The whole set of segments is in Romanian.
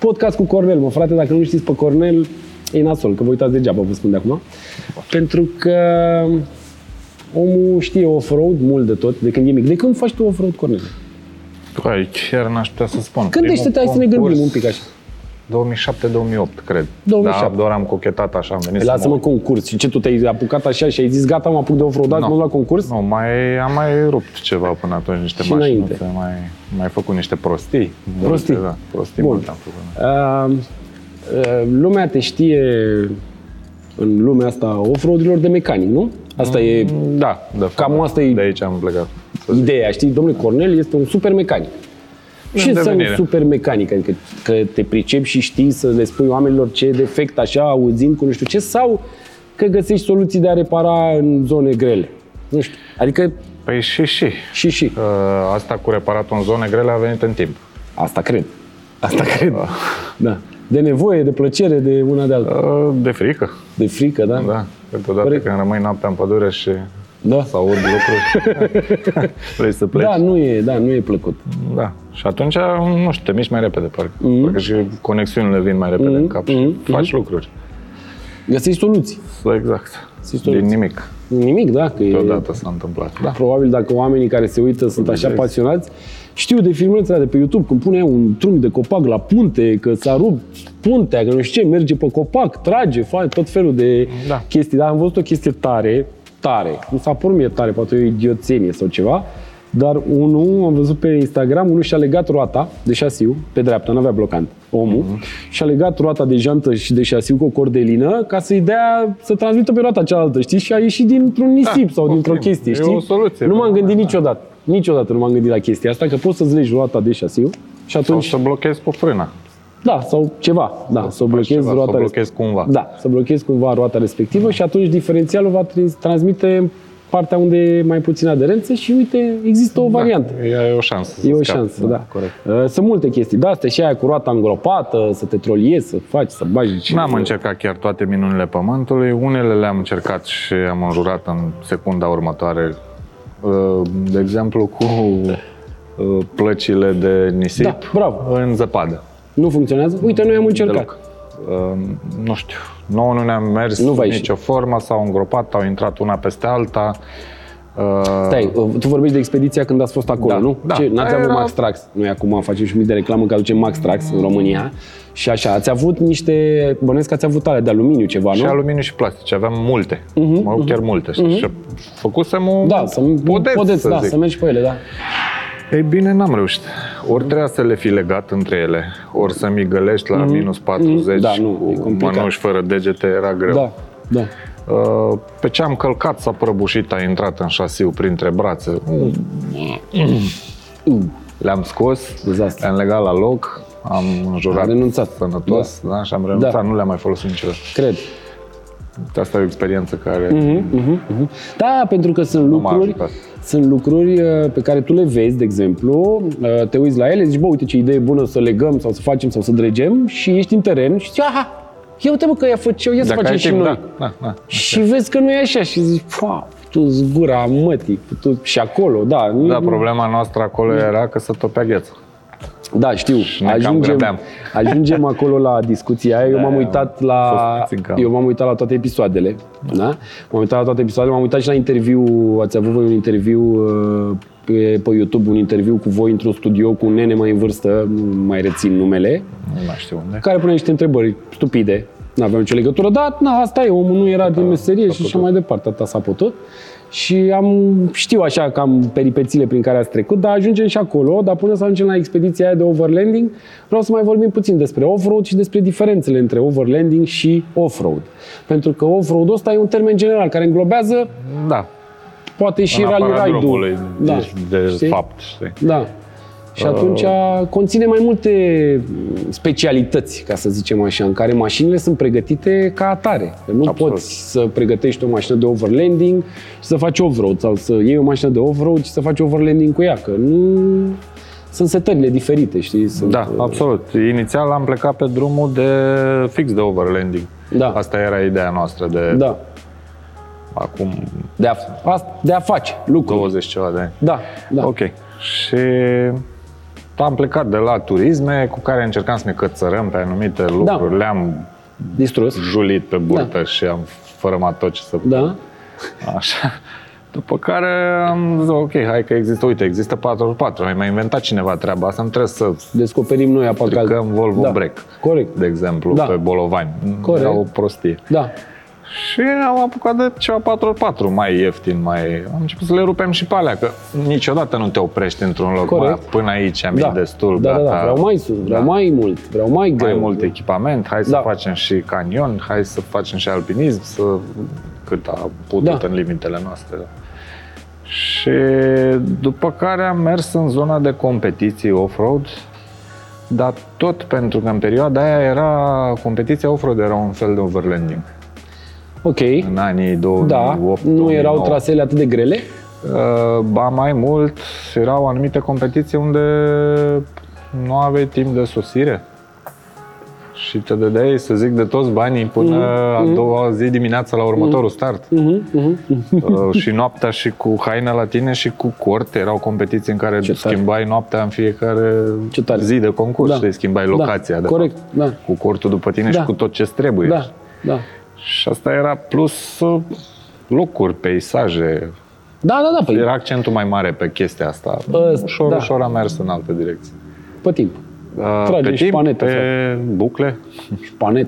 Podcast cu Cornel, mă frate, dacă nu știți pe Cornel, e nasol, că vă uitați degeaba, vă spun de acum. Pentru că omul știe off-road mult de tot, de când e mic. De când faci tu off-road, Cornel? Păi, chiar n-aș putea să spun. Când Primul ești, hai să ne concurs, gândim un pic așa. 2007-2008, cred. 2007. Da, doar am cochetat așa, am venit Păi să lasă-mă mă... concurs. Și ce, tu te-ai apucat așa și ai zis, gata, mă apuc de off-road, azi Nu. mă duc la concurs? Nu, mai, am mai rupt ceva până atunci, niște Și mașini, înainte. mai, mai făcut niște prostii. Prostii? Multe, Da, prostii Bun. multe am făcut. Uh, uh, lumea te știe în lumea asta off-road-urilor de mecanic, nu? Asta e Da, de fapt, Cam da. asta e- De aici am plecat. să zic. ideea, știi? Domnule Cornel este un super mecanic. Ce În înseamnă devenire. super mecanic? Adică că te pricepi și știi să le spui oamenilor ce e defect așa, auzind cu nu știu ce, sau că găsești soluții de a repara în zone grele? Nu știu. Adică Păi și și. și și. Uh, Asta cu reparatul în zone grele a venit în timp. Asta cred. Asta cred. Da. De nevoie, de plăcere, de una de alta. Uh, De frică, De frică, da? da. Câteodată Corect. când rămâi noaptea în pădure și Da. să aud lucruri, vrei să pleci. Da, nu e, da, nu e plăcut. Da. Și atunci, nu știu, te miști mai repede, parcă. Mhm. Parcă și conexiunile vin mai repede în cap și mhm, faci lucruri. Găsești soluții. Exact. Găsești Din soluții. nimic. Nimic, da? Că e, Deodată s-a întâmplat. Da. Probabil dacă oamenii care se uită sunt așa Exact. pasionați, știu de filmulețele de pe YouTube, când pune un trunchi de copac la punte, că s-a rupt puntea, că nu știu ce, merge pe copac, trage, face tot felul de Da. chestii. Dar am văzut o chestie tare, tare. Nu s-a părut mie tare, poate e o idioțenie sau ceva, dar unul, am văzut pe Instagram, unul și-a legat roata de șasiu, pe dreapta, nu avea blocant, omul, și-a legat roata de jantă și de șasiu cu o cordelină ca să-i dea, să transmită pe roata cealaltă, știți? Și a ieșit dintr-un nisip sau ok. dintr-o chestie, E știi? o soluție, Nu m-am bă, gândit da. niciodată. Niciodată nu m-am gândit la chestia asta, că poți să-ți legi roata de șasiu și Sau atunci, să blochezi cu frâna. Da, sau ceva, da, să faci blochezi ceva, să roata o blochezi cumva. Da, să blochezi cumva roata respectivă și atunci diferențialul va trans- transmite partea unde e mai puțin aderență și uite, există o variantă. Da, e o șansă. să E o scapi. șansă, da. Corect. Uh, Sunt multe chestii. Da, asta și aia cu roata îngropată, să te troliezi, să faci, să bagi. N-am încercat chiar toate minunile pământului. Unele le-am încercat și am înjurat în secunda următoare. Uh, De exemplu, cu uh, plăcile de nisip Da, bravo. în zăpadă. Nu funcționează? Uite, noi am încercat. Deloc. Uh, Nu știu. Nouă nu ne-a mers Nu va ieși. nicio formă, s-au îngropat, au intrat una peste alta. Uh, Stai, uh, tu vorbești de expediția când ați fost acolo, Da, nu? da. Ce, n-ați avut Era- Max Trax. Noi acum facem și un mic de reclamă că aducem Max Trax în România. Și așa, ați avut niște, bănuiesc că ați avut ale de aluminiu ceva, și nu? aluminiu și plastic. Aveam multe. Mă rog, chiar multe. Și făcusem un Mhm, Da, să podeț, podeți, să da, zic. să mergi pe ele, da. Ei bine, n-am reușit. Ori trebuia să le fi legat între ele, ori să mi gălești la minus 40 Da, nu, e cu complicat. mănuși fără degete, era greu. Da, da. Uh, Pe ce am călcat s-a prăbușit, a intrat în șasiu printre brațe. Uh, Le-am scos, Dezastru. le-am legat la loc, am înjurat Am renunțat. sănătos da. și am renunțat, Da. nu le-am mai folosit niciodată. cred. Asta e o experiență care Mhm. Da, pentru că sunt m-a lucruri, ajutat. Sunt lucruri uh, pe care tu le vezi, de exemplu, uh, te uiți la ele, zici, bă, uite ce idee bună să legăm sau să facem sau să dregem și ești în teren și zici, aha, ia uite mă că ea face, ia să Dacă facem ai și timp, noi. da, da, da. Și vezi că nu e așa și zici, fa, tu zgura mătii, tu și acolo, da. Da, problema noastră acolo era că se topea gheața. Da, știu. ne cam Ajungem, grăbeam. ajungem acolo la discuția aia. Eu m-am uitat la fost puțin cam. eu m-am uitat la toate episoadele, da? M-am uitat la toate episoadele, m-am uitat și la interviu, ați avut voi un interviu uh, pe, pe YouTube, un interviu cu voi într-un studio cu un nene mai în vârstă, nu mai rețin numele, Nu mai știu unde. care pune niște întrebări stupide. Nu aveam nicio legătură, dar na, asta e, omul nu era din meserie și așa mai departe, atâta s-a putut. Și am, știu așa cam peripețiile prin care ați trecut, dar ajungem și acolo, dar până să ajungem la expediția aia de overlanding, vreau să mai vorbim puțin despre off-road și despre diferențele între overlanding și off-road. Pentru că off-road ăsta e un termen general care înglobează Da, poate și în afara rally drumului, ride-ul. Da, de, de știi? fapt, știi? Da. Și atunci conține mai multe specialități, ca să zicem așa, în care mașinile sunt pregătite ca atare. Că nu Absolut. poți să pregătești o mașină de overlanding și să faci off-road sau să iei o mașină de off-road și să faci overlanding cu ea, că nu sunt setările diferite, știi? Sunt, Da, absolut. Inițial am plecat pe drumul de fix de overlanding. Da. Asta era ideea noastră de Da. acum De a, asta- de a face lucruri. 20 ceva de ani. Da, da. Ok. Și am plecat de la turisme cu care încercam să ne cățărăm pe anumite lucruri. Da. Le-am Distrus. julit pe burtă Da. și am fărămat tot ce să Da. Așa. După care am zis, ok, hai că există, uite, există 4x4, mai mai inventat cineva treaba asta, nu trebuie să Descoperim noi apa caldă. stricăm Volvo da. Break, Corect. de exemplu, Da. pe Bolovani. Corect. Era o prostie. Da. Și am apucat de ceva 4x4 mai ieftin, mai... Am început să le rupem și pe alea, că niciodată nu te oprești într-un loc. Corect. Bă, până aici am Da. da. destul, da, da, gata. da, vreau mai sus, vreau Da. mai mult, vreau mai greu. mai mult echipament, hai să Da. facem și canion, hai să facem și alpinism, să cât a putut Da. în limitele noastre. Și după care am mers în zona de competiții off-road, dar tot pentru că în perioada aia era competiția off-road era un fel de overlanding. Ok. În anii 2008 Da, nu erau 2009. trasele atât de grele? Uh, Ba mai mult, erau anumite competiții unde nu aveai timp de sosire. Și te dădeai, să zic, de toți banii până Mhm, a doua zi dimineața la următorul start. Mhm, mhm. Uh, și noaptea și cu haine la tine și cu cort. Erau competiții în care Ce tare. schimbai noaptea în fiecare Ce tare. zi de concurs. Da. Da. schimbai locația. Da, de corect, fapt, da. Cu cortul după tine Da. și cu tot ce trebuie. Da, da. Și asta era plus uh, locuri, peisaje, Da, da, da, păi, era accentul mai mare pe chestia asta. Ăsta, ușor, da. ușor am mers în altă direcție. pe timp. Uh, Trage pe și timp, panetă, pe frate. bucle. Șpanet.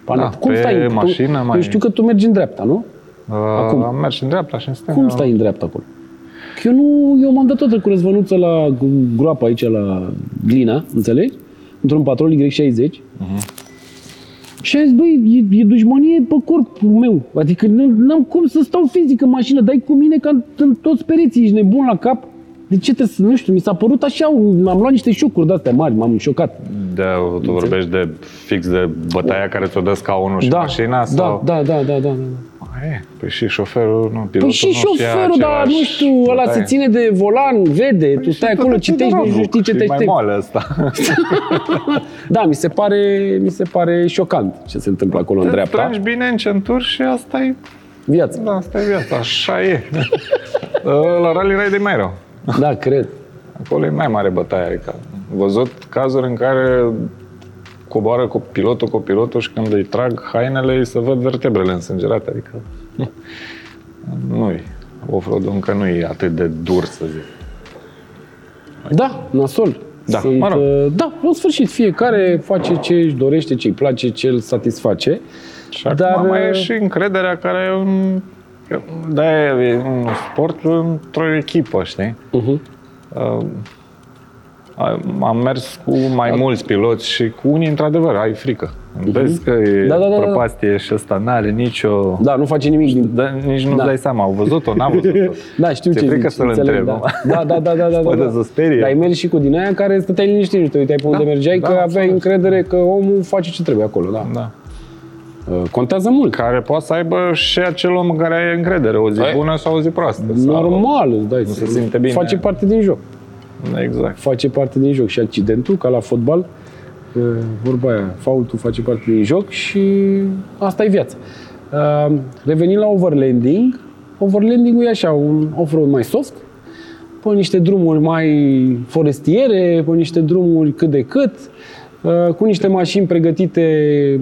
Șpanet. Da, Cum pe stai? mașină tu, mai- Eu știu că tu mergi în dreapta, nu? Uh, Acum. Am mers în dreapta și în stânga. Cum stai în dreapta acolo? Că eu nu, eu m-am dat tot cu răzvănuță la gro- groapa aici la Glina, înțelegi? Într-un patrol Y60. Și am zis, băi, e, e dușmănie pe corpul meu. Adică nu am cum să stau fizic în mașină, dai cu mine ca în toți pereții, ești nebun la cap. De ce trebuie să, nu știu, mi s-a părut așa, un- am luat niște șocuri de-astea mari, m-am șocat. De, tu vorbești de fix de bătaia care ți-o dă scaunul și mașina? da, sau... da, da, da, da, da. E, păi și șoferul, nu, pilotul Păi și nu știa șoferul, dar același nu știu, ăla se bătaie. ține de volan, vede, tu stai acolo, citești, nici nu știi ce te E mai aștepți. moale asta. Da, mi se pare, mi se pare șocant ce se întâmplă acolo în Te dreapta. tragi bine în centuri și asta e, Viața. da, asta e viața, așa e. La Rally Ride e mai rău. Da, cred. Acolo e mai mare bătaie. Adică am văzut cazuri în care coboară cu pilotul, cu pilotul și când îi trag hainele, îi se văd vertebrele însângerate. Adică nu e. Off-road încă nu e atât de dur, să zic. Da, nasol. Da, Sunt, mă rog. uh, da, în sfârșit, fiecare face ce își dorește, ce îi place, ce îl satisface. Și acum Dar, mai e uh, și încrederea care e un... De-aia e un sport într-o echipă, știi? Uh-huh. Uh, am mers cu mai mulți piloți și cu unii, într-adevăr, ai frică. Vezi că e Mhm. Da, da, da, da. prăpastie și ăsta n-are nicio... Da, nu face nimic din... Da, nici nu-ți Da. dai seama, au văzut-o, n-a văzut-o. Da, știu Ți-e ce frică zici, să-l înțeleg, întrebi, da. da, da, da, da, da, da, Poate da. să sperie. Dar ai mers și cu din aia în care stăteai liniștit, nu te uitai pe unde Da, mergeai, da, că aveai absolut. încredere că omul face ce trebuie acolo, da. Da. Uh, Contează mult. Care poate să aibă și acel om în care ai încredere, o zi Ai- bună sau o zi proastă. sau- Normal, îți dai se simte bine. Face parte din joc. Exact. Face parte din joc. Și accidentul, ca la fotbal, uh, vorba aia, faultul face parte din joc și asta e viața. Uh, Revenind la overlanding, overlanding e așa, un off-road mai soft, pe niște drumuri mai forestiere, pe niște drumuri cât de cât, uh, cu niște mașini pregătite,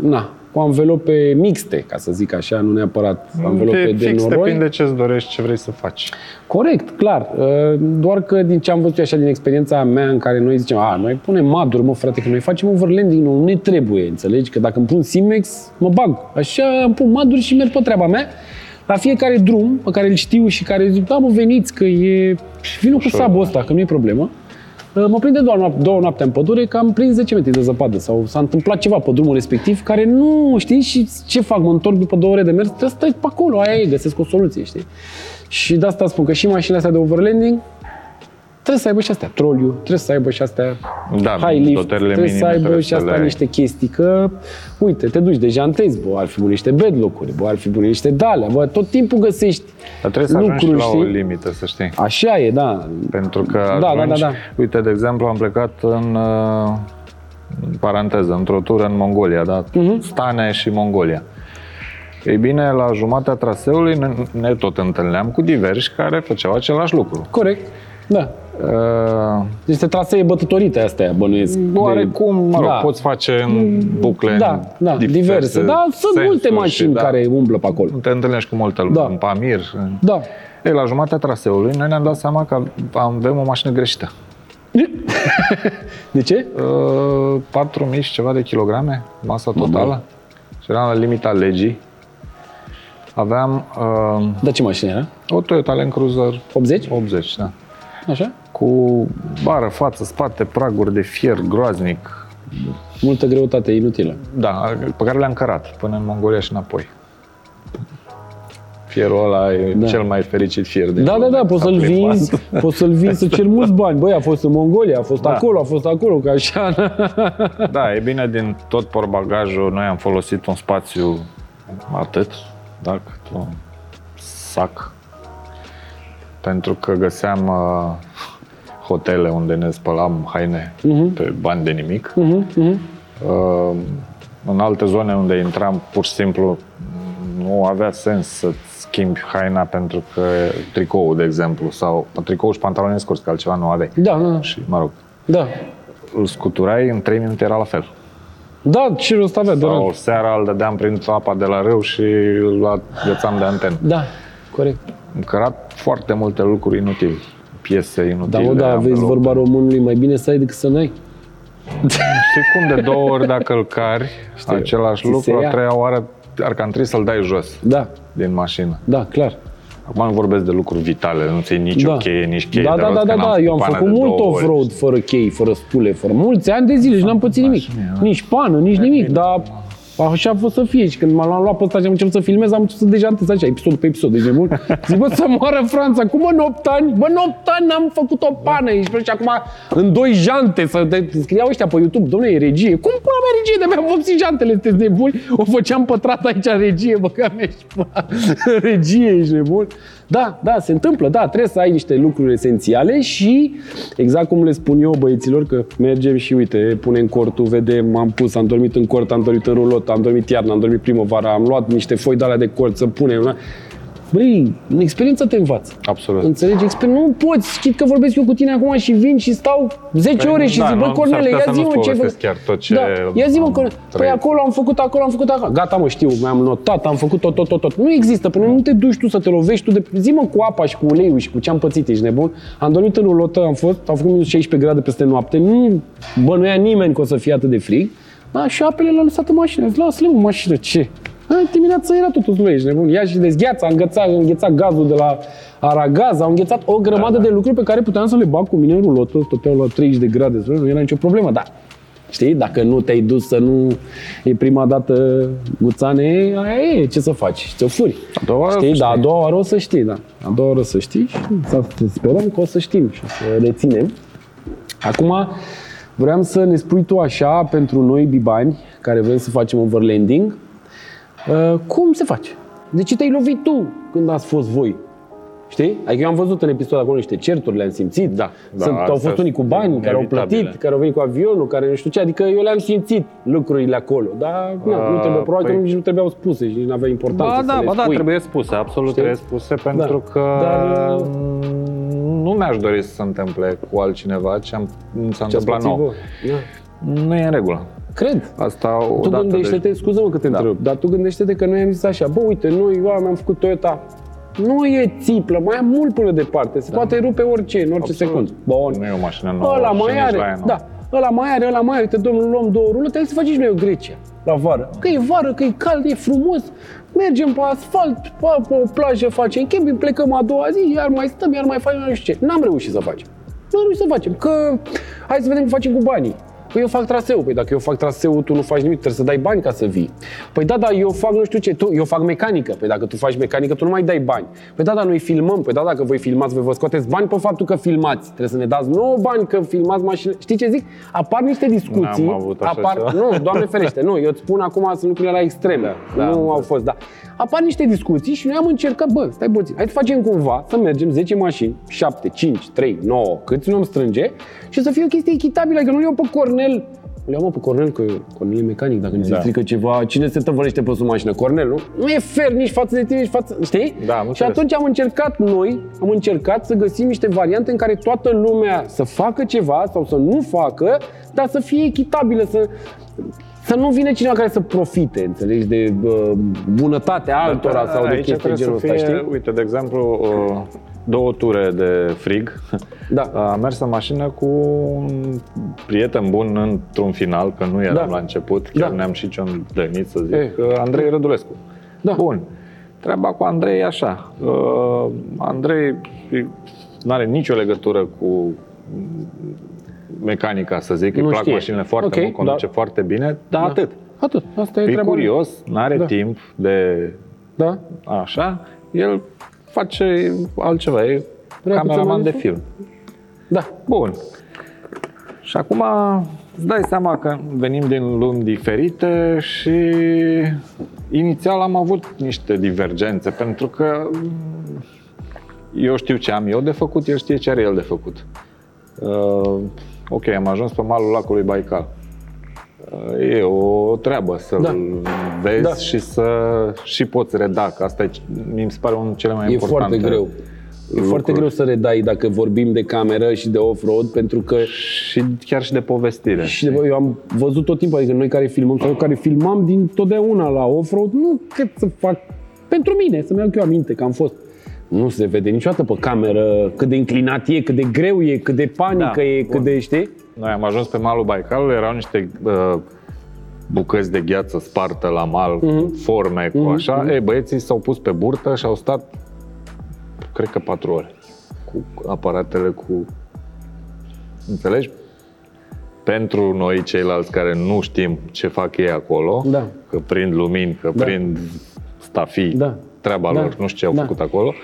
na, cu anvelope mixte, ca să zic așa, nu neapărat anvelope Pe de fix noroi. depinde ce-ți dorești, ce vrei să faci. Corect, clar. Uh, Doar că din ce am văzut eu așa din experiența mea în care noi zicem, a, noi punem maduri, mă, frate, că noi facem overlanding, nu ne trebuie, înțelegi? Că dacă îmi pun Simex, mă bag. Așa îmi pun maduri și merg pe treaba mea. La fiecare drum pe care îl știu și care zic, da, mă, veniți, că e... Vino cu Ușor, sabul ăsta, că nu e problemă. Uh, Mă prinde două, noapte, două noapte în pădure că am prins 10 metri de zăpadă sau s-a întâmplat ceva pe drumul respectiv care nu, știi, și ce fac, mă întorc după două ore de mers, trebuie să stai pe acolo, aia e, găsesc o soluție, știi? Și de asta spun că și mașinile astea de overlanding trebuie să aibă și astea troliu, trebuie să aibă și astea Da, high lift, dotările trebuie să minime aibă trebuie și să le astea ai. niște chestii, că, uite, te duci de jantezi, bă, ar fi bune niște bedlock-uri, bă, ar fi bune niște dalea, bă, tot timpul găsești Dar trebuie să ajungi lucruri, și la o știi? limită, să știi. Așa e, da. Pentru că da, atunci, da, da. uite, de exemplu, am plecat în, uh, în paranteză, într-o tură în Mongolia, da? Mhm. Stane și Mongolia. Ei bine, la jumatea traseului ne, ne tot întâlneam cu diversi care făceau același lucru. Corect, da. Uh, Niște trasee bătătorite astea, bănuiesc. de- oarecum, mă rog, Da. poți face în bucle Da, da, diverse. Da, sunt sensuri multe și mașini da, care umblă pe acolo. Te întâlnești cu multe lume, Da. în Pamir. în- Da. Ei, la jumatea traseului, noi ne-am dat seama că avem o mașină greșită. De ce? Uh, 4000 și ceva de kilograme, masa totală. Și eram la limita legii. Aveam uh, Dar ce mașină era? o Toyota Land Cruiser 80? 80, da. Așa? Cu bară, față, spate, praguri de fier groaznic. Multă greutate inutilă. Da, pe care le-am cărat până în Mongolia și înapoi. Fierul ăla e Da. cel mai fericit fier de Da, da, da, lume. poți S-a să-l plimbat. vinzi, poți să-l vinzi să ceri mulți bani. Băi, a fost în Mongolia, a fost Da. acolo, a fost acolo, ca așa. Da, e bine, din tot portbagajul noi am folosit un spațiu atât, da, cât un sac, pentru că găseam uh, hotele unde ne spălam haine pe bani de nimic. Mhm, mhm. Uh, în alte zone unde intram, pur și simplu, nu avea sens să schimbi haina pentru că tricoul, de exemplu, sau tricou și pantaloni scurți, că altceva nu aveai. Da, da, Și, mă rog, da. îl scuturai, în 3 minute era la fel. Da, ce rost avea de Sau rând. seara îl dădeam prin apa de la râu și îl agățam de antenă. Da, corect. Am cărat foarte multe lucruri inutile. Piese inutile. Da, mă, da, aveți envelope. vorba românului, mai bine să ai decât să n-ai. Știi cum de două ori dacă îl cari, Știu. același Ți se lucru, a ia. treia oară ar cam trebui să-l dai jos Da, din mașină. da, clar. Acum nu vorbesc de lucruri vitale, nu ți nici da. o cheie, nici cheie Da, de da, rost, da, că da, n-am da, eu am pană făcut de mult două ori. off-road fără chei, fără spule, fără mulți ani de zile și n-am pățit nimic. Nici pană, nici nimic, dar așa a fost să fie și când m-am luat pe ăsta și am început să filmez, am început să dejantez așa, episod pe episod, deci de mult. Zic, bă, să moară Franța, cum în 8 ani? Bă, în 8 ani n-am făcut o pană și și acum în doi jante să de, scriau ăștia pe YouTube, domnule, e regie. Cum pula mea regie? De mi-am vopsit jantele, sunteți nebuni? O făceam pătrat aici regie, bă, că mea și pula. regie, ești nebun. Da, da, se întâmplă, da, trebuie să ai niște lucruri esențiale și exact cum le spun eu băieților, că mergem și uite, punem cortul, vedem, am pus, am dormit în cort, am dormit în rulot, am dormit iarna, am dormit primăvara, am luat niște foi de alea de cort să punem. na. Băi, în experiență te învață. Absolut. Înțelegi? Exper- nu poți, știi că vorbesc eu cu tine acum și vin și stau 10 Păi, ore și da, zic, bă, nu, Cornele, s-ar putea ia să zi nu-ți mă ce ai povestesc făcut. chiar tot ce da, ia zi mă, am Cornele, păi trăit. acolo am făcut, acolo am făcut, acolo. Gata, mă, știu, mi-am notat, am făcut tot, tot, tot, tot. Nu există, până nu te duci tu să te lovești tu de... Zi mă cu apa și cu uleiul și cu ce am pățit, ești nebun. Am dormit în rulotă, am fost, am făcut minus 16 grade peste noapte, nu bănuia nimeni că o să fie atât de frig. Da, și apele l-a lăsat în mașină. Zic, lasă-le în mașină, ce? A, dimineața era totul slui, ești nebun. Ia și dezgheața, a înghețat, a înghețat gazul de la Aragaz, au înghețat o grămadă de lucruri pe care puteam să le bag cu mine în rulotă, stăteau la 30 de grade, nu era nicio problemă, dar Știi? Dacă nu te-ai dus să nu e prima dată guțane, aia e, ce să faci? Ți-o furi. A doua oară știi? o să Da, a știi. doua oară o să știi, da. A doua oară o să știi și să sperăm că o să știm și să reținem. Acum, vreau să ne spui tu așa, pentru noi bibani, care vrem să facem overlanding, uh, cum se face? De ce te-ai lovit tu când ați fost voi? Știi? Adică eu am văzut în episodul acolo niște certuri, le-am simțit. Da, da, Sunt, au astea fost unii cu bani sunt care au inevitabile. plătit, care au venit cu avionul, care nu știu ce. Adică eu le-am simțit lucrurile acolo. Dar na, nu Ah, trebuie, probabil că păi- nici nu trebuiau spuse și nici nu avea importanță Ba să da, le ba da, spui. trebuie spuse, absolut Știi? trebuie spuse, pentru Da. că Dar, mm, nu mi-aș dori să se întâmple cu altcineva ce am, s-a Ce ați întâmplat pățit nou. voi. Da. Nu e în regulă. Cred. Asta Tu odată. gândește-te, deci- scuză-mă că te Da. întreb, dar tu gândește-te că noi am zis așa, bă, uite, noi, eu am făcut Toyota, nu e țiplă, mai am mult până departe, se poate rupe orice, în orice Absolut. secundă. Bun. Nu e o mașină nouă Ăla și mai nici are, la ea nu. da, ăla mai are, ăla mai are, uite, domnul, luăm două rulete, hai să facem și noi o Grecia, la vară. Că e vară, că e cald, e frumos, mergem pe asfalt, pe, pe o plajă, facem camping, plecăm a doua zi, iar mai stăm, iar mai facem, nu știu ce. N-am reușit să facem. Nu am reușit să facem, că hai să vedem ce facem cu banii. Păi eu fac traseu, păi dacă eu fac traseu, tu nu faci nimic, trebuie să dai bani ca să vii. Păi da, da, eu fac nu știu ce, tu, eu fac mecanică. Păi dacă tu faci mecanică, tu nu mai dai bani. Păi da, da, noi filmăm, păi da, dacă voi filmați, voi vă scoateți bani pe faptul că filmați. Trebuie să ne dați nouă bani că filmați mașini. Știi ce zic? Apar niște discuții. N-am avut așa apar, ceva. nu, doamne ferește, nu, eu îți spun acum sunt lucrurile la extreme. Da, da, nu am au fost, da. Apar niște discuții și noi am încercat, bă, stai puțin, hai să facem cumva, să mergem 10 mașini, 7, 5, 3, 9, câți nu am strânge și să fie o chestie echitabilă, că nu iau pe Cornel Le iau mă pe Cornel, că Cornel e mecanic, dacă ni se Da. strică ceva, cine se tăvălește pe sub mașină? Cornel, nu? Nu e fair nici față de tine, nici față, știi? Da, am Și înțeles. atunci am încercat noi, am încercat să găsim niște variante în care toată lumea să facă ceva sau să nu facă, dar să fie echitabilă, să, să nu vină cineva care să profite, înțelegi, de uh, bunătatea altora sau de Da, Aici chestii trebuie genul să ăsta, fie, știi? Uite, de exemplu, uh, două ture de frig. Da. Am mers în mașină cu un prieten bun într-un final, că nu eram Da. la început, chiar Da. ne-am și ciondănit, să zic, E. că Andrei Rădulescu. Da. Bun. Treaba cu Andrei e așa. Uh, Andrei nu are nicio legătură cu mecanica, să zic, Nu îi plac știe. mașinile foarte Ok, mult, conduce da. foarte bine, dar atât. Atât, asta e E treaba lui. curios, nu are Da. timp de Da? Așa, el face altceva, e Vrea cameraman să de mai film. Da. Bun. Și acum îți dai seama că venim din lumi diferite și inițial am avut niște divergențe, pentru că mm, eu știu ce am eu de făcut, el știe ce are el de făcut. Uh, ok, am ajuns pe malul lacului Baikal. Uh, e o treabă să-l Da. vezi Da. și să și poți reda, că asta e, mi se pare unul cele mai E importante. foarte greu. E foarte greu să redai dacă vorbim de cameră și de off-road, pentru că Și chiar și de povestire. și de, eu am văzut tot timpul, adică noi care filmăm sau eu care filmam din totdeauna la off-road, nu cât să fac pentru mine, să-mi iau eu aminte că am fost. Nu se vede niciodată pe cameră cât de înclinat e, cât de greu e, cât de panică Da, e, bun. cât de, știi? Noi am ajuns pe malul Baikalului, erau niște uh, bucăți de gheață spartă la mal, Mhm. forme cu așa. Ei, băieții s-au pus pe burtă și au stat, cred că patru ore, cu aparatele cu... Înțelegi? Pentru noi ceilalți care nu știm ce fac ei acolo, Da. că prind lumini, că Da. prind stafii, Da. treaba Da. lor, nu știu ce au Da. făcut acolo,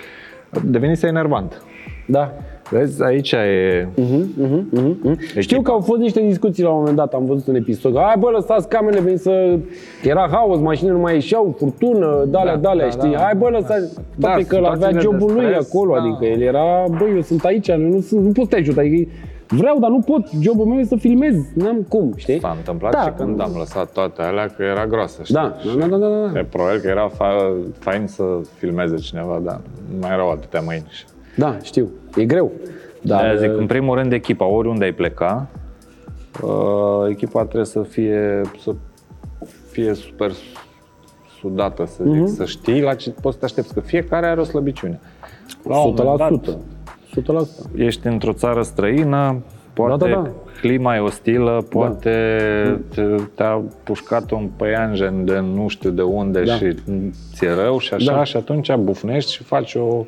devenise enervant. Da. Vezi, aici e... Mhm, mhm. Știu Echipa. că au fost niște discuții la un moment dat, am văzut un episod, că hai bă, lăsați camerele, veni să... Era haos, mașinile nu mai ieșeau, furtună, dalea, Da, dalea, da, știi? da. Hai bă, lăsați... Da, Toate că el avea situațiile de jobul lui stres, acolo, da. adică el era, bă, eu sunt aici, nu, sunt, nu pot să te ajut, adică vreau, dar nu pot, jobul meu e să filmez, n-am cum, știi? S-a întâmplat Da. și când am lăsat toate alea, că era groasă, știi? Da, da, da, da, da, da. E, probabil că era fa- fain să filmeze cineva, dar nu mai erau atâtea mâini. Da, știu, e greu. Dar, Dar zic, în primul rând, echipa, oriunde ai pleca, uh, echipa trebuie să fie, să fie super sudată, să zic, Mhm. să știi la ce poți să te aștepți, că fiecare are o slăbiciune. La un moment dat, 100%. 100%. ești într-o țară străină, poate Da, da, da. clima e ostilă, poate te- te-a pușcat un păianjen de nu știu de unde Da. și ți-e rău și așa, Da. și atunci bufnești și faci o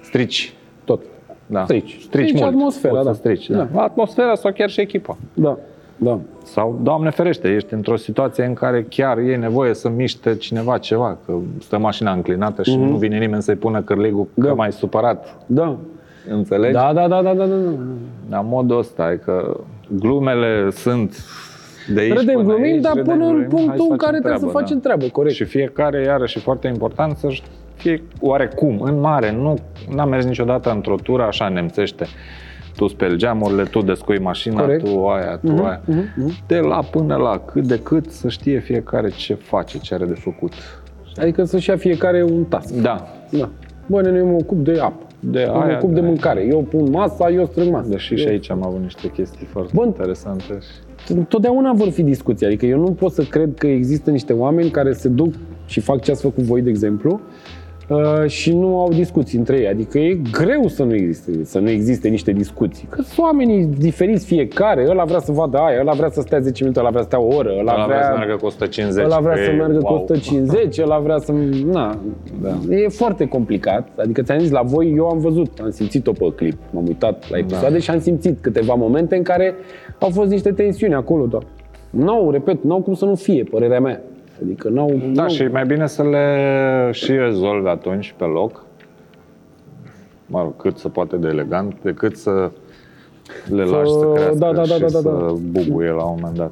strici. Tot. Da. Strici. Strici, Strici mult. atmosfera, Poți da. Să strici, da. Da. Atmosfera sau chiar și echipa. Da, da. Sau, Doamne ferește, ești într-o situație în care chiar e nevoie să miște cineva ceva, că stă mașina înclinată și nu vine nimeni să-i pună cârligul Mhm. Da. că mai supărat. Da. Înțelegi? Da, da, da, da, da, da. La modul ăsta, e că glumele sunt de aici Râdem, până glumim, aici, dar râdem, până în glumim, hai punctul să în care facem trebuie să treabă, facem da. treabă, corect. Și fiecare, iarăși, foarte important să fie oarecum, în mare. Nu am mers niciodată într-o tură așa nemțește. Tu speli geamurile, tu descui mașina, Corect. tu aia, tu aia. mhm. De la până la, cât de cât să știe fiecare ce face, ce are de făcut. Adică să-și ia fiecare un tas. Da, Da. Bă, nene, eu mă ocup de apă. De eu mă aia, ocup de da. mâncare. Eu pun masa, eu strâng masa. deși și aici am avut niște chestii foarte Bun. interesante. și- Totdeauna vor fi discuții. Adică eu nu pot să cred că există niște oameni care se duc și fac ce ați făcut voi, de exemplu, uh, și nu au discuții între ei. Adică e greu să nu existe, să nu existe niște discuții. Că sunt oamenii diferiți fiecare. Ăla vrea să vadă aia, ăla vrea să stea 10 minute, ăla vrea să stea o oră, ăla, Ăla vrea să meargă cu 150. Ăla vrea că să e- meargă cu wow. 150, ăla vrea să... Na, da. E foarte complicat. Adică ți-am zis, la voi eu am văzut, am simțit-o pe clip. M-am uitat la episoade Da. și am simțit câteva momente în care au fost niște tensiuni acolo, dar n-au, repet, n-au cum să nu fie, părerea mea. Adică n-au... Da, n-au... și e mai bine să le și rezolvi atunci pe loc, mă rog, cât se poate de elegant, decât să le Să- lași să crească da, da, da, și da, da, să da. bubuie la un moment dat.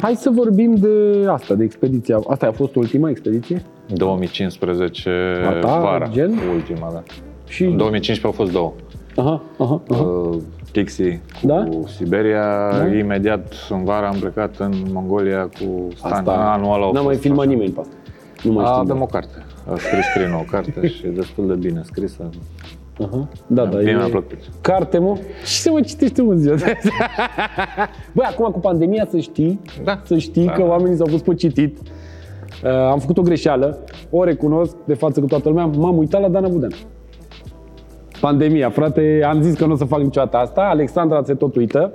Hai să vorbim de asta, de expediția. Asta a fost ultima expediție? 2015 A ta, vara, gen? ultima, da. Și În 2015 au fost două. Aha, aha, aha. uh, Tixi cu Da? Siberia. Da? Imediat în vară am plecat în Mongolia cu Stan. Asta Anul ăla a n-a mai fost filmat așa. nimeni pe asta. Nu mai A, știu. avem o carte. A scris scrie o carte și e destul de bine scrisă. Aha. Da, da, Mie e... mi-a plăcut. Carte, mă? Și se mă citește mă ziua de azi. Băi, acum cu pandemia să știi, Da. să știi Da. că oamenii s-au pus pe citit. Uh, am făcut o greșeală, o recunosc de față cu toată lumea, m-am uitat la Dana Budean. Pandemia, frate, am zis că nu o să fac niciodată asta, Alexandra se tot uită.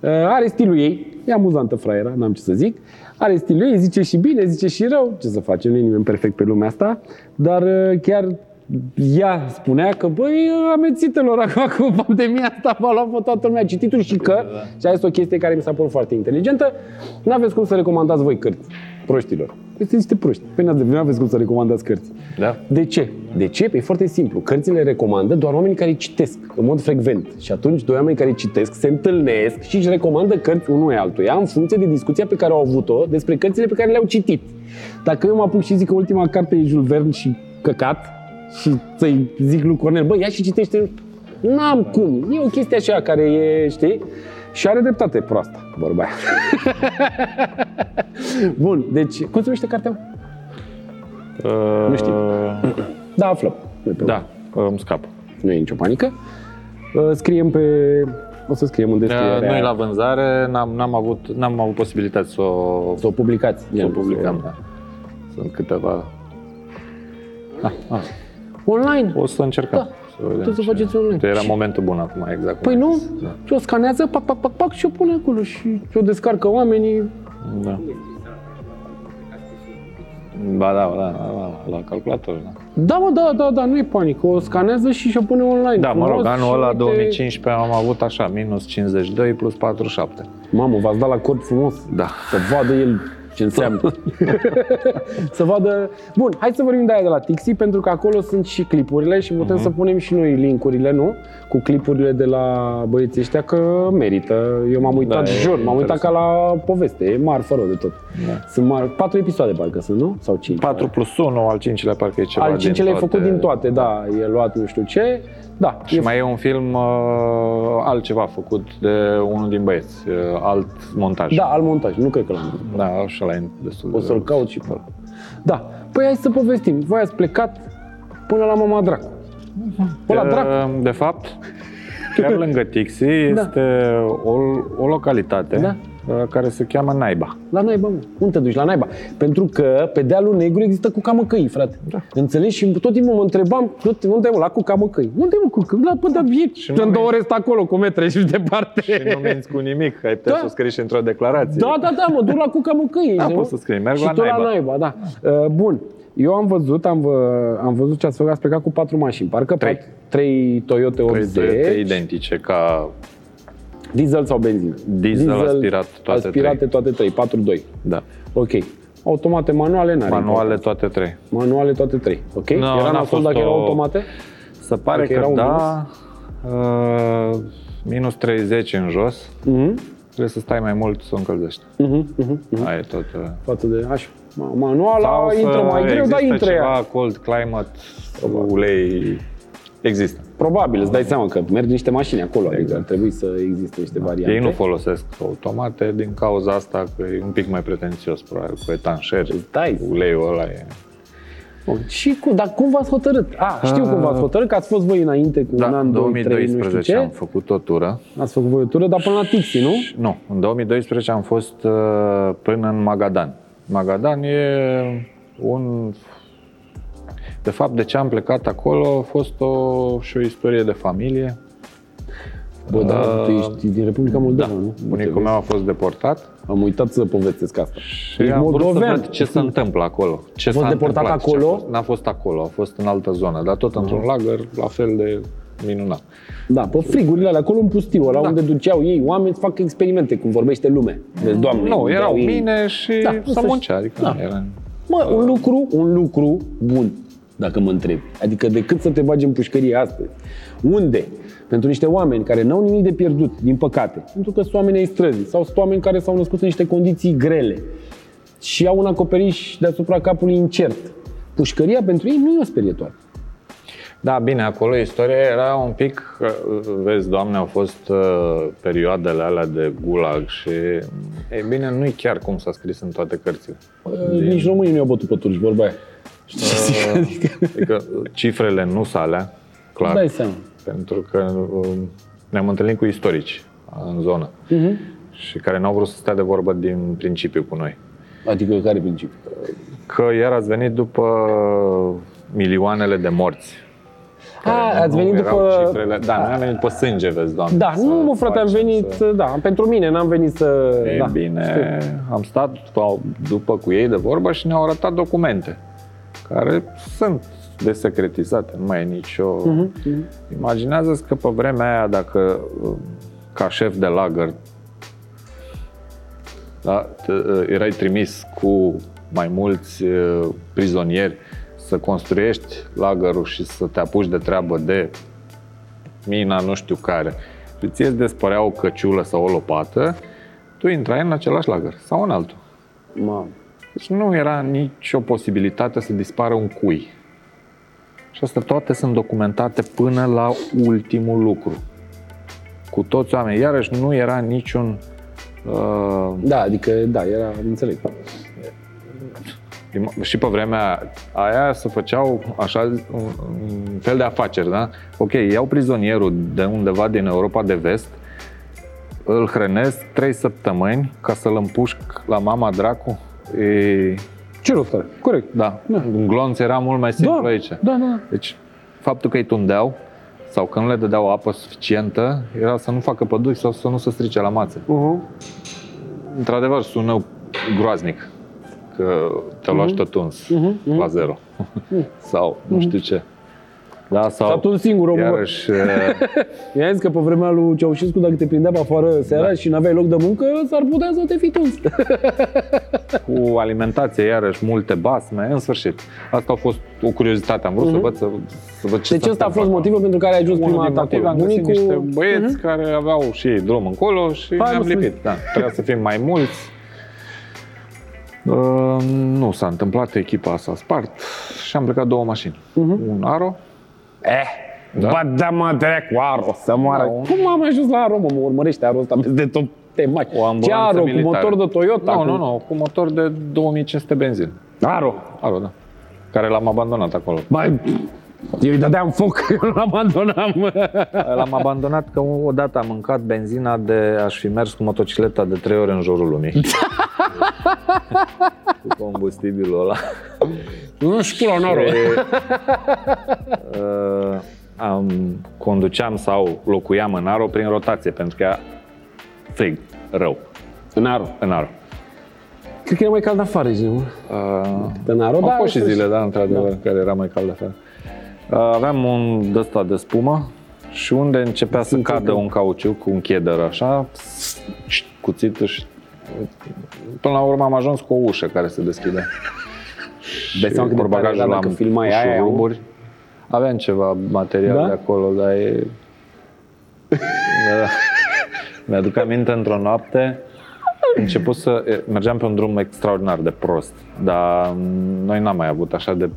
Uh, are stilul ei, e amuzantă fraiera, n-am ce să zic. Are stilul ei, zice și bine, zice și rău, ce să facem, nu e nimeni perfect pe lumea asta, dar uh, chiar ea spunea că, băi, amețitelor, acum cu pandemia asta v-a luat pe toată lumea. Cititul și că, și asta este o chestie care mi s-a părut foarte inteligentă, nu aveți cum să recomandați voi cărți proștilor. Este niște proști. Păi nu aveți cum să recomandați cărți. Da? De ce? De ce? Păi e foarte simplu. Cărțile recomandă doar oamenii care citesc în mod frecvent. Și atunci doi oameni care citesc se întâlnesc și își recomandă cărți unul altuia în funcție de discuția pe care au avut-o despre cărțile pe care le-au citit. Dacă eu mă apuc și zic că ultima carte e Jules Verne și căcat și să-i zic lui Cornel, bă, ia și citește N-am cum. E o chestie așa care e, știi? Și are dreptate proasta, vorba aia. Bun, deci, cum se numește cartea? mă? Uh, Nu știu. Da, aflăm. Nu e Da, îmi scap. Nu e nicio panică. Uh, Scriem pe... O să scriem în Uh, descriere. Noi la vânzare n-am, n-am, avut, n-am avut posibilitate să o, Să o publicați. să o publicăm. Da. Sunt câteva... Ah, ah. Online. O să încercăm. Da. Să vedem Puteți să ce- faceți online. Era Și- momentul bun acum, exact. cum Păi ai nu? zis. Da. Și o scanează, pac, pac, pac, pac și o pune acolo și o descarcă oamenii. da. Ba da, ba da, da, la calculator, da. Da, mă, da, da, da, nu e panică. O scanează și și o pune online. Da, mă frumos rog, anul și ăla, uite- 2015, am avut așa, minus 52 plus 47. Mamă, v-ați dat la cod frumos. Da. Să vadă el ce înseamnă. să vadă... Bun, hai să vorbim de aia de la Tixi, pentru că acolo sunt și clipurile și putem să punem și noi linkurile, nu? Cu clipurile de la băieții ăștia, că merită. Eu m-am uitat Da, e jur, m-am uitat ca interesant. la poveste, e marfă rău de tot. Da. Sunt mar... patru episoade, parcă sunt, nu? Sau cinci? 4 plus 1, al cincilea parcă e ceva Al cincilea e din făcut din toate, da, e luat nu știu ce. Da, Și e mai e un film uh, altceva făcut de unul din băieți, uh, alt montaj. Da, al montaj, nu cred că l-am văzut. Da, așa la e destul de O să-l caut și pe ăla. Da, păi hai să povestim. Voi ați plecat până la Mama Dracu. Până la Dracu. Uh, De fapt, chiar lângă Tixi este o, o localitate Da. Uh, care se cheamă Naiba. La naiba, mă. Unde te duci? La naiba. Pentru că pe dealul negru există cuca măcăii, frate. Da. Înțelegi? Și tot timpul mă întrebam, "Du-te, unde e mă, la cuca măcăii? Unde e mă cuca? La până e, Și nu în două mi- ore stă acolo cu metre și departe. Și nu minți cu nimic, ai putea Da. să o scrii și într-o declarație. Da, da, da, mă duc la cuca măcăii. Da, știi, poți mă? să scrii, merg și la tot naiba. la naiba, da. Uh, bun. Eu am văzut, am, vă, am văzut ce ați făcut, ați plecat cu patru mașini. Parcă Trei. pat- trei Toyota Trei 80. Toyota identice ca Diesel sau benzină? Diesel, aspirat, toate aspirate trei. toate trei, 4-2. da, Ok. Automate manuale, n-are manuale importanță. toate trei. Manuale toate trei. Ok? Nu, Era n-a nasol fost dacă o- erau automate? Se pare Dacă era că un da, uh, minus 30 în jos, Mhm. trebuie să stai mai mult să o încălzești. Mhm, mhm, mhm. Aia e tot. uh, Față de așa. Ma- Manuala Sau să intră mai greu, dar există intră ea. ceva cold climate, ulei, există. Probabil, îți dai seama că merg niște mașini acolo, adică ar trebui să existe niște variante. Ei nu folosesc automate din cauza asta că e un pic mai pretențios, probabil, cu etanșeri. dai. Uleiul ăla e... Bun. Și cu, dar cum v-ați hotărât? A, știu cum v-ați hotărât, că ați fost voi înainte cu un Da, an, în doi, trei, nu știu 2012 ce. am făcut o tură. Ați făcut voi o tură, dar până la Tixi, nu? Nu, în 2012 am fost uh, până în Magadan. Magadan e un... De fapt, de ce am plecat acolo a fost o, și o istorie de familie. Bă, da, Uh, tu ești din Republica Moldova, Da, nu? bunicul meu a fost deportat Am uitat să povestesc asta. și Ești am vrut să moldovean. văd ce se întâmplă acolo. Ce fost s-a deportat întâmplat, ce a acolo? fost. N-a fost acolo, a fost în altă zonă, dar tot într-un lagăr la fel de minunat. Da, pe frigurile alea, acolo în pustiu, ăla Da. unde duceau ei oameni să facă experimente, cum vorbește lume. Vezi, doamne, Nu, unde erau au ei- mine și Da, da, însăși- să muncea, adică da. da. era... Mă, un lucru, un lucru bun, dacă mă întreb. Adică decât să te bagi în pușcărie astăzi. Unde? Pentru niște oameni care n-au nimic de pierdut, din păcate, pentru că sunt oameni ai străzii sau sunt oameni care s-au născut în niște condiții grele și au un acoperiș deasupra capului incert. Pușcăria pentru ei nu e o sperietoare. Da, bine, acolo istoria era un pic, uh, vezi, doamne, au fost uh, perioadele alea de gulag și, e bine, nu e chiar cum s-a scris în toate cărțile. Din... Nici românii nu i-au bătut pe turci, vorba aia. Uh, adică cifrele nu sunt alea, clar. Dai seama. Pentru că uh, ne-am întâlnit cu istorici în zonă uh-huh. și care n-au vrut să stea de vorbă din principiu cu noi. Adică care principiu? Că iar ați venit după milioanele de morți. A, ați venit după... Cifrele. Da, noi am venit pe sânge, vezi, doamne. Da, nu, mă, frate, am venit, să... da, pentru mine, n-am venit să... E da, bine, știu. am stat după cu ei de vorbă și ne-au arătat documente care sunt desecretizate, nu mai e nicio... Uh-huh. Imaginează-ți că pe vremea aia, dacă ca șef de lagăr da, erai trimis cu mai mulți prizonieri să construiești lagărul și să te apuci de treabă de mina nu știu care și ție îți despărea o căciulă sau o lopată, tu intrai în același lagăr sau în altul. Mamă. Deci nu era nicio posibilitate să dispară un cui. Și astea toate sunt documentate până la ultimul lucru. Cu toți oamenii. Iarăși nu era niciun... Uh... Da, adică, da, era, înțeleg. Și pe vremea aia se făceau așa un fel de afaceri, da? Ok, iau prizonierul de undeva din Europa de vest, îl hrănesc trei săptămâni ca să-l împușc la mama dracu. E... Ce rost are? Corect. Da. da. Un glonț era mult mai simplu da. aici. Da, da. Deci, faptul că îi tundeau sau că nu le dădeau apă suficientă, era să nu facă păduri sau să nu se strice la mațe. Uh-huh. Într-adevăr, sună groaznic că te-a luat uh-huh. tot uns uh-huh. la zero. sau nu știu ce. Da, sau S-a tuns singur omul. Iarăși, I-a zis că pe vremea lui Ceaușescu, dacă te prindea pe afară seara da. și nu aveai loc de muncă, s-ar putea să te fi tuns. cu alimentație, iarăși, multe basme, în sfârșit. Asta a fost o curiozitate, am vrut uh-huh. să văd, să, să văd ce Deci ăsta a fost motivul pentru care ai ajuns prima dată acolo. Am găsit niște băieți uh-huh. care aveau și ei drum încolo și Hai, ne-am lipit. Da, trebuia să fim mai mulți. Uh, nu s-a întâmplat, echipa s-a spart și am plecat două mașini. Uh-huh. Un Aro. Eh, da? Ba da mă cu Aro, să moară. Da, un... Cum am ajuns la Aro, mă, mă urmărește Aro ăsta de tot te mai. Ce Aro, militară. cu motor de Toyota? Nu, cu... nu, nu, cu motor de 2500 benzin. Aro? Aro, da. Care l-am abandonat acolo. Mai, eu îi dădeam foc, eu l abandonam. L-am abandonat că odată am mâncat benzina de aș fi mers cu motocicleta de trei ore în jurul lumii. cu combustibilul ăla. Nu știu la noroc. uh, am, conduceam sau locuiam în Aro prin rotație, pentru că era frig, rău. În Aro? În Aro. Cred că era mai cald afară, zi, uh, În Aro, Au da, fost și zile, da, într-adevăr, da. care era mai cald afară. Uh, aveam un ăsta de spumă și unde începea să cadă un cauciuc cu un cheddar așa, cuțitul și până la urmă am ajuns cu o ușă care se deschide. Dai seama cât de tare era dacă filmai aia, ruburi. Aveam ceva material da? de acolo, dar e... da. Mi-aduc aminte într-o noapte, început să... Mergeam pe un drum extraordinar de prost, dar noi n-am mai avut așa de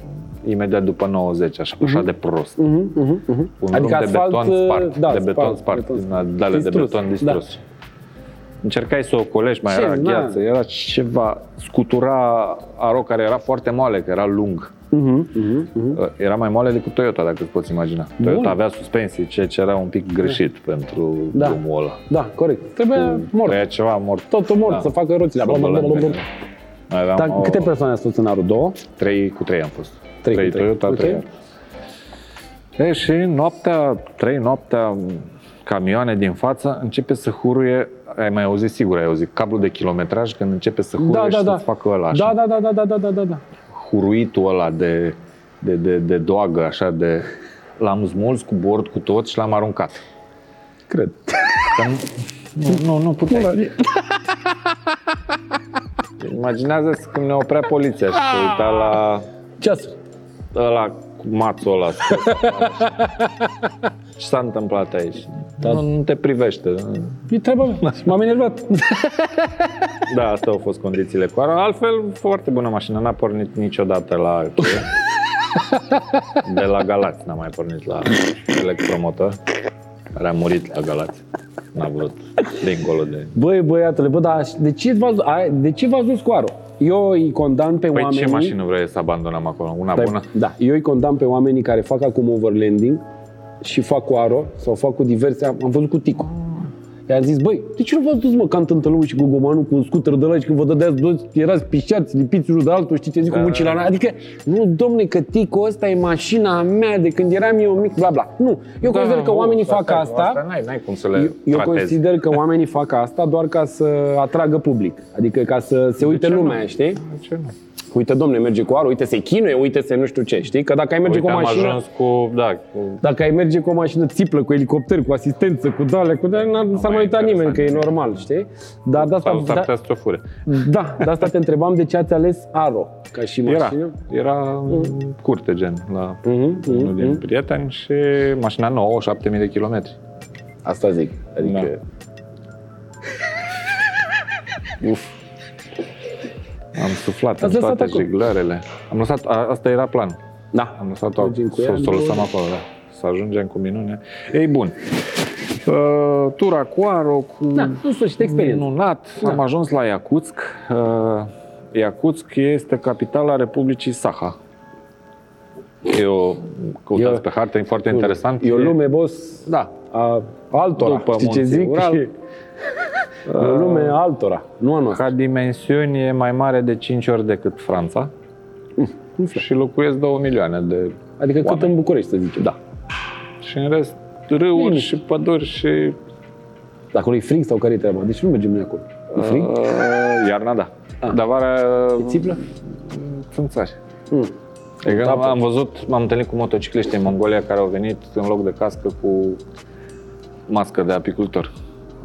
imediat după 90, așa, uh-huh. așa de prost. Uh-huh, uh-huh, uh-huh. Un adică drum asfalt, de beton spart, da, de beton spart, spart din alea de beton distrus. Da. Încercai să o colești, mai Ce, era gheață, era ceva, scutura aro care era foarte moale, că era lung. Uh-huh, uh-huh. Era mai moale decât Toyota, dacă îți poți imagina. Bun. Toyota avea suspensii, ceea ce era un pic greșit da. pentru da. drumul ăla. Da, corect. Trebuie mort. Trebuia ceva mort. Totul mort, da. să facă roțile. Dar o... câte persoane ați fost în Aro? Două? Trei cu trei am fost. Trei, trei, trei. Toyota, okay. trei. E, și noaptea, trei noaptea, camioane din față începe să huruie ai mai auzit, sigur ai auzit, cablu de kilometraj când începe să huruie da, da, și da. să-ți facă ăla așa. Da, da, da, da, da, da, da, da. Huruitul ăla de, de, de, de doagă, așa de... L-am smuls cu bord, cu tot și l-am aruncat. Cred. Că nu, nu, nu puteai. Imaginează-ți când ne oprea poliția și se uita la... Ceas. Ăla cu mațul ăla. Ce s-a întâmplat aici? Da. Nu, nu te privește. E treaba mea. M-am enervat. da, astea au fost condițiile cu Altfel, foarte bună mașină. N-a pornit niciodată la De la Galați n-am mai pornit la electromotor, care a murit la Galați. N-a vrut dincolo de... Băi, băiatule, bă, dar de ce v-ați, ai- de ce v-ați dus cu aro? Eu îi condamn pe Păi oamenii... ce mașină vrei să abandonăm acolo? Una Stai, bună? Da, eu îi condamn pe oamenii care fac acum overlanding și fac cu aro sau fac cu diverse... Am am văzut cu Tico. I-am zis, băi, de ce nu v-ați dus mă ca în Tântălău și Gogomanu cu un scooter de ăla și când vă dădeați toți, erați pișați, lipiți unul de altul, știți ce zic, cu Da. mucii la noi. Adică, nu, domne, că Tico ăsta e mașina mea de când eram eu mic, bla, bla. Nu, eu consider că nu, oamenii asta- fac asta... Asta n-ai, n-ai cum să le Eu, eu tratezi. consider că oamenii fac asta doar ca să atragă public. Adică ca să se uite ce nu? lumea, știi? De ce nu? Uite, domne, merge cu aro, uite, se chinuie, uite, se nu știu ce, știi? Că dacă ai merge Uite, cu o am mașină... ajuns cu, da, cu Dacă ai merge cu o mașină țiplă, cu elicopter, cu asistență, cu dale, cu dale, n-ar- nu s-ar mai mai uita nimeni, că e interesant. normal, știi? Dar de asta, sau s-ar da, putea să te fure. da, de asta te întrebam de ce ați ales Aro ca și Era, mașină. era curte gen la Mhm, unul mhm, din mhm. prieteni și mașina nouă, 7000 de kilometri. Asta zic. Adică... Da. Uf. Am suflat în Ați lăsat toate acolo. jiglarele. Am lăsat, a, asta era plan. Da. Am lăsat-o, Mergem cu să, ea, să o lăsăm nu- acolo, da. Să ajungem cu minune. Ei, bun. Uh, tura cu Aro, cu Da, în sfârșit, experiență. minunat. Da. Am ajuns la Iacutsk. Uh, Iacutsk este capitala Republicii Saha. Eu căutați Eu- pe hartă, e foarte interesant. E o E- lume, boss, Da, a altora. După Știi ce munții zic? Ural. E o lume a altora, nu a noastră. ca dimensiuni e mai mare de 5 ori decât Franța. Și locuiesc 2 milioane de Adică cât oameni. în București, să zicem. Da. Și în rest, râuri Bine. și păduri și... Dar acolo e frig sau care e treaba? Deci nu mergem noi acolo. E frig? Uh, iarna, da. Ah. Dar vara... E țiplă? Țânțari. Mm. Adică Apă. am văzut, m-am întâlnit cu motocicliști în Mongolia care au venit în loc de cască cu mască de apicultor.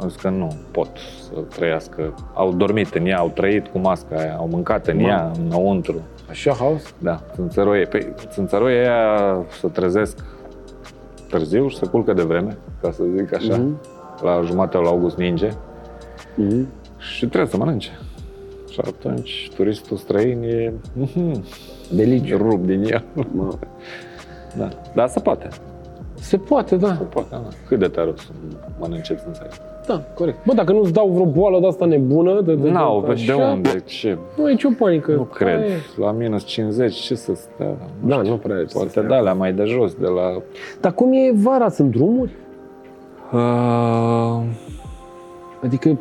Au zis că nu pot să trăiască. Au dormit în ea, au trăit cu masca aia, au mâncat în Mamă. ea, înăuntru. Așa haos? Da, țânțăroie. Păi, țânțăroie aia să trezesc târziu și să culcă de vreme, ca să zic așa. Mhm. La jumătatea la august ninge Mhm. și trebuie să mănânce. Și atunci turistul străin e mhm, Deliciu. rup din el. Mă. Da. Dar se poate. Se poate, da. Se poate, da. Cât de tare o să mănânce țânțari? Da, corect. Bă, dacă nu-ți dau vreo boală de asta nebună, de, de, N-au, de, pe de așa, unde? Ce? Nu e nicio panică. Nu cred. Hai. La minus 50, ce să stea? Da, știu. nu prea are ce să Poate stea. de alea mai de jos, de la... Dar cum e vara? Sunt drumuri? Uh, Adică,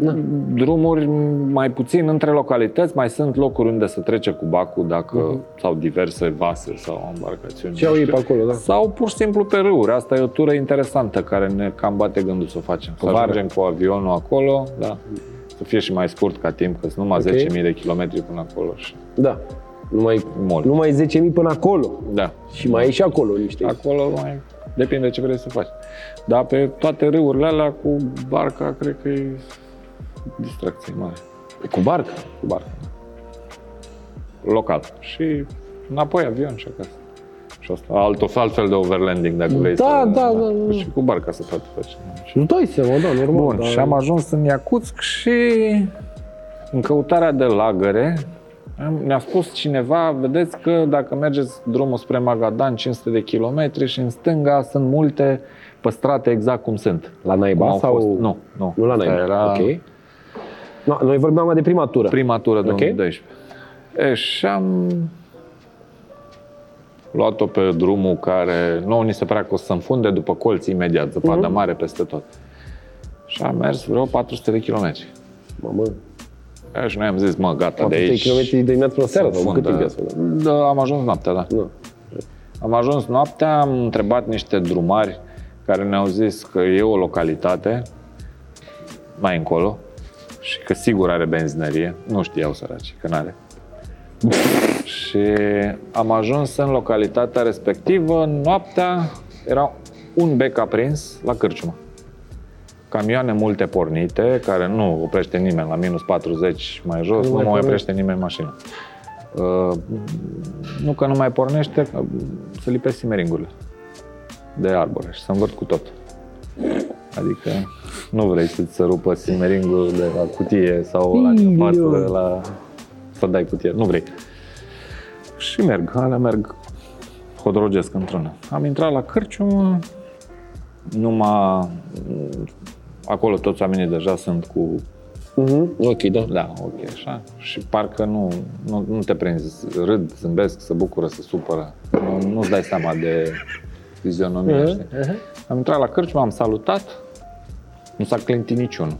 na. drumuri mai puțin între localități, mai sunt locuri unde se trece cu bacul dacă, Mhm. sau diverse vase sau embarcațiuni. ce au nu ei știu. pe acolo, da? Sau pur și simplu pe râuri. Asta e o tură interesantă care ne cam bate gândul să o facem. Să Vară. ajungem cu avionul acolo, da. Să fie și mai scurt ca timp, că sunt numai Ok. 10.000 de kilometri până acolo. Și Da. Numai, mult. numai 10.000 până acolo. Da. Și mai e și acolo niște. Acolo mai depinde ce vrei să faci. Dar pe toate râurile alea cu barca, cred că e distracție mare. Cu barcă. Cu barca. Local. Și înapoi avion și acasă. Și asta. Alt, altfel de overlanding dacă vrei Da, să... da, da, da. Și cu barca să poate face. Nu dai seama, da, normal. Bun, dar... și am ajuns în Iacutsk și în căutarea de lagăre am- ne-a spus cineva, vedeți că dacă mergeți drumul spre Magadan, 500 de kilometri și în stânga sunt multe păstrate exact cum sunt. La naiba Cum au sau... fost. Nu, nu. Nu la Asta naiba. Era Ok. No, noi vorbeam mai de prima tură. prima tură de Ok. 2012. E, și am luat-o pe drumul care nu ni se părea că o să se înfunde după colț imediat, zăpadă Mhm. mare peste tot. Și am mers vreo 400 de kilometri. Mamă, E, și noi am zis, mă, gata, de 400 aici. km de dimineață până seara se sau cât timp înfundă. e asta? Da, am ajuns noaptea, da. Nu. Am ajuns noaptea, am întrebat niște drumari care ne-au zis că e o localitate mai încolo și că sigur are benzinărie. Nu știau săraci, că n-are. și am ajuns în localitatea respectivă, noaptea era un bec aprins la cârciumă. Camioane multe pornite, care nu oprește nimeni la minus 40 mai jos, Nu nu, mai mai pornește. oprește nimeni mașina. Uh, nu că nu mai pornește, că să lipesc simeringurile de arboreș și să învârt cu tot. Adică nu vrei să-ți se rupă simeringul de la cutie sau la Iu. față la... să dai cutie. Nu vrei. Și merg, alea merg hodrogesc într-una. Am intrat la cârciumă, numai acolo toți oamenii deja sunt cu Mhm. Ok, da. da, ok, așa. Și parcă nu, nu, nu te prinzi, râd, zâmbesc, se bucură, se supără. Nu, nu-ți dai seama de fizionomie, Mhm, știi? Am intrat la cârciumă, am salutat, nu s-a clintit niciunul.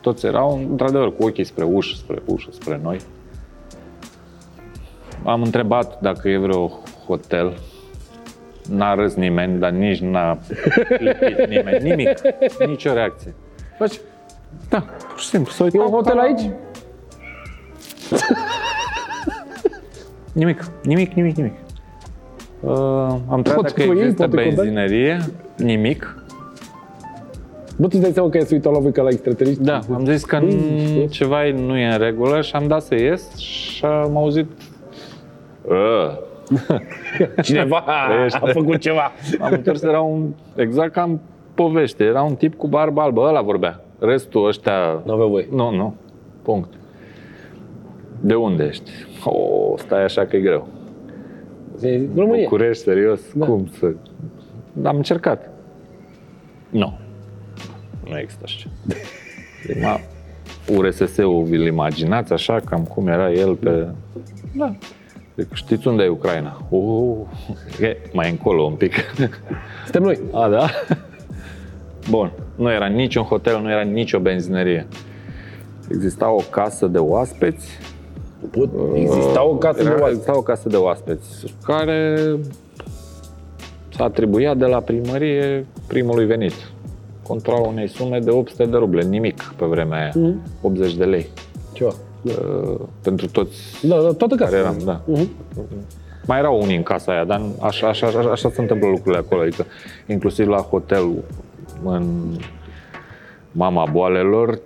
Toți erau, într-adevăr, cu ochii spre ușă, spre ușă, spre noi. Am întrebat dacă e vreo hotel. N-a râs nimeni, dar nici n-a clipit nimeni. Nimic. Nicio reacție. Faci? Da, pur și simplu. S-a E uitat un hotel ca la- aici? Nimic, nimic, nimic, nimic. Uh, am întrebat Poate dacă cu ei, există poate cu benzinerie, nimic. Bă, tu îți dai seama că e uitat la voi ca la extraterestri? Da, am zis că Mm. n- ceva nu e în regulă și am dat să ies și am auzit "Ă." Cineva a Trăiește. făcut ceva. Am întors, era un, exact ca în poveste, era un tip cu barbă albă, ăla vorbea. Restul ăștia, Nu aveau voie. nu, nu, punct. De unde ești? O, stai așa că e greu. România. București, serios? Da. Cum să... Am încercat. Nu. Nu există așa ceva. Ma, URSS-ul vi-l imaginați așa, cam cum era el pe... Da. Deci, știți unde e Ucraina? Uh, e mai încolo un pic. Suntem noi. A, da? Bun. Nu era niciun hotel, nu era nicio benzinerie. Exista o casă de oaspeți Pot, exista o casă de era, oaspeți. Exista o casă de oaspeți care s-a atribuit de la primărie primului venit. Contra unei sume de 800 de ruble, nimic pe vremea aia, Mhm. 80 de lei. Ceva. Da, Uh, pentru toți da, da toată casa. care eram, da. Mhm. Mai erau unii în casa aia, dar așa, așa, așa, așa se întâmplă lucrurile acolo. Adică, inclusiv la hotel, în mama boalelor,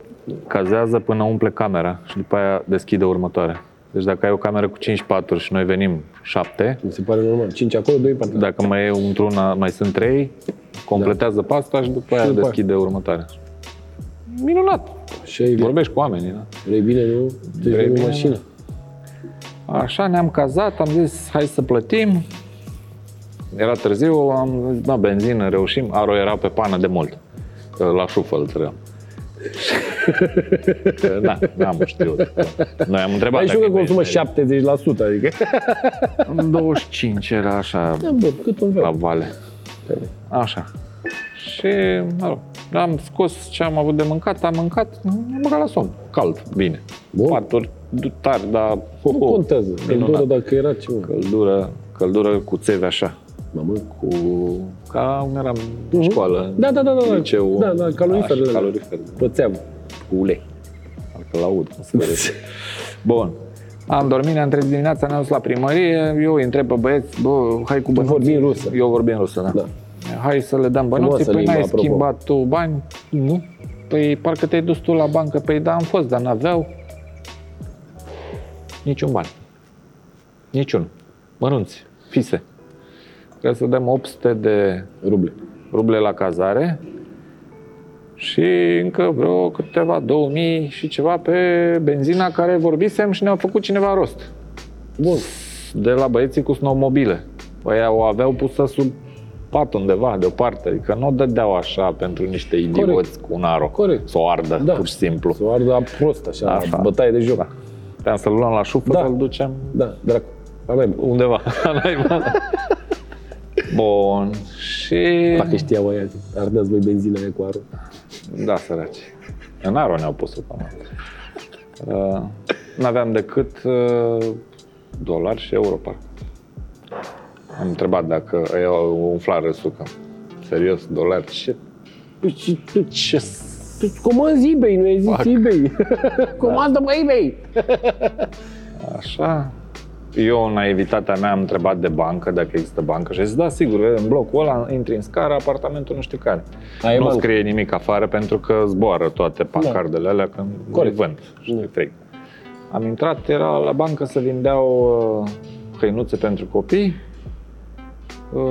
cazează până umple camera și după aia deschide următoarea. Deci dacă ai o cameră cu 5 paturi și noi venim 7, Mi se pare normal. 5 acolo, 2 în partea. dacă mai e într-una, mai sunt 3, completează pe asta și după aia Și după aia. deschide următoarea. Minunat! Și ai Vorbești cu oamenii, da? vrei bine, nu? Deci Vrei vrei bine, mașină. Așa ne-am cazat, am zis hai să plătim. Era târziu, am zis, da, benzină, reușim. Aro era pe pană de mult. Că La șufăl trăiam. Că, Da, n-am știut. Noi am întrebat Ai știu dacă că e consumă benzină. 70%, adică... În 25 era așa, Da, bă, cât un la vreau. Vale. Așa. Și, mă rog, am scos ce am avut de mâncat, am mâncat, am băgat la somn. Cald, bine. Bun. Paturi tari, dar... ho, Nu ho, contează. minunat. Căldură dacă era ceva. Căldură, căldură cu țevi așa. Mamă. Cu... Ca cum eram în Mhm. școală. Da, da, da, da, da. Liceu. Da, da, caloriferele Așa, alea. calorifer. Pățeavă. Cu ulei. Parcă laud. Bun. Am dormit, ne-am trezit dimineața, ne-am dus la primărie, eu îi întreb pe băieți, bă, hai cu bănuții. vorbi în rusă. Eu vorbim în rusă, da. Da. Hai să le dăm bănuții, Frumoasă păi limba, n-ai apropo. schimbat tu bani? Nu. Păi parcă te-ai dus tu la bancă, păi da, am fost, dar n-aveau niciun ban. Niciun. Mărunți, fise. Trebuie să dăm 800 de Ruble. ruble la cazare și încă vreo câteva 2000 și ceva pe benzina care vorbisem și ne-a făcut cineva rost. Bun. De la băieții cu snowmobile. Păi o aveau pusă sub pat undeva, deoparte. Adică nu o dădeau așa pentru niște idioți cu un aro. Corect. Să o ardă, Da. pur și simplu. Să o ardă prost, așa, Așa. bătaie de joc. Da. Puteam să-l luăm la șufă, Da. da. îl ducem Da, dracu. Aveam. undeva. la naiba. Bun. Și... Dacă știau aia, ardeați voi benzina aia cu arul. Da, săraci. În aro ne-au pus-o pe masă. Uh, n-aveam decât uh, dolari și euro, parcă. Am întrebat dacă ei au umflat râsul, că serios, dolari, ce? Păi și tu, Ce? tu comanzi eBay, nu ai zis Fac. eBay. Comandă pe eBay. Așa. Eu, în naivitatea mea, am întrebat de bancă, dacă există bancă și a zis, da, sigur, în blocul ăla intri în scară, apartamentul nu știu care. Aia e nu bancă. scrie nimic afară pentru că zboară toate pancardele alea când le Corect. vând și de frig. Am intrat, era la bancă să vindeau uh, hăinuțe pentru copii, uh,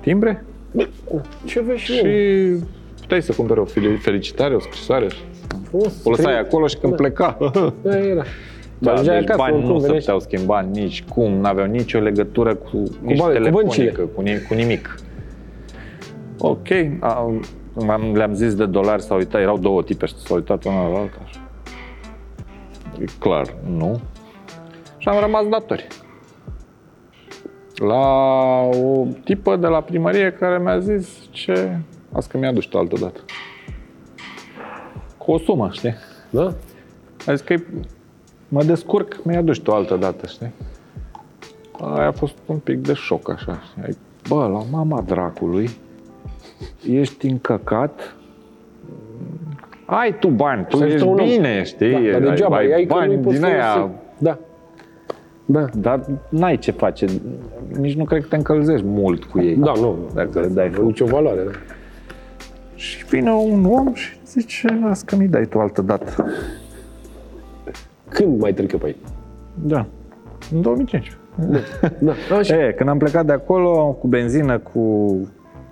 timbre Ce vezi și și eu? puteai să cumperi o fel- felicitare, o scrisoare. Frumos. O lăsai acolo și când Da. pleca, Da, era. Da, ajungeai deci acasă, bani oricum nu se veneai puteau schimba nici cum, n-aveau nicio legătură cu, nici bani, cu telefonică, băncile. cu, ni- cu nimic. Ok, am, am, le-am zis de dolari, s-au uitat, erau două tipe și s-au uitat una la alta. așa. E clar, nu. Și am rămas datori. La o tipă de la primărie care mi-a zis ce... Azi că mi-a dus tu altă dată. Cu o sumă, știi? Da? A zis că mă descurc, mi-a dus tu altă dată, știi? Aia a fost un pic de șoc, așa. știi? Ai, Bă, la mama dracului, ești încăcat, ai tu bani, tu Să ajută ești un om. bine, știi? Da, dar degeaba, ai, ai că bani nu-i poți din aia, folosi. Da. Da. dar n-ai ce face. Nici nu cred că te încălzești mult cu ei. Da, nu. Dacă le dai Nu foc. nicio valoare. Da. Și vine un om și zice, las că mi dai tu altă dată. Când mai trec eu pe aici? Da. În 2015. Da. Așa. E, când am plecat de acolo cu benzină, cu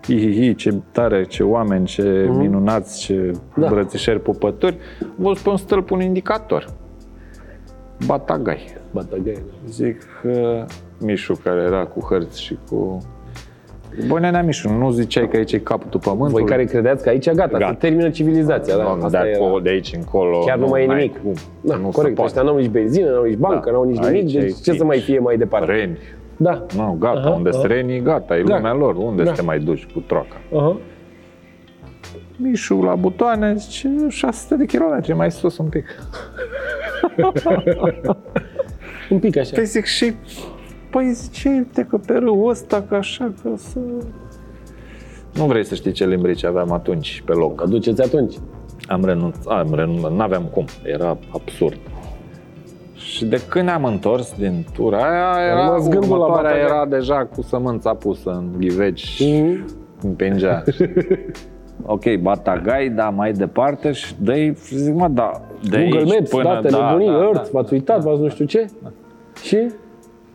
hihihi, ce tare, ce oameni, ce minunați, ce Mhm. Da. îmbrățișări pupături, am văzut pe un stâlp un indicator. Batagai. Batagai. Zic că Mișu, care era cu hărți și cu... Bă, nenea Mișu, nu ziceai că aici e capătul pământului? Voi care credeți că aici gata, Gata. se termină civilizația. Da? Doamne, Asta de, era. acolo, de aici încolo... Chiar nu mai e n-ai nimic. Cum. Da, nu corect. Se Ăștia poate. n-au nici benzină, n-au nici bancă, Da. n-au nici nimic. Aici Deci e ce să fix. mai fie mai departe? Reni. Da. Nu, gata, Aha, unde aha. sunt renii, gata, e Da. lumea lor. Unde Da. să te mai duci cu troaca? Aha. Mișu la butoane, zice, 600 de kilometri mai sus un pic. Un pic așa. Păi zic și, păi zice, uite că pe râul ăsta, că așa, că să... Nu vrei să știi ce limbrici aveam atunci pe loc. Că duceți atunci. Am renunțat, am renunțat, n-aveam cum, era absurd. Și de când ne-am întors din tura aia, era, rămas gândul la următoarea batalia. era deja cu sămânța pusă în ghiveci, Mhm. împingea. ok, batagai, da, mai departe și dă zic, mă, da, de Google aici Maps, până, date, da, nebunii, da, Earth, da. v-ați uitat, v-ați nu știu ce. Și?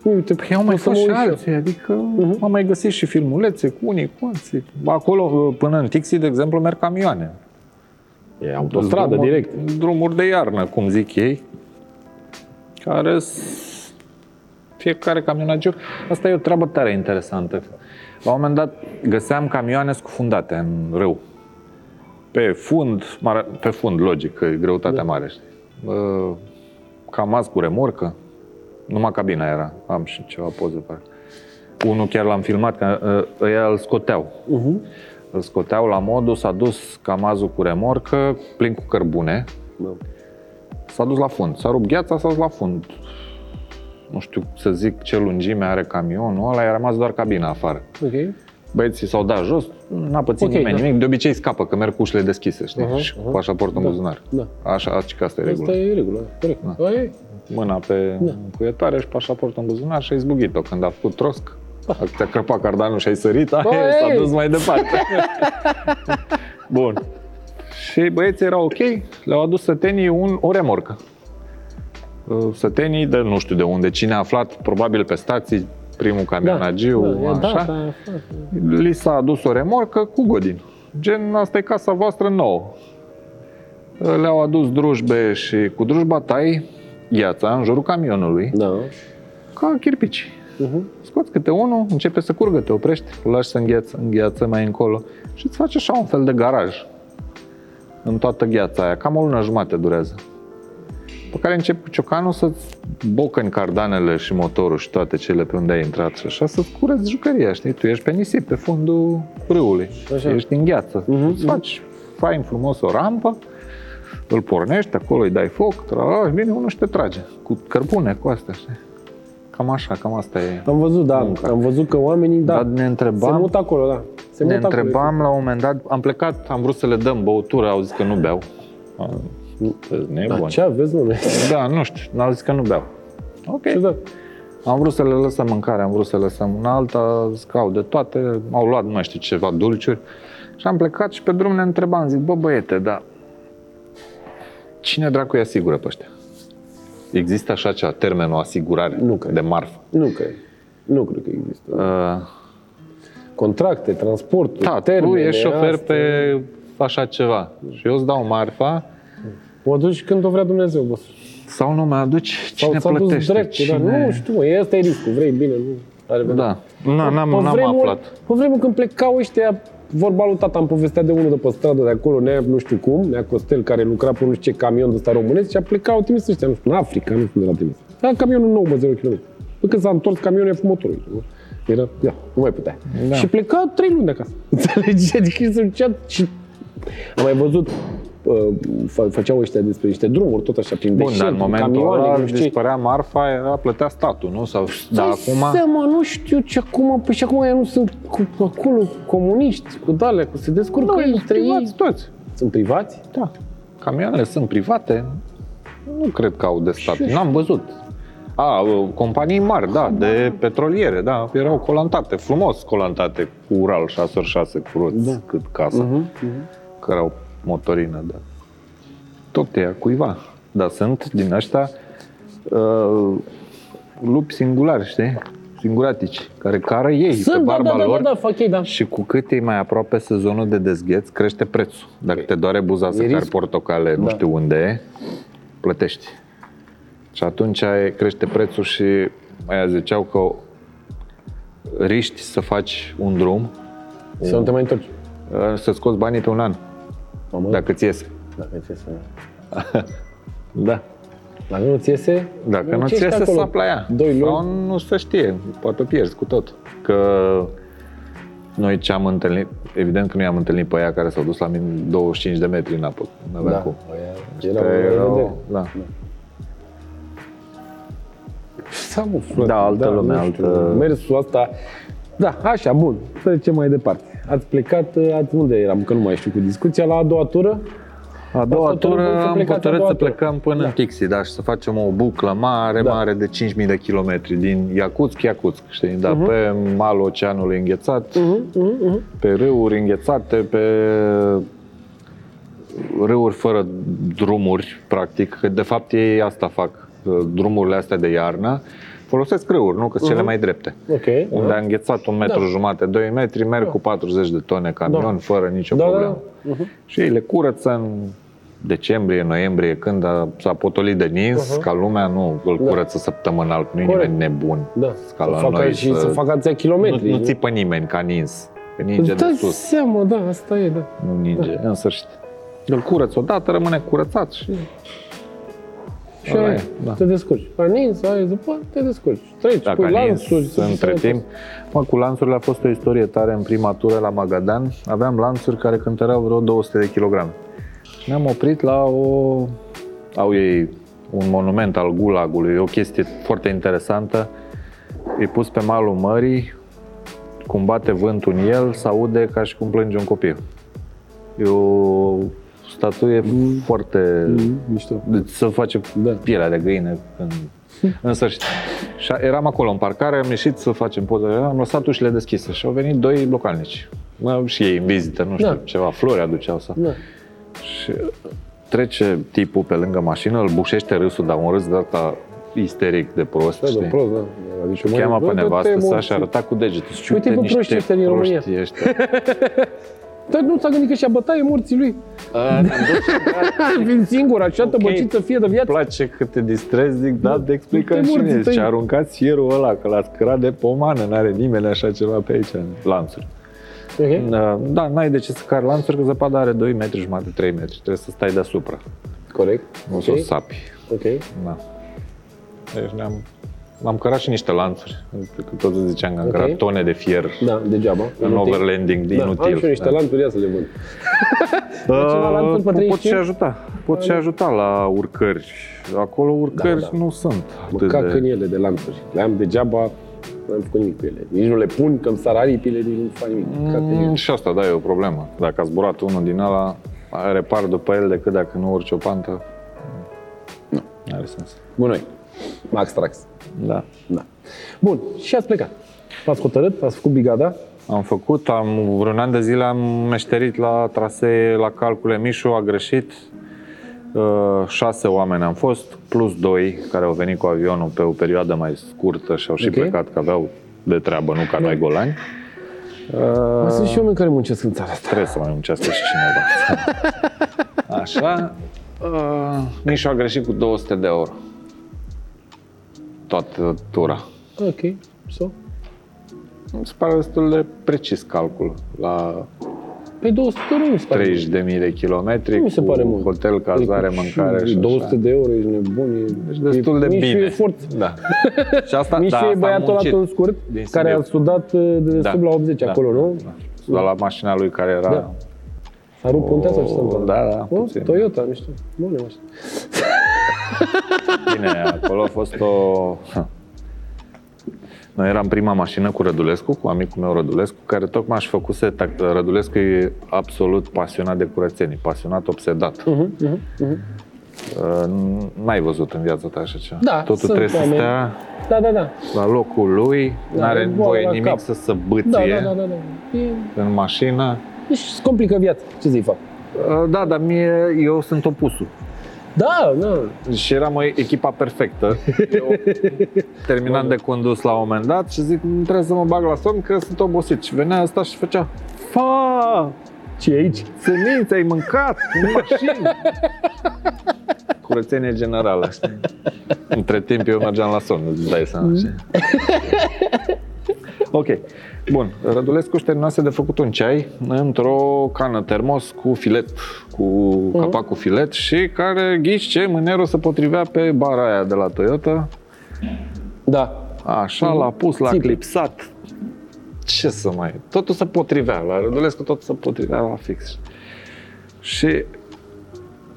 Uite, Păi au mai o să fost mă și uit eu. alții, adică am mai găsit și filmulețe cu unii, cu alții. Acolo, până în Tixi, de exemplu, merg camioane. E autostradă, Drumuri- direct. Drumuri de iarnă, cum zic ei, care s- fiecare camionagiu. Asta e o treabă tare interesantă. La un moment dat găseam camioane scufundate în râu. Pe fund, mare, pe fund, logic, că e greutatea mare, știi. Uh, Camaz cu remorcă, numai cabina era. Am și ceva poze pe Unul chiar l-am filmat, că uh, ăia îl scoteau. Uh-huh. Îl scoteau la modul, s-a dus camazul cu remorcă, plin cu cărbune, Da. s-a dus la fund. S-a rupt gheața, s-a dus la fund. Nu știu să zic ce lungime are camionul ăla, i-a rămas doar cabina afară. Ok. Băieții s-au dat jos, n-a pățit Ok, nimeni da. nimic, de obicei scapă, că merg cu ușile deschise, știi, Aha, și cu aha. pașaportul în Da, buzunar. da. Așa, așa că asta e Asta regula. e regulă, corect. Da. Ai? Mâna pe Da. încuietoare și pașaportul în buzunar și ai zbugit-o. Când a făcut trosc, dacă ți-a crăpat cardanul și ai sărit, aia Băi! s-a dus mai departe. Bun. Și băieții erau ok, le-au adus sătenii un, o remorcă. Uh, Sătenii de nu știu de unde, cine a aflat, probabil pe stații, primul camionagiu, da, așa. da, da, da. Li s-a adus o remorcă cu godin. Gen, asta e casa voastră nouă. Le-au adus drujbe și cu drujba tai gheața în jurul camionului, Da. ca chirpici. Uh-huh. Scoți câte unul, începe să curgă, te oprești, îl lași să îngheață, îngheață mai încolo și îți faci așa un fel de garaj în toată gheața aia. Cam o lună jumate durează. Pe care începi cu ciocanul să-ți bocăni cardanele și motorul și toate cele pe unde ai intrat și așa să-ți cureți jucăria, știi? Tu ești pe nisip, pe fundul râului, Așa. ești în gheață. Mhm, Îți faci fain frumos o rampă, îl pornești, acolo îi dai foc, tra, și vine unul și te trage, cu cărbune, cu astea, știi? Cam așa, cam asta e. Am văzut, da, Munca. am văzut că oamenii, da, Dar ne se întrebam, mută acolo, da. Se ne mută acolo. întrebam la un moment dat, am plecat, am vrut să le dăm băutură, au zis că nu beau. A, Nebun. Da, ce aveți, nu? Da, nu știu, n-au zis că nu beau. Ok. Ciudat. Am vrut să le lăsăm mâncare, am vrut să le lăsăm în alta, zic că au de toate, au luat, nu mai știu, ceva dulciuri. Și am plecat și pe drum ne întrebam, zic, bă băiete, da, cine dracu îi asigură pe ăștia? Există așa ceva, termenul asigurare Nu cred. de marfă. Nu cred. Nu cred că există. Uh, Contracte, transporturi, da, tu termene, ești șofer astea. pe așa ceva și eu îți dau marfa, O duci când o vrea Dumnezeu, boss. Sau nu mai aduci Sau cine s-a dus plătește. drept, cine... dar nu știu, mă, ăsta e riscul, vrei bine, nu are vedere. Da, Na, n-am, Pe n-am vremuri- aflat. Pe vremuri când plecau ăștia, vorba lui tata, am povestea de unul de pe stradă de acolo, Nea, nu știu cum, Nea Costel, care lucra pe nu știu ce camion de ăsta românesc și a plecat, au trimis ăștia, nu știu, în Africa, nu știu de la trimis. Era camionul nou, mă, 0 km. Păi când s-a întors camionul, e motorul. Nu? Era, ia, nu mai putea. Da. Și pleca trei luni de acasă. Înțelegi? Adică se ducea și am mai văzut uh, fă- făceau ăștia despre niște drumuri, tot așa, prin Bun, deșert, dar în momentul camioane, ăla nu știu ce. dispărea marfa, era plătea statul, nu? Sau, dar Dai acum... seama, nu știu ce acum, păi și acum ei nu sunt cu, acolo cu comuniști, cu dale, cu se descurcă Nu, ei sunt între ei. privați toți. Sunt privați? Da. Camioanele sunt private. Nu cred că au de stat. Și- N-am văzut. A, companii mari, da, de petroliere, da, erau colantate, frumos colantate, cu Ural 6x6 cu roți Da. cât casa, Uh-huh. care au motorină, da. Tot e a cuiva. Dar sunt din ăștia uh, lupi singulari, știi? Singuratici, care cară ei pe Sunt, da, barba da, da, lor da, da, fac ei, da. și cu cât e mai aproape sezonul de dezgheț, crește prețul. Dacă te doare buza să E cari risc. portocale, nu Da. știu unde, plătești. Și atunci e- crește prețul și aia ziceau că riști să faci un drum, Să nu te mai întorci. uh, să scoți banii pe un an, Mamă, dacă ți iese. Dacă ți iese, Da. Dacă nu ți iese, Dacă nu ce ți ești iese, acolo? sap la ea. Doi luni. Sau nu se știe, poate o pierzi cu tot. Că noi ce am întâlnit, evident că noi am întâlnit pe aia care s-au dus la mine 25 de metri în apă. Nu avea Da, cum. aia era Că o vedere. erau, da. Da, mă, frate, Da, altă lume, nu știu, altă- Mersul asta... Da, așa, bun. Să trecem mai departe. Ați plecat, ați, unde eram, că nu mai știu cu discuția, la a doua tură? A doua Asta tură trebuie să am plecați a hotărât doua să tură. plecăm până Da. în Pixi, da, și să facem o buclă mare, Da. mare de 5.000 de kilometri din Iacutsk, Iacutsk, știi, dar Mhm. pe malul oceanului înghețat, pe râuri înghețate, pe râuri fără drumuri, practic, că de fapt ei asta fac, drumurile astea de iarnă, folosesc râuri, nu, că sunt cele mai drepte. Ok. Unde da. a înghețat un metru Da. jumate, 2 metri, merg cu 40 de tone camion, Da. fără nicio Da, da, problemă. da. Mhm. Și ei le curăță în decembrie, noiembrie, când a, s-a potolit de nins, ca lumea nu îl Da. curăță săptămânal, nu e Corect. nimeni nebun. Da, Ca să la facă noi și să, facă atâția nu, kilometri. nu țipă nimeni ca nins, că ninge Îți dai de sus, seama, da, asta e, da. nu ninge, în sfârșit. Îl curăță odată, rămâne curățat și Și Ăla aia, e, da. te descurci. A nins, aia, după te descurci. Treci, Dacă pui a nins, lanțuri. și între sănătos. timp, mă, cu lanțurile a fost o istorie tare în prima tură la Magadan. Aveam lanțuri care cântăreau vreo 200 de kilograme. Ne-am oprit la o... Au ei un monument al Gulagului, o chestie foarte interesantă. E pus pe malul mării, cum bate vântul în el, se aude ca și cum plânge un copil. E o statuie foarte Mm, Mișto. deci să face Da. pielea de găină când... În sfârșit. Și eram acolo în parcare, am ieșit să facem poze, am lăsat ușile deschise și au venit doi localnici. Mă, și ei în vizită, nu știu, Da. ceva flori aduceau sau... Da. Și trece tipul pe lângă mașină, îl bușește râsul, dar un râs de ăsta isteric de prost, Da, de știi? prost, da. Adică mai- Cheamă bă, pe dă-te nevastă sa morți. și arăta cu degetul. Și Uite, bă, proștii ăștia din România. proști ăștia. Dar nu ți-a gândit că și-a bătaie morții lui. Fiind singur, așa Ok. tăbăcit să fie de Îmi viață. place că te distrezi, zic, da, te explicăm Te și morți mie. tăi. Și aruncați fierul ăla, că l-ați cărat de pomană, n-are nimeni așa ceva pe aici, în lanțuri. Ok? Da, Da, n-ai de ce să cari lanțuri, că zăpada are 2 metri jumate, 3 metri. Trebuie să stai deasupra, Corect. nu să o Ok. sapi. Ok. Da. Deci ne-am, am cărat și niște lanțuri. Că tot îți ziceam că am Ok. cărat tone de fier Da, degeaba. în Inutil. overlanding, Da, inutil. am și eu niște da. lanțuri, ia să le vând. ceva lanțuri pe pot 35? și ajuta. Pot și ajuta la urcări. Acolo urcări Da, da. nu sunt Mă atât cac de... în ele de lanțuri. Le am degeaba, nu am făcut nimic cu ele. Nici nu le pun, că îmi sar aripile, nici nu fac nimic. Cac în Mm, ele. și asta, da, e o problemă. Dacă a zburat unul din ăla, repar după el decât dacă nu urci o pantă. Nu. Are sens. Bunoi. Max Trax. Da. Da. Bun, și ați plecat. V-ați hotărât, ați făcut brigada. Am făcut, am, vreun an de zile am meșterit la trasee, la calcule. Mișu a greșit. Uh, șase oameni am fost, plus doi care au venit cu avionul pe o perioadă mai scurtă și au și Ok. plecat, că aveau de treabă, nu ca noi golani. Mai sunt și oameni care muncesc în țara asta. Trebuie să mai muncească și cineva. Așa. Uh, Mișu a greșit cu 200 de euro. Toată tura. Ok. So? Mi se pare destul de precis calcul. La Păi 200 de euro nu mi se pare 30.000 de kilometri, Nu mi se cu pare mult. hotel, cazare, Adică mâncare și 200 așa. de euro, ești nebun. E, Deci destul de e, bine. Mișu e efort. Da. și asta, Mișu da, e asta băiatul am ăla muncit. tot scurt, Din care a Sibiu. sudat uh, de Da. sub la 80 Da. acolo, nu? Da, la mașina lui care era... Da. S-a rupt puntea sau ce s-a întâmplat? Da, da, O, puțin. Toyota, nu știu. Bune mașină. Bine, acolo a fost o... Noi eram prima mașină cu Rădulescu, cu amicul meu Rădulescu, care tocmai își făcuse... tac- Rădulescu e absolut pasionat de curățenie, pasionat, obsedat. Mhm, mhm, mhm. Uh, N-ai văzut în viața ta așa ceva. Da, Totul sunt trebuie să oameni. stea Da, da, da. la locul lui, Da, n-are e boală voie la nimic cap. să se Da, bâție da, da, da. da. E, în mașină. deci îți complică viața. Ce să-i fac? Uh, Da, dar mie, eu sunt opusul. Da, da. Și eram o echipa perfectă. Eu terminam de condus la un moment dat și zic, nu trebuie să mă bag la somn că sunt obosit. Și venea asta și făcea, fa, Ce e aici? semințe ai mâncat în mașină. Curățenie generală, știi? Între timp eu mergeam la somn, îți dai seama, știi? Ok. Bun. Rădulescu își terminase de făcut un ceai într-o cană termos cu filet, cu capac cu filet și care, ghici ce, mânerul se potrivea pe bara aia de la Toyota. Da. Așa, l-a pus, l-a Țipă. clipsat. Ce să mai... Totul se potrivea. La Rădulescu totul se potrivea la fix. Și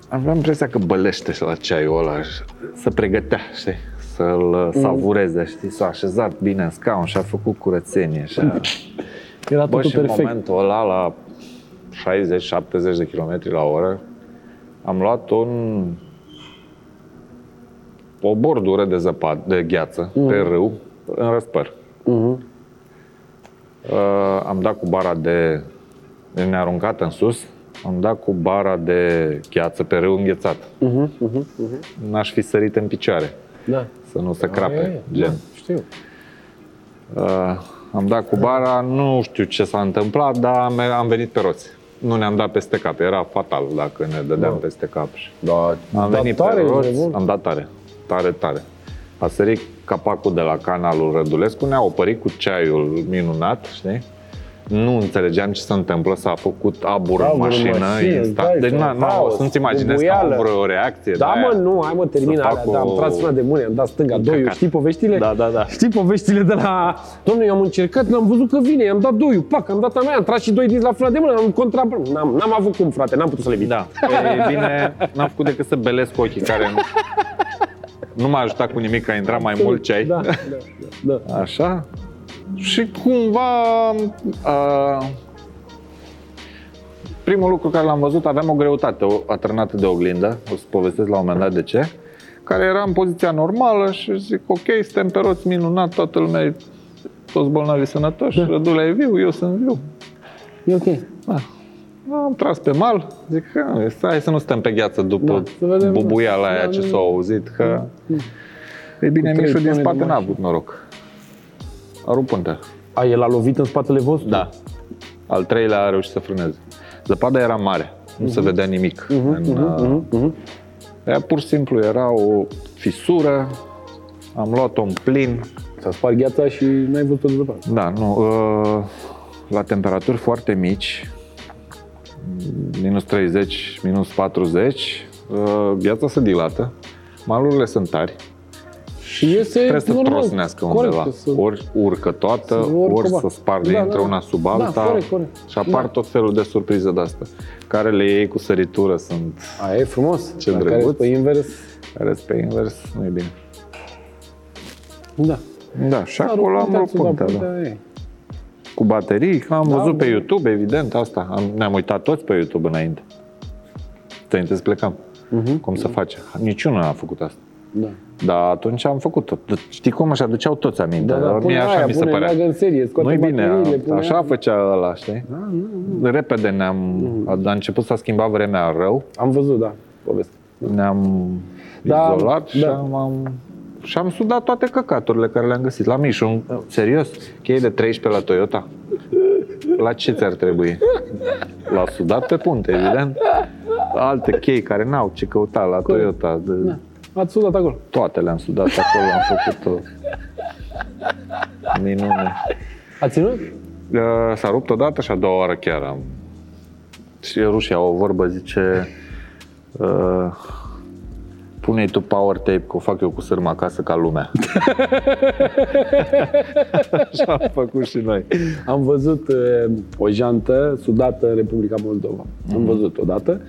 aveam impresia că bălește și la ceaiul ăla, și se pregătea, știi? Să-l savureze, știi? S-a așezat bine în scaun și a făcut curățenie. Și a... Era Bă, totul și în perfect. momentul ăla, la 60-70 de km la oră, am luat un o bordură de zăpadă, de gheață, pe râu, în răspăr. Mhm. Uh, am dat cu bara de... ne-a aruncat în sus, am dat cu bara de gheață pe râu înghețat. Mhm, mhm, mhm. N-aș fi sărit în picioare, Da. Să nu se Aia crape, e, gen. Da, știu. Uh, am dat cu bara, nu știu ce s-a întâmplat, dar am, am venit pe roți. Nu ne-am dat peste cap, era fatal dacă ne dădeam Da. peste cap. Da, Am da, venit tare, pe roți, ești nebun. am dat tare, tare, tare. A sărit capacul de la canalul Rădulescu, ne-a opărit cu ceaiul minunat, știi? Nu înțelegeam ce se întâmplă, s-a făcut abur în Abur în mașină mașină, instant. dai Deci seama, na, na, haos, să nu-ți imaginezi că am bubuială. vreo reacție Da, de aia. mă, nu, hai mă, termină Să alea, fac da, am o- tras frâna de mâine, am dat stânga, doiul, căcat. știi povestile? Da, da, da. Știi povestile de la... Domnule, eu am încercat, n-am văzut că vine, i-am dat doiul, pac, am dat a mea, am tras și doi dinți la frâna de mână, am contra... N-am, n-am avut cum, frate, n-am putut să le evit. Da, e bine, n-am făcut decât să belesc ochii care nu, nu m-a ajutat cu nimic, că a intrat mai mult ceai. Da, da, da. da. Așa. Și cumva... A, primul lucru care l-am văzut, aveam o greutate o atârnată de oglindă, o să povestesc la un moment dat de ce, care era în poziția normală și zic, ok, suntem pe roți minunat, toată lumea e toți bolnavi sănătoși, da. Rădulea e viu, eu sunt viu. E ok. Da. Am tras pe mal, zic că hai să nu stăm pe gheață după Da, să vedem, bubuiala da. aia Da, ce da, s-a auzit, că... E bine, Cu trei Mișu din tone de spate n-a mașină. avut noroc. A rupt puntea. A, el a lovit în spatele vostru? Da. Al treilea a reușit să frâneze. Zăpada era mare, nu se vedea nimic. în, uh, Mhm, mhm. ea pur și simplu era o fisură, am luat-o în plin. S-a spart gheața și n-ai văzut-o de departe. Da, nu, uh, la temperaturi foarte mici, minus 30, minus 40, uh, gheața se dilată, malurile sunt tari, Și iese trebuie să normal. trosnească Corect, undeva. să- Ori urcă toată, Să ori, urcă, să ba. sparge Da, între da. una sub Da, alta corect, corect. și apar Da. tot felul de surprize de astea, care le iei cu săritură, sunt Aia e frumos. Ce La care drăguț. pe invers, care sunt pe invers, nu e bine. da. Da, și acolo am rupt puntea, da. e. Cu baterii, am Da, văzut pe bun. YouTube, evident, asta. Am, ne-am uitat toți pe YouTube înainte. Înainte să plecăm. Mhm. Cum să face. Niciunul n-a făcut asta. Da. Dar atunci am făcut-o. Știi cum își aduceau toți aminte. Da, da, Mie pune așa aia, mi se pune părea. leagă în serie, scoate Nu-i bine, bateriile, pune așa aia. făcea ăla, știi? Da, nu, nu. Repede ne-am, Mhm. a, a început să schimba vremea rău, Am văzut, da, poveste. ne-am Da, izolat și, da. am, am, și am sudat toate căcaturile care le-am găsit. La Mișu, serios, cheie de 13 la Toyota. La ce ți-ar trebui? L-a sudat pe punte, evident. alte chei care n-au ce căuta la Toyota. De, Da. Ați sudat acolo. Toate le-am sudat acolo, am făcut-o. Minune. A ținut? Uh, S-a rupt odată și a doua oară chiar am. Și rușii au o vorbă, zice uh, Pune-i tu power tape, că o fac eu cu sârmă acasă ca lumea. Așa am făcut și noi. Am văzut uh, o jantă sudată în Republica Moldova. Am văzut odată.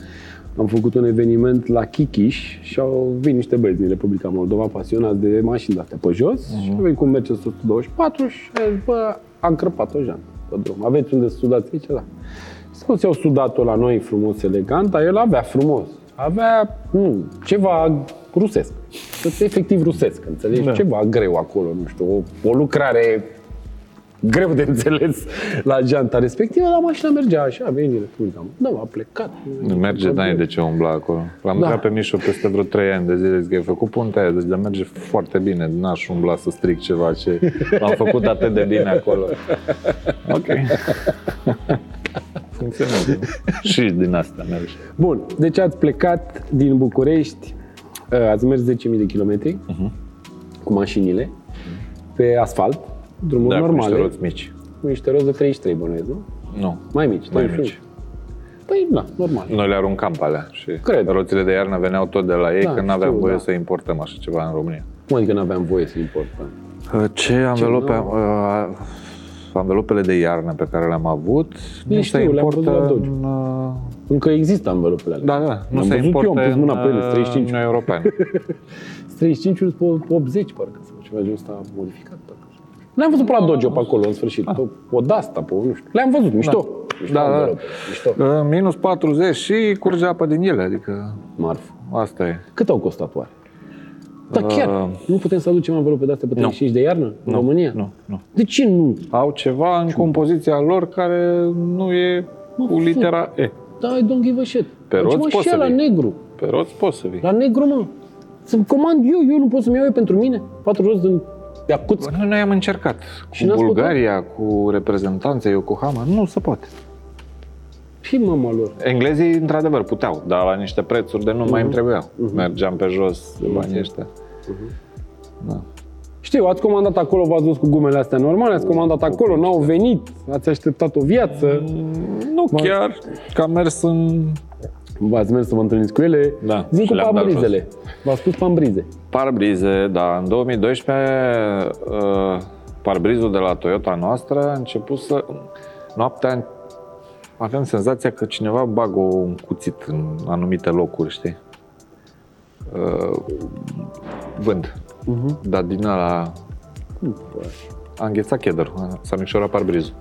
Am făcut un eveniment la Chichiș și au venit niște băieți din Republica Moldova pasionați de mașini de-astea pe jos și au venit cu un Mercedes 124 și a zis, bă, am crăpat o jantă pe drum. Aveți unde să sudați aici? Da. Și toți au sudat-o la noi frumos, elegant, dar el avea frumos. Avea, nu, ceva rusesc. Efectiv rusesc, înțelegi? Da. Ceva greu acolo, nu știu, o, o lucrare greu de înțeles la janta respectivă, dar mașina mergea așa, veni Republica Moldova, a plecat. Nu merge, n-ai de ce umbla acolo. L-am Da. da. pe Mișu peste vreo 3 ani de zile, zic că ai făcut puntea aia, deci dar merge foarte bine, n-aș umbla să stric ceva ce am făcut atât de bine acolo. Ok. Funcționează. și din asta merge. Bun, deci ați plecat din București, uh, ați mers 10.000 de kilometri Mhm. cu mașinile pe asfalt, drumuri Da, cu normale, niște roți mici. cu niște roți de 33 bănuiesc, nu? Nu, Mai mici, mai 31. mici. Păi, da, normal. Noi le aruncam pe alea și Cred. roțile de iarnă veneau tot de la ei, Da, că nu aveam știu, voie da. să importăm așa ceva în România. Cum adică nu aveam voie să importăm? Ce anvelope, nu? uh, anvelopele de iarnă pe care le-am avut, nu se știu, le-am importă văzut la Dodge. în, uh, Încă există învelopele alea. Da, da, nu Am se văzut eu, am importă pus mâna pe ele, în 35. Uniunea Europeană. 35 pe 80 parcă sau ceva genul ăsta modificat. Parcă. Le-am văzut pe la Dodge pe acolo, în sfârșit. Pe o Dasta, pe nu știu. Le-am văzut, mișto. Mișto, Da, da. envelope, Mișto. Uh, Minus 40 și curge apă din ele, adică Marfă. asta e. Cât au costat oare? Da, chiar. Uh, nu putem să aducem învelope de-astea pe 35 de iarnă în România? Nu, nu. De ce nu? Au ceva în compoziția lor care nu e cu litera E. Da, I don't give a shit. Pe Deci, roți mă, poți și să la vii. negru. Pe roți poți să vii. La negru, mă. Să-mi comand eu, eu nu pot să-mi iau eu pentru mine. Patru roți din Iacuț. Noi, noi am încercat Și cu n-ați Bulgaria, cu reprezentanța Yokohama, nu se poate. Și mama lor. Englezii, într-adevăr, puteau, dar la niște prețuri de nu mai îmi Mhm. trebuiau. Mergeam pe jos de banii ăștia. Da. Știu, ați comandat acolo, v-ați dus cu gumele astea normale, ați comandat acolo, n-au venit, ați așteptat o viață, Nu chiar, că am mers în v-ați mers să vă întâlniți cu ele. Da, Zic și cu le-am dat pambrizele. V-ați spus pambrize. parbrize, da, în 2012 uh, parbrizul de la Toyota noastră a început să... Noaptea aveam senzația că cineva bagă un cuțit în anumite locuri, știi? Uh, vând. Uh-huh. Dar din ala a înghețat cheddar, s-a micșorat parbrizul.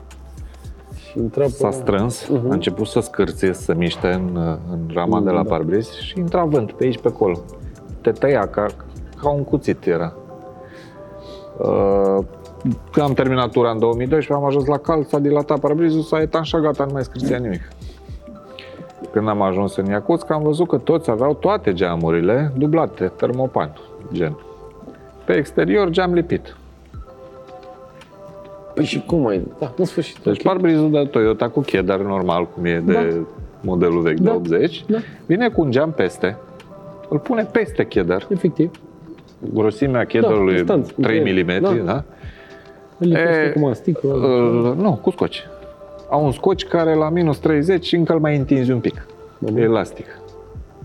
Și intra pe... S-a strâns, uh-huh. a început să scârție, să se miște în, în rama de la Da. parbriz și intra vânt pe aici, pe acolo. Te tăia ca, ca un cuțit era. Uh, când am terminat tura în 2012, am ajuns la calț, s-a dilatat parbrizul, s-a etanșat, gata, nu mai scârția nimic. Când am ajuns în Iacuț, am văzut că toți aveau toate geamurile dublate, termopan, gen. Pe exterior, geam lipit. Păi și cum ai... Da, în sfârșit. Deci ok. parbrizul de Toyota cu cheddar normal, cum e de Da. modelul vechi de Da. 80, Da. vine cu un geam peste, îl pune peste cheddar, Efectiv. grosimea cheddarului instant, 3 între ele. mm, Da. da? Îl lipește E, cu mastic. Îl, nu, cu scoci. Au un scoci care la minus 30 încă îl mai întinzi un pic. Bun. E elastic.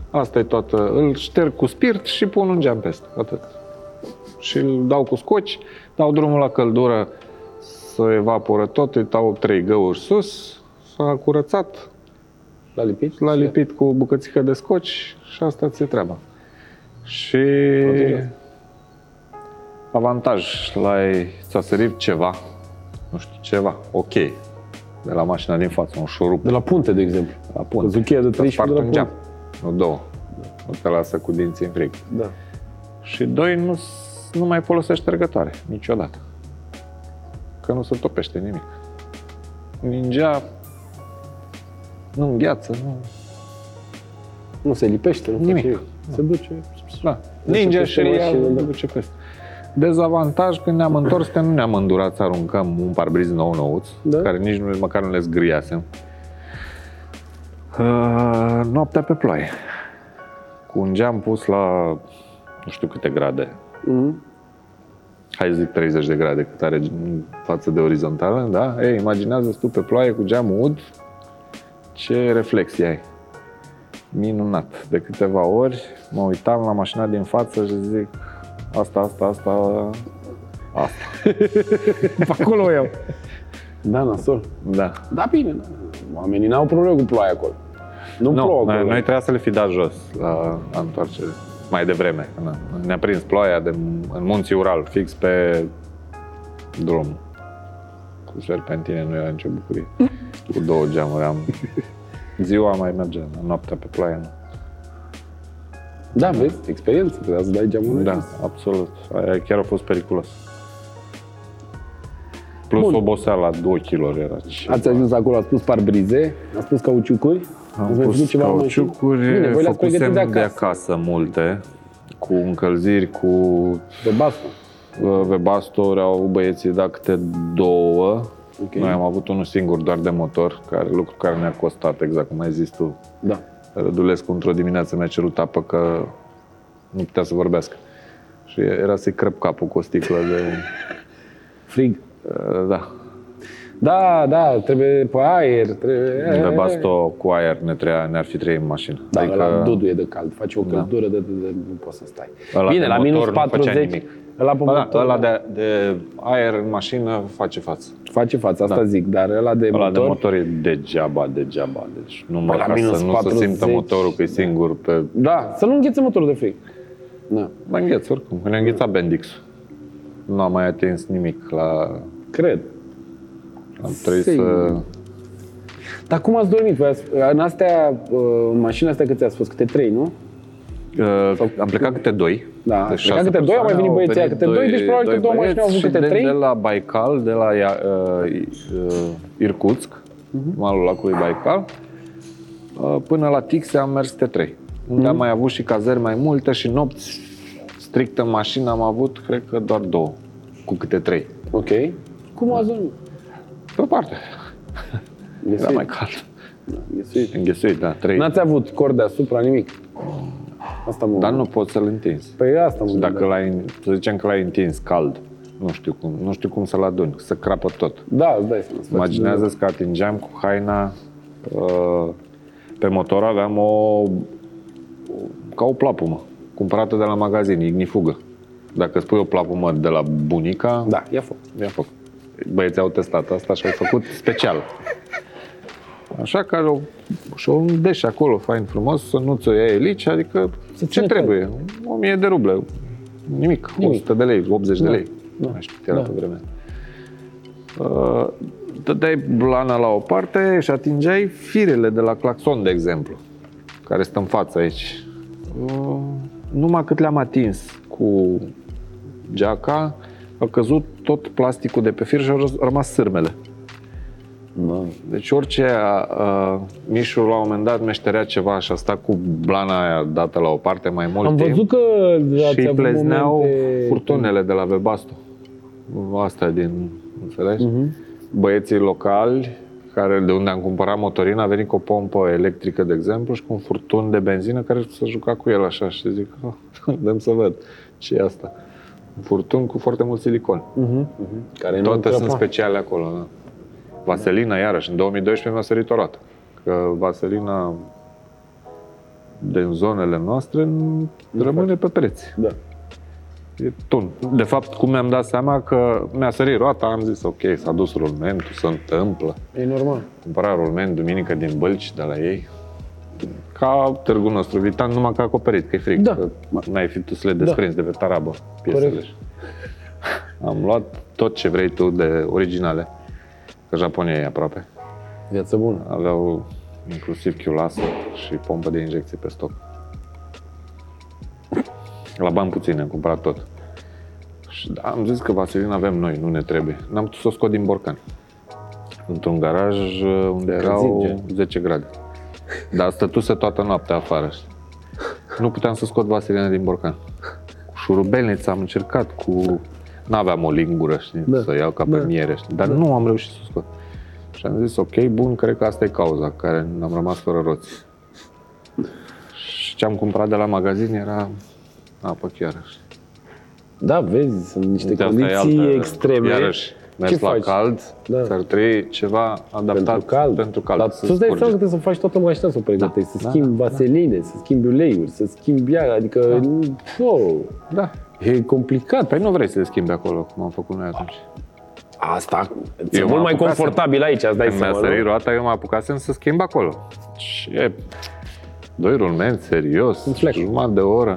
Asta e toată. Îl șterg cu spirit și pun un geam peste. Atât. Și îl dau cu scoci, dau drumul la căldură să evaporă tot, îi dau trei găuri sus, s-a curățat, L-a lipit? l-a lipit cu o bucățică de scoci și asta ți-e treaba. Și Ok. avantaj, la ți-a sărit ceva, nu știu, ceva, ok, de la mașina din față, un șurup De la punte, de exemplu. la Că punte. zucheia de Ți-a 13 spart de la un geam, punte. nu două. Nu te lasă cu dinții în frig. Da. Și doi, nu, s- nu mai folosești ștergătoare, niciodată. Că nu se topește nimic. Ningea nu îngheață, nu... Nu se lipește, nu Nimic. face nimic. Se duce... Da. Duce Ninge peste și ia, mașină, da. duce peste. Dezavantaj, când ne-am întors, că nu ne-am îndurat să aruncăm un parbriz nou nouț, Da. care nici nu, măcar nu le zgriasem. Uh, noaptea pe ploaie. Cu un geam pus la nu știu câte grade. Mhm. Hai să zic 30 de grade cât are față de orizontală, da? Ei, imaginează tu pe ploaie cu geamul ud, ce reflexie ai. Minunat. De câteva ori mă uitam la mașina din față și zic asta, asta, asta, asta. Pe acolo eu. Da, nasol. Da. Da, bine. da. Oamenii n-au probleme cu ploaia acolo. Nu, Nu, plouă noi, acolo. noi trebuia să le fi dat jos la, la întoarcere. Mai devreme. Na. Ne-a prins ploaia de, în munții Ural, fix pe drum. Cu serpentine nu era nicio bucurie. Cu două geamuri am. Ziua mai mergea, noaptea pe ploaie nu. Da, vezi, experiență, trebuia să dai geamul Da, jos. absolut. Aia chiar a fost periculos. Plus Bun. oboseala, 2 kg era. Ce Ați ajuns acolo, ați pus parbrize, ați pus cauciucuri, Am ați mai făcut pus ceva în mașină? cauciucuri, Bine, voi le-ați pregătit făcusem de de acasă. acasă multe, cu încălziri, cu De baston. Webasto au băieții dat câte două. Ok. Noi am avut unul singur doar de motor, care lucru care ne-a costat, exact cum ai zis tu. Da. Rădulescu într-o dimineață mi-a cerut apă că nu putea să vorbească. Și era să-i crăp capul cu o sticlă de... Frig. Uh, Da, Da, da, trebuie pe aer, trebuie... Webasto cu aer ne treia, ne-ar fi trei în mașină. Da, adică... la dudu e de cald, faci o căldură de, de, de, nu poți să stai. Ăla Bine, de la motor minus nu făcea 40, nimic. ăla pe Ba da, motor ăla de, de aer în mașină face față. face față, asta zic, dar ăla de Ăla motor, de motor e degeaba, degeaba. Deci numai Păi la ca minus să nu 40. se simtă motorul că e singur pe... da, să nu înghețe motorul de frig. Da, Mă îngheț oricum, ne-a înghețat Bendix. Nu am mai atins nimic la... cred. Am trebuit Sigur. să... Dar cum ați dormit? Voi ați, în astea, uh, în mașina astea câți ați fost? Câte trei, nu? Uh, am plecat câte doi. Da, Deci plecat șase câte doi, au mai persoane, venit băieții aia venit câte doi, deci probabil că două băieți mașini au avut și câte de, trei. De la Baikal, de la uh, uh, Irkutsk, Mhm. malul lacului Baikal, uh, până la Tixe am mers câte trei. Unde Mhm. am mai avut și cazări mai multe și nopți strict în mașină am avut, cred că doar două, cu câte trei. Ok. Cum ați dormit? Pe o parte, era Ghesuit. mai cald. Ghesuit. Înghesuit, da, trei. N-ați avut cord deasupra, nimic. Asta mă Dar nu poți să-l întinzi. Păi asta mă Dacă gândeam. l-ai, să zicem că l-ai întins cald, nu știu cum, nu știu cum să-l aduni, să crapă tot. Da, îți dai seama. să faci- Imaginează-ți că atingeam cu haina uh, pe motor aveam o ca o plapumă cumpărată de la magazin, ignifugă. Dacă spui o plapumă de la bunica, Da, ia foc. i-a făcut. Băieții au testat asta și au făcut special. Așa că au și o deși acolo, fain frumos, să nu ți-o ia elici, adică Să ce ține trebuie? 1000 de ruble, nimic, Nimic. 100 de lei, 80 de Da. lei. Da. Nu mai știu cât era Da. pe vremea. Uh, dădeai blana la o parte și atingeai firele de la claxon, de exemplu, care stă în față aici. Uh, numai cât le-am atins cu geaca, a căzut tot plasticul de pe fir și au răs- rămas sârmele. Da. Deci orice uh, Mișu la un moment dat meșterea ceva și a stat cu blana aia dată la o parte mai mult Am timp văzut că ați și avut plezneau momente... furtunele de la Webasto. Asta din, înțelegi? Mhm. Băieții locali, care, de unde am cumpărat motorina, a venit cu o pompă electrică, de exemplu, și cu un furtun de benzină care s-a jucat cu el așa și zic, oh, dăm să văd ce e asta. Un furtun cu foarte mult silicon. Mhm, mhm. Care nu Toate sunt crăpa. speciale acolo. Da. Vaselina, iarăși, în 2012 mi-a sărit o roată. Că vaselina din zonele noastre nu rămâne pe preț. Da. E tun. De fapt, cum mi-am dat seama că mi-a sărit roata, am zis, ok, s-a dus rulmentul, se întâmplă. E normal. Cumpăra rulment duminică din Bălci de la ei. Ca târgul nostru vitan, numai că acoperit, că e frig. Da. Că n-ai fi tu să le desprinzi de pe tarabă piesele. Corect. Am luat tot ce vrei tu de originale. Că Japonia e aproape. Viață bună. Aveau inclusiv chiulasă și pompă de injecție pe stoc. La bani puțini am cumpărat tot. Și da, am zis că vaselină avem noi, nu ne trebuie. N-am putut să o scot din borcan. Într-un garaj uh, unde erau Încălzit, 10 grade. Dar stătuse toată noaptea afară. știi. Nu puteam să scot vaselină din borcan. Cu șurubelniță am încercat, cu... N-aveam o lingură, știi, Da. să o iau ca pe Da. miere, știi? Dar nu am reușit să o scot. Și am zis, ok, bun, cred că asta e cauza care am rămas fără roți. Și ce am cumpărat de la magazin era apă chiară. Da, vezi, sunt niște Uite, asta e condiții altă- extreme. Iarăși, mers Ce la faci? cald, Da. ți-ar trebui ceva adaptat pentru cald. Pentru cald Dar să tu îți dai scurge. seama că trebuie să faci toată mașina să o pregătești, Da, să da, schimbi da, vaseline, să schimbi uleiuri, să schimbi ea, adică, oh, Da. e complicat. Păi nu vrei să le schimbi acolo, cum am făcut noi atunci. Asta, e Eu mult mă mai apucasem. confortabil aici, îți dai Când mi-a seama, sărit nu? roata, eu mă apucasem să schimb acolo. Și e doi rulmeni, serios, Un flash. jumătate de oră.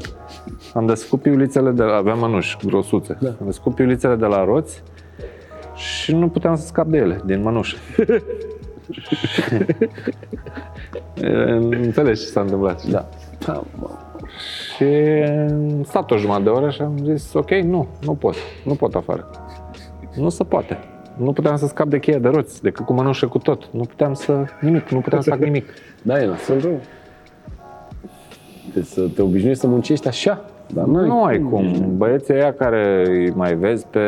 Am descut piulițele de la, aveam mănuși grosuțe. Da. Am descut piulițele de la roți și nu puteam să scap de ele, din mănușă. E, Înțelegi ce s-a întâmplat. Da. Da, mă. Și am stat o jumătate de oră și am zis, ok, nu, nu pot, nu pot afară. Nu se poate. Nu puteam să scap de cheia de roți, decât cu mănușă cu tot. Nu puteam să, nimic, nu puteam să fac nimic. Da, e nasol rău. Deci să te obișnuiești să muncești așa. Dar n-ai Nu ai cum. Băieții ăia care îi mai vezi pe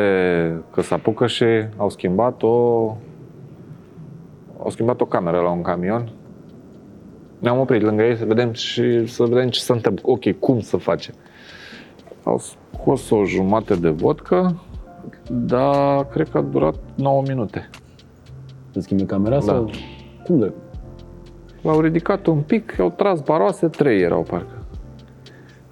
că se apucă și au schimbat o au schimbat o cameră la un camion. Ne-am oprit lângă ei să vedem și să vedem ce se întâmplă. Ok, cum să face. Au scos o jumătate de vodcă, dar cred că a durat 9 minute. Să schimbi camera sau? Cum de? L-au ridicat un pic, au tras baroase, trei erau parcă.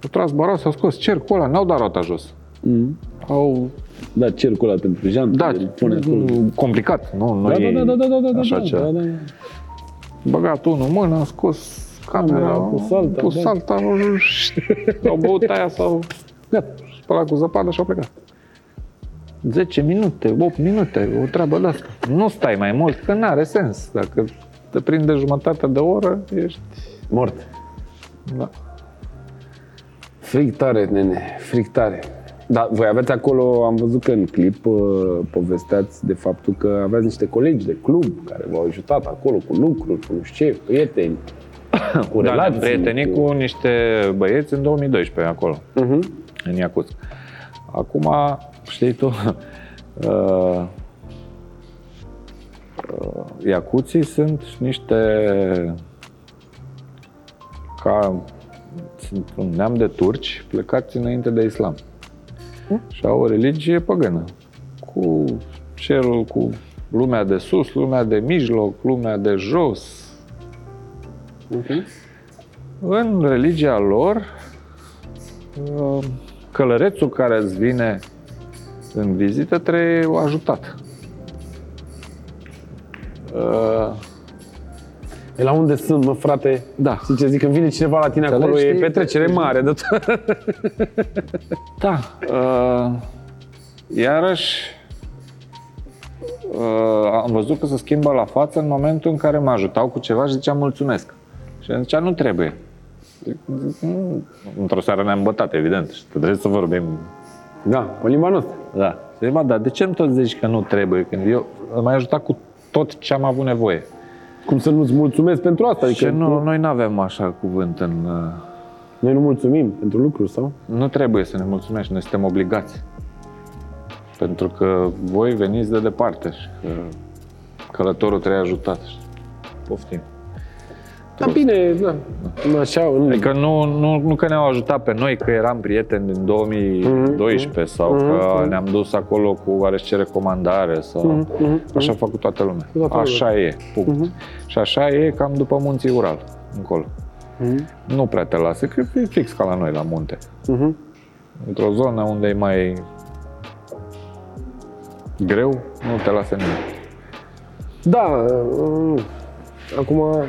Au tras baroase, au scos cercul ăla, n-au dat roata jos. Mm. Au Da, cercul ăla pentru jantă, Da, îl pune acolo. complicat, nu? nu Da, e da, da, da, da, da, da, așa da, ceva. da, da. Băgat unul în mână, a scos camera, Camera, pus alta, pus da. alta, au băut aia sau Gata. spălat cu zăpadă și au plecat. 10 minute, 8 minute, o treabă de asta. Nu stai mai mult, că n-are sens. Dacă te prinde jumătate de oră, ești... Mort. Da. Fric tare, nene, fric tare. Da, voi aveți acolo, am văzut că în clip uh, povesteați de faptul că aveați niște colegi de club care v-au ajutat acolo cu lucruri, cu nu știu ce, prieteni, cu Da, relații. ne-am prietenit cu niște băieți în 2012 acolo. Uh-huh. în Iacuț. Acum, știi tu, uh, uh, Iacuții sunt niște ca sunt un neam de turci plecați înainte de islam. Și au o religie păgână. Cu cerul, cu lumea de sus, lumea de mijloc, lumea de jos. În religia lor, uh, călărețul care îți vine în vizită trebuie ajutat. Uh, E la unde sunt, mă, frate? Da. Știi ce zic? Când vine cineva la tine acolo, Înțelegi, e știi? petrecere mare de tot. Da. Uh, iarăși, uh, am văzut că se schimbă la față în momentul în care mă ajutau cu ceva și ziceam mulțumesc. Și el zicea, nu trebuie. Zic, "Nu." Într-o seară ne-am bătat, evident, și trebuie să vorbim. Da, o limba noastră. Da. Și zic, "Bă, dar de ce îmi tot zici că nu trebuie? Când eu m-ai ajutat cu tot ce am avut nevoie. Cum să nu-ți mulțumesc pentru asta? Adică Adică nu, noi nu avem așa cuvânt în... uh, noi nu mulțumim pentru lucruri, sau? Nu trebuie să ne mulțumești, noi suntem obligați. Pentru că voi veniți de departe și că călătorul trebuie ajutat. Poftim. Da, bine, da. Așa, nu. Adică nu, nu, nu că ne-au ajutat pe noi, că eram prieteni din 2012 sau că ne-am dus acolo cu oarește recomandare sau... Așa a făcut toată lumea. Toată Așa e, punct. Și așa e cam după munții Ural, încolo. Nu prea te lasă, că e fix ca la noi, la munte. Mhm. Într-o zonă unde e mai greu, nu te lasă nimeni. Da, uh, acum,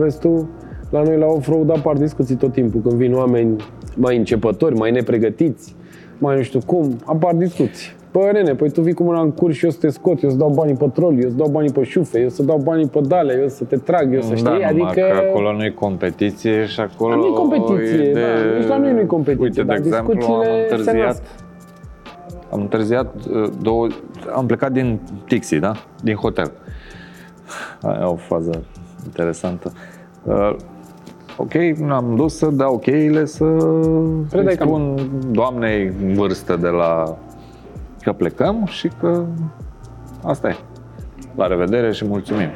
vezi tu, la noi la off-road apar discuții tot timpul, când vin oameni mai începători, mai nepregătiți, mai nu știu cum, apar discuții. Păi, nene, păi tu vii cu mâna în curs și eu să te scot, eu să dau banii pe troli, eu să dau banii pe șufe, eu să dau banii pe dale, eu să te trag, eu să știi, da, numai adică... că acolo nu e competiție și acolo Nu e competiție, e de... da, nici la noi nu e competiție, Uite, de dar exemplu, am discuțiile se întârziat, nasc. am întârziat uh, două, am plecat din Tixi, da? Din hotel. Aia e o fază interesantă. Uh, ok, am dus să dau cheile să Predai îi spun doamnei în vârstă de la că plecăm și că asta e. La revedere și mulțumim.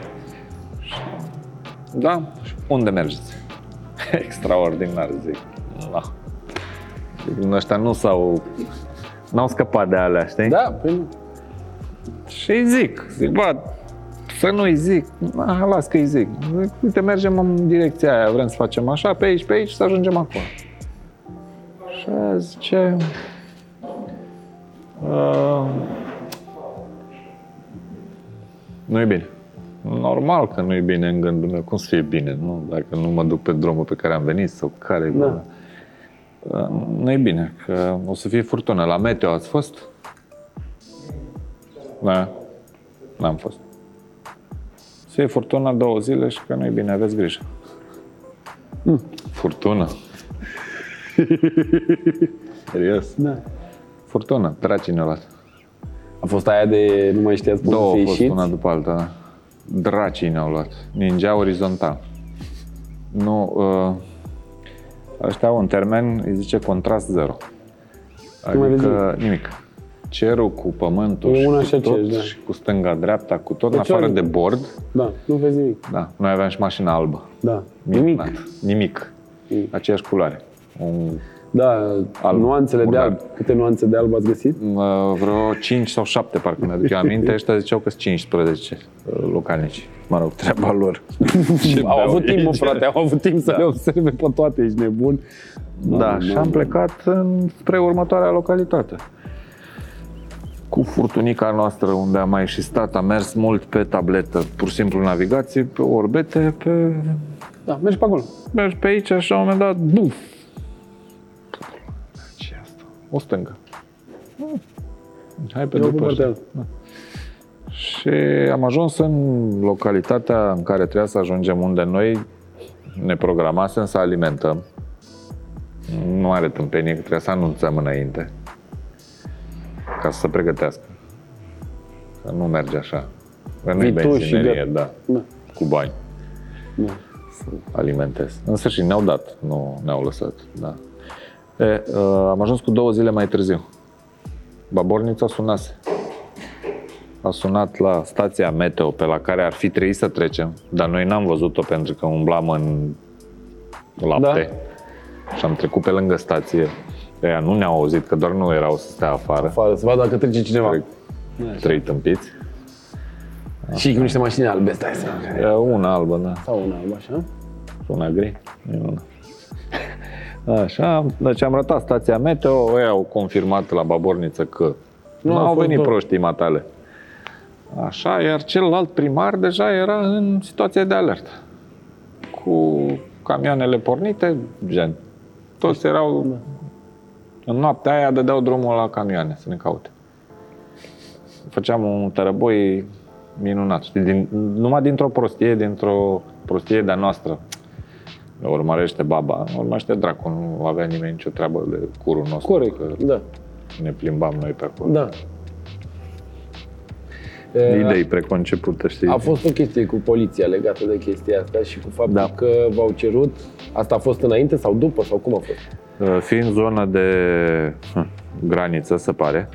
Da, și unde mergeți? Extraordinar, zic. Da. Zic, ăștia nu s-au, n-au scăpat de alea, știi? Da, păi nu. Și îi zic, zic, bă, să nu-i zic, a, las că îi zic. zic. Uite, mergem în direcția aia, vrem să facem așa, pe aici, pe aici, să ajungem acolo. Și aia zice, uh, nu e bine. Normal că nu e bine în gândul meu. Cum să fie bine, nu? Dacă nu mă duc pe drumul pe care am venit sau care Da. Uh, Nu e bine, că o să fie furtună. La meteo ați fost? Da. N-am fost. Să fie furtună două zile și că nu e bine, aveți grijă. Furtună? Serios? Da. Furtună, dracii ne-au luat. A fost aia de nu mai știați cum Două să au fost ieșiți? una după alta, da. Dracii ne-au luat. Ningea orizontal. Nu, uh, ăștia au un termen, îi zice contrast zero. Nu mai vezi Adică nimic. Cerul cu pământul E și una cu și tot, aceeași, da. și cu stânga-dreapta, cu tot, în Deci afară ori- de bord, Da, nu vezi nimic. da, noi aveam și mașina albă. Da. Nimic. Minunat. Nimic. Nimic. Aceeași culoare. Un, Da, Alb. nuanțele de Murdar. alb. Câte nuanțe de alb ați găsit? uh, vreo 5 sau 7, parcă mi-aduc eu aminte, ăștia ziceau că sunt 15 uh, localnici. Mă rog, treaba lor. Ce Au beau avut timp, mă, aici? frate, au avut timp să le observe pe toate, ești nebun. Da, și am plecat în, spre următoarea localitate. Cu furtunica noastră, unde am mai și stat, am mers mult pe tabletă, pur și simplu navigație, pe orbete, pe... Da, mergi pe acolo. Mergi pe aici și la un moment dat, buf! ce asta? O stângă. Hmm. Hai pe Eu cu după partea ăștia. Și am ajuns în localitatea în care trebuia să ajungem, unde noi ne programasem să alimentăm. Nu are tâmpenie, că trebuie să anunțăm înainte ca să se pregătească. Că nu merge așa. Că nu-i Vii tu și benzinerie, gata. da, Da. cu bani da. să alimentez. În sfârșit, ne-au dat, nu ne-au lăsat. Da. E, uh, am ajuns cu două zile mai târziu. Babornița sunase. A sunat la stația meteo pe la care ar fi trebuit să trecem, dar noi n-am văzut-o pentru că umblam în lapte da. și am trecut pe lângă stație. Ea nu ne-au auzit, că doar nu erau să stea afară. Afară, să vadă dacă trece cineva. Trec. Trei tâmpiți. Și cu niște mașini albe, stai să E, Una albă, da. Sau una albă, așa? Una gri, minunat. Așa, deci am rătat stația meteo, ei au confirmat la Baborniță că nu, Nu, nu a au fost venit două. proștii matale. Așa, iar celălalt primar deja era în situație de alertă. Cu camioanele pornite, gen. Toți erau... În noaptea aia dădeau drumul la camioane să ne caute. Făceam un tărăboi minunat. Știi, din, numai dintr-o prostie, dintr-o prostie de-a noastră. Ne urmărește baba, ne urmărește dracu, nu avea nimeni nicio treabă de curul nostru. Corect, Că da. ne plimbam noi pe acolo. Da. Idei preconcepute, știi? A fost o chestie cu poliția legată de chestia asta și cu faptul Da. că v-au cerut. Asta a fost înainte sau după sau cum a fost? Uh, Fiind zonă de hm, graniță, se pare,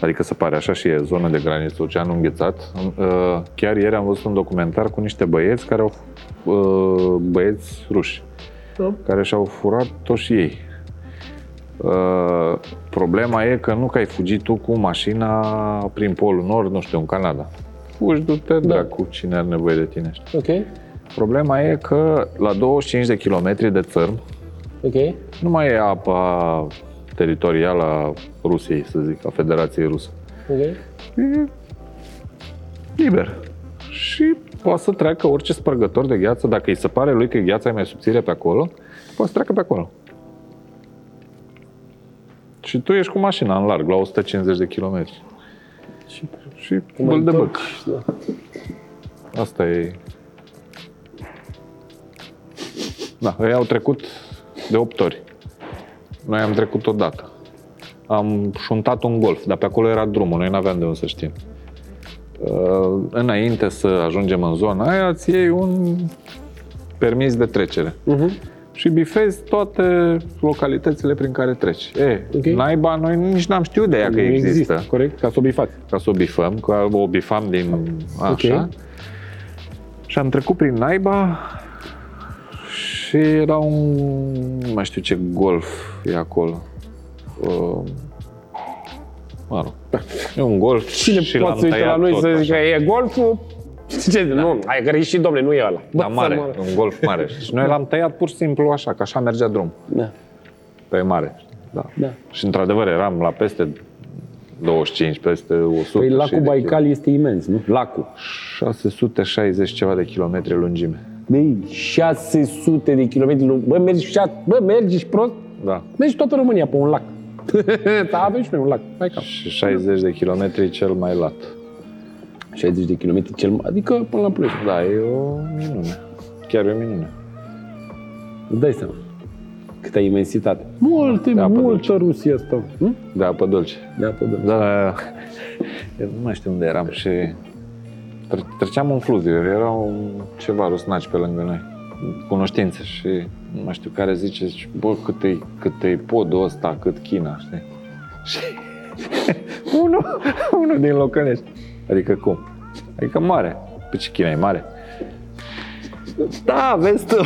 adică se pare așa și e, zonă de graniță, ocean înghețat, uh, chiar ieri am văzut un documentar cu niște băieți care au, uh, băieți ruși, Da. care și-au furat toți și ei. Uh, Problema e că nu că ai fugit tu cu mașina prin Polul Nord, nu știu, în Canada. Fugi, du-te, Da. dracu, cine are nevoie de tine. știi? Ok, Problema e că la 25 de kilometri de țărm, ok. nu mai e apa teritorială a Rusiei, să zic, a Federației Rusă. ok. E liber. Și poate să treacă orice spărgător de gheață, dacă îi se pare lui că gheața e mai subțire pe acolo, poate să treacă pe acolo. Și tu ești cu mașina în larg, la 150 de kilometri. Și Și te mai băl de băc. întorci, Da. Asta e... Da, ei au trecut de 8 ori. Noi am trecut odată. Am șuntat un golf, dar pe acolo era drumul, noi nu aveam de unde să știm. Uh, înainte să ajungem în zona aia, îți iei un permis de trecere. Mhm. Și și bifezi toate localitățile prin care treci. E, Ok. naiba, noi nici n-am știut de ea că Nu există. Corect, ca să o bifați. Ca să o bifăm, că o bifam din așa. Ok. Și am trecut prin naiba și era un, nu mai știu ce golf e acolo. Uh, mă rog, e un golf Cine și poate l-am să uite la tăiat noi tot să așa. zică, e golful? Știi ce? Nu, ai greșit, domnule, nu e ăla. Bă, Dar mare, să mă- un golf mare. Și noi l-am tăiat pur și simplu așa, că așa mergea drum, Da, pe mare. Da. da. Și într-adevăr eram la peste 25, peste 100. Păi și lacul de Baikal este imens, nu? Lacul. 660 ceva de kilometri lungime. Băi, 600 de kilometri lung. Bă, mergi, șa- bă, mergi, ești prost? Da. Mergi toată România pe un lac. da, avem și noi un lac. Hai cam. Și 60 de kilometri cel mai lat. 60 de kilometri cel mai... Adică până la Ploiești. Da, e o minune. Chiar e o minune. Îți dai seama. Câtă imensitate. Multe, De apă multă Rusia asta. Hm? De apă dulce. De apă dulce. Da, eu nu mai știu unde eram și tre- treceam un fluviu, era un, ceva rusnaci pe lângă noi, cunoștințe și nu mai știu care zice, zice bă, cât e, cât e podul ăsta, cât China, știi? Și unul, unul din Locănești, adică cum? Adică mare. Păi ce China e mare? Da, vezi tu.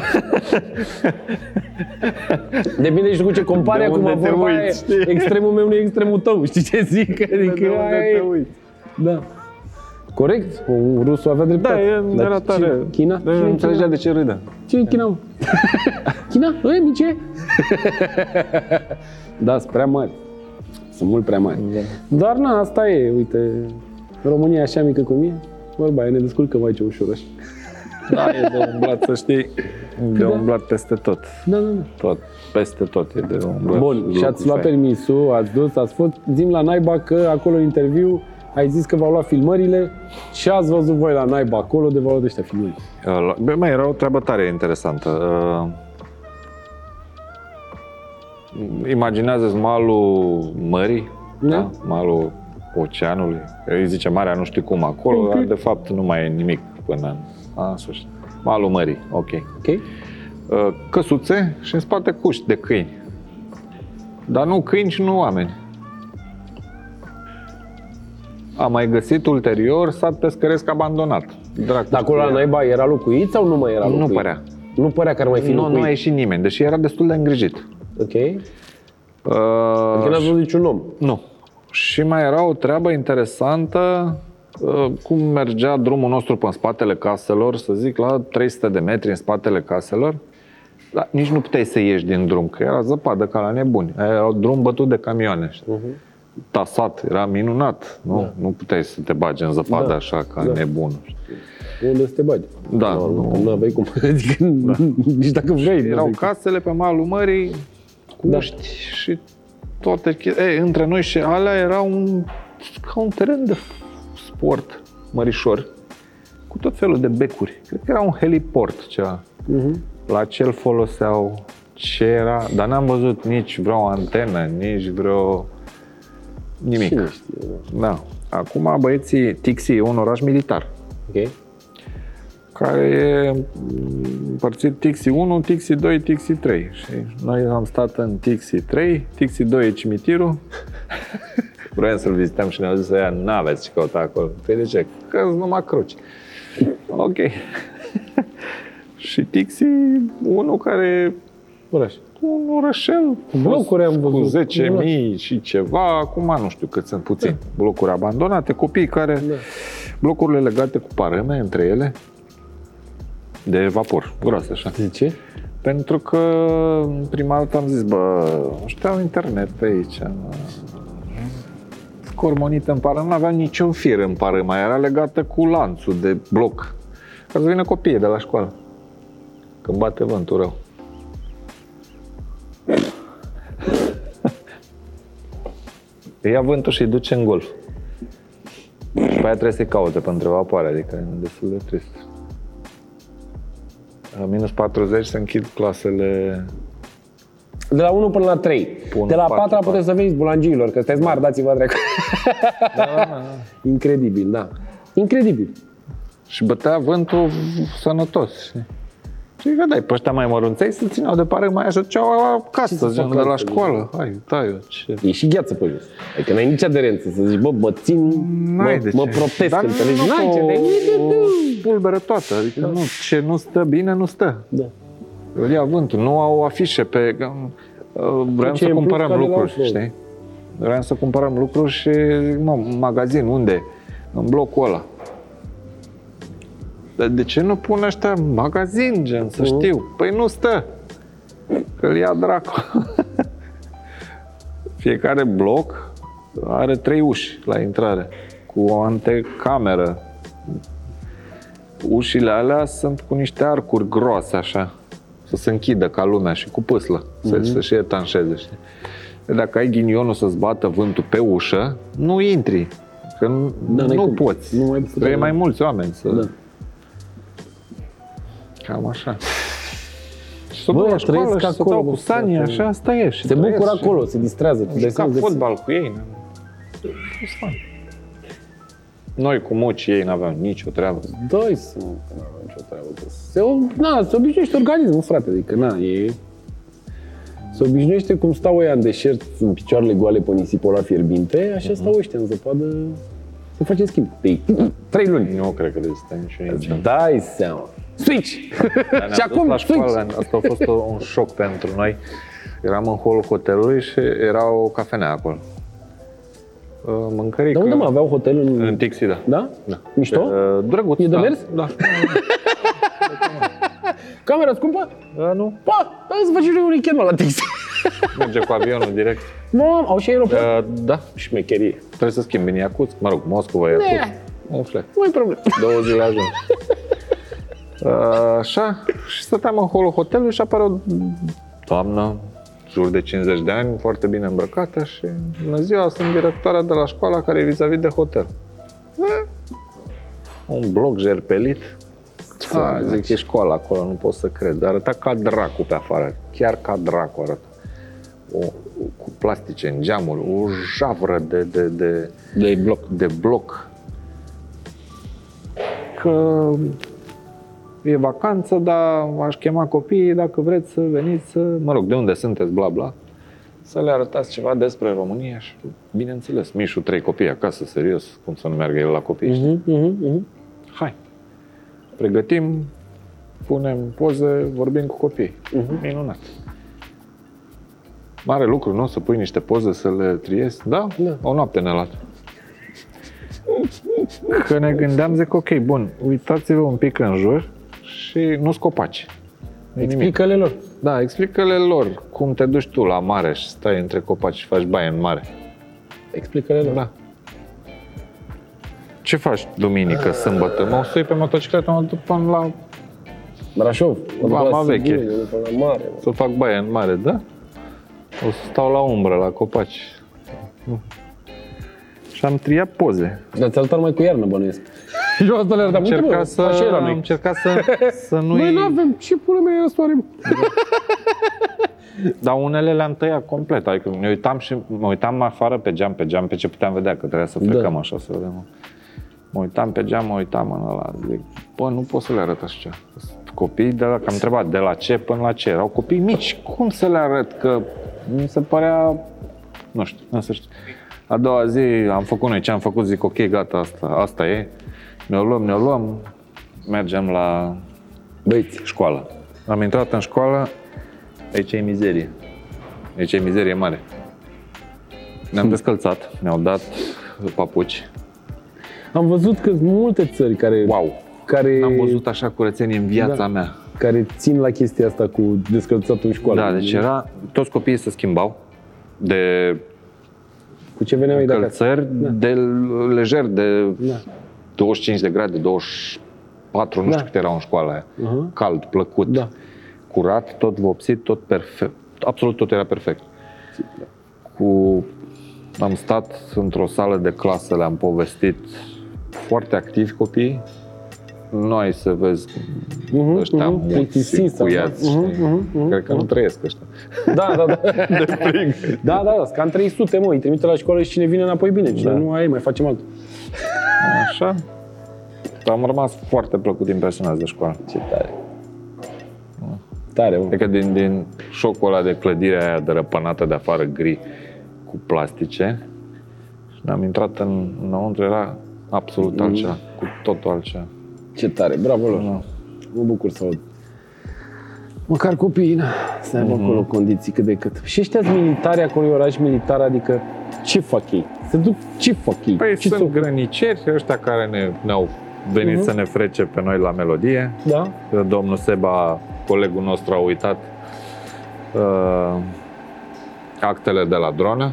Depinde și cu ce compari De acum unde te vorba uiți, aia. știi? Extremul meu nu e extremul tău, știi ce zic? Adică aia e- uiți? Da. Corect? Un rusul avea dreptate. Da, e, Dar era tare. cine? China? Nu Cine e înțelegea China? de ce râdă. Cine e China? mă? China? E, mice? da, sunt prea mari. Sunt mult prea mari. Dar na, asta e, uite, România e așa mică cum e, vorba aia, ne descurcăm aici ușor așa. Da, e de umblat, să știi. De Da. umblat peste tot. Da, da, da. Tot, peste tot e de umblat. Bun, lucruri și ați luat faine. permisul, ați dus, ați fost, zim la naiba că acolo în interviu ai zis că v-au luat filmările și ați văzut voi la naiba acolo de v-au luat ăștia filmări. Uh, Bă, mai era o treabă tare interesantă. Uh, Imaginează-ți malul mării, Da. da? malul oceanului. Îi zice marea nu știu cum acolo, Ok. dar de fapt nu mai e nimic până în a, în sfârșit. Malul mării, ok. Ok? Uh, Căsuțe și în spate cuști de câini. Dar nu câini și nu oameni. Am mai găsit ulterior sat pescăresc abandonat. Dracu Dar acolo la știe. naiba era locuit sau nu mai era Nu locuit? părea. Nu părea că ar mai fi Nu, locuit. nu a ieșit nimeni, deși era destul de îngrijit. Ok? Uh, Că n-ați văzut niciun om. nu. Și mai era o treabă interesantă, uh, cum mergea drumul nostru pe în spatele caselor, să zic, la 300 de metri în spatele caselor, dar nici nu puteai să ieși din drum, că era zăpadă ca la nebuni. Era un drum bătut de camioane. știi? Tasat, era minunat. Nu, Da. nu puteai să te bagi în zăpadă Da. așa ca Da. nebun. Unde să te bagi? Da, Nu, nu. nu aveai cum. Adică nici dacă vrei. nu Erau aveai casele pe malul mării, Da. cuști și toate. che- Ei, între noi și alea era un, ca un teren de sport mărișor, cu tot felul de becuri. Cred că era un heliport ceva. Mhm. La ce îl foloseau, ce era, dar n-am văzut nici vreo antenă, nici vreo nimic. Cine știe, da. Da. Acum băieții, Tixi e un oraș militar Ok? care e împărțit Tixi 1, Tixi 2, Tixi 3. Și noi am stat în Tixi 3, Tixi 2 e cimitirul. Vrem să-l vizităm și ne-au zis ăia, n-aveți ce căuta acolo. Păi de ce? Că sunt numai cruci. Ok. și Tixi 1 care Oraș. Un orășel Blocuri am cu văzut. 10.000 și ceva, acum nu știu cât sunt puțini. Blocuri abandonate, copii care, Da. blocurile legate cu parâme între ele, de vapor, groase așa. De ce? Pentru că prima dată am zis, bă, ăștia au internet pe aici. Scormonită în pară, nu avea niciun fir în parâma, era legată cu lanțul de bloc. Ca să vină copiii de la școală. Când bate vântul rău. Îi ia vântul și îi duce în golf. Și pe aia trebuie să-i caute pentru vapoare, adică e destul de trist. La minus 40 se închid clasele De la 1 până la 3. Pun de la patru, 4 puteți să veniți bulangiilor, că sunteți mari, dați-vă drept. Da, Incredibil, da. Incredibil. Și bătea vântul sănătos. Știi? Și vedeai pe ăștia mai mărunței să țineau de pare mai așa ceau acasă, să gen fac de la altfel? școală. Hai, tai ce... E și gheață pe jos. Adică n-ai nici aderență să zici, bă, mă țin, N-ai mă, de mă ce. protest, Dar înțelegi? nu N-ai ce o- de... o pulberă toată, adică nu, ce nu stă bine, nu stă. Da. Îl ia vântul, nu au afișe pe... uh, Vreau Ce să e în plus cumpărăm care la lucruri, Offroad. știi? Vreau să cumpărăm lucruri și, mă, magazin, unde? În blocul ăla. Dar de ce nu pun ăștia magazin, gen, să Mhm. știu? Păi nu stă. Că îl ia dracu. Fiecare bloc are trei uși la intrare, cu o antecameră. Ușile alea sunt cu niște arcuri groase, așa, să se închidă ca lumea și cu pâslă, să, să-și etanșeze, știi? Dacă ai ghinionul să-ți bată vântul pe ușă, nu intri, că nu, Da, n-ai nu cum. poți. Nu mai puteai. Trebuie mai mulți oameni să... Da. Cam așa. Și să Bă, duc la trăiesc școală și să acolo, dau bă, cu sanii, frate. așa, asta e. Și Se trăiesc bucură și- acolo, se distrează. Tu dai Juca seama de fotbal cu ei. Noi cu muci ei n-aveam nicio treabă. Dai să nu avem nicio treabă. că Se, na, se obișnuiește organismul, frate. Adică, na, e... Se obișnuiește cum stau ăia în deșert, în picioarele goale pe nisipul ăla fierbinte, așa stau ăștia în zăpadă. Se face schimb. De trei luni. Nu cred că rezistă niciun nici. Dai seama. Switch! și acum, la switch! școală, asta a fost o- un șoc pentru noi. Eram în holul hotelului și era o cafenea acolo. Uh, Mâncărică. Dar unde mă aveau hotel în... În Tixida. Da? Da. Mișto? Uh, drăguț. E de da. mers? Da. Camera scumpă? Uh, nu. Pa! Hai să facem noi un weekend mă, la Tix. Merge cu avionul direct. Mam, au și aeroport? Uh, da. Șmecherie. Trebuie să schimbi în Iacutsk. Mă rog, Moscova, Iacutsk. Un flex. Nu ai problemă. Două zile ajung. Uh, Așa, și stăteam în holul hotelului și apare o doamnă, jur de 50 de ani, foarte bine îmbrăcată și bună ziua, sunt directoarea de la școala care e vis-a-vis de hotel. Eh, Un bloc jerpelit. A, zic, e școala acolo, nu pot să cred. Arăta ca dracu pe afară, chiar ca dracu arăta. O, cu plastice în geamul, o javră de, de, de, De bloc. de bloc că e vacanță, dar aș chema copiii dacă vreți să veniți să, mă rog, de unde sunteți, bla bla, să le arătați ceva despre România și, bineînțeles, Mișu, trei copii acasă, serios, cum să nu meargă el la copii, știi? Mhm, mhm, mhm. Hai, pregătim, punem poze, vorbim cu copii. Minunat. Mare lucru, nu? Să pui niște poze, să le triezi. Da? Da. O noapte ne luat. Că ne gândeam, zic, ok, bun, uitați-vă un pic în jur și nu scopaci. Nimic. Explică-le lor. Da, explică-le lor cum te duci tu la mare și stai între copaci și faci baie în mare. Explică-le lor. Da. Ce faci duminică, sâmbătă? Mă sui pe motocicletă, mă duc până la Brașov. Vama la veche. Sibiu, până la mare. mă. să fac baie în mare, da? O să stau la umbră, la copaci. Și am triat poze. Dar ți-a arătat numai cu iarnă, bănuiesc. Eu asta le arătam. Am Uite, bă, încercat să, așa era am noi. încercat să, să nu Noi nu avem. Ce pula mea e soare, mă? Dar unele le-am tăiat complet. Adică ne uitam și mă uitam afară pe geam, pe geam, pe ce puteam vedea, că trebuia să frecăm Da. așa să vedem. Mă uitam pe geam, mă uitam în ăla. Zic, bă, nu pot să le arăt așa. Sunt Copii de la, că am întrebat de la ce până la ce. Erau copii mici. Cum să le arăt? Că mi se părea, nu știu, în sfârșit. A doua zi am făcut noi ce am făcut, zic, ok, gata, asta, asta e. Ne-o luăm, ne-o luăm, mergem la Băieți. școală. Am intrat în școală, aici e mizerie. Aici e mizerie mare. Ne-am descălțat, ne-au dat papuci. Am văzut că sunt multe țări care, Wow! care, N-am văzut așa curățenie în viața Da. mea. care țin la chestia asta cu descălțatul în școală. Da, deci era, toți copiii se schimbau de Cu ce veneau ei de acasă? călțări, de lejer, de Da. 25 de grade, 24, nu Da. știu câte erau în școala aia. Uh-huh. Cald, plăcut, Da. curat, tot vopsit, tot perfect. Absolut tot era perfect. Cu... Am stat într-o sală de clasă, le-am povestit foarte activi copiii. Noi să vezi Mhm, ăștia mhm, mulți, plictisiți sau- cuiați, mhm, știi? mhm, mhm, Cred că nu trăiesc ăștia. Da, da, da. Da, da, da, sunt cam 300, mă, îi trimite la școală și cine vine înapoi bine, cine Da. nu ai, mai facem altul. Așa. Am rămas foarte plăcut impresionați de școală. Ce tare. Tare, mă. Adică din, din șocul ăla de clădirea aia dărăpânată de afară gri cu plastice și ne-am intrat în, înăuntru, era absolut altceva, cu totul altceva. Ce tare, bravo lor. Da. Mă bucur să aud. Măcar copiii, na, să aibă acolo condiții cât de cât. Și ăștia militari acolo, e oraș militar, adică ce fac ei? Se duc, ce fac ei? Păi ce sunt s-o- grăniceri ăștia care ne, ne-au venit să ne frece pe noi la melodie. Da? Domnul Seba, colegul nostru, a uitat uh, actele de la dronă.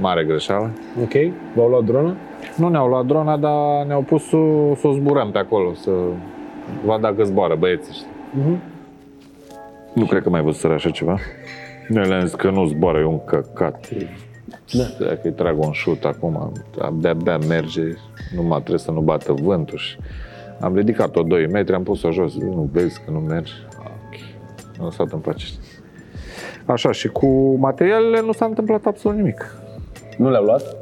Mare greșeală. Ok, v-au luat drona? Nu ne-au luat drona, dar ne-au pus să, să o zburăm pe acolo, să vadă dacă zboară băieții. știi? Mhm. Nu cred că mai văzut așa ceva. Noi le-am zis că nu zboară, e un căcat. Da. Dacă îi trag un șut acum, abia-abia merge, numai trebuie să nu bată vântul și am ridicat-o 2 metri, am pus-o jos, nu vezi că nu merge. Ok, nu s-a întâmplat ce știi. Așa, și cu materialele nu s-a întâmplat absolut nimic. Nu le-au luat?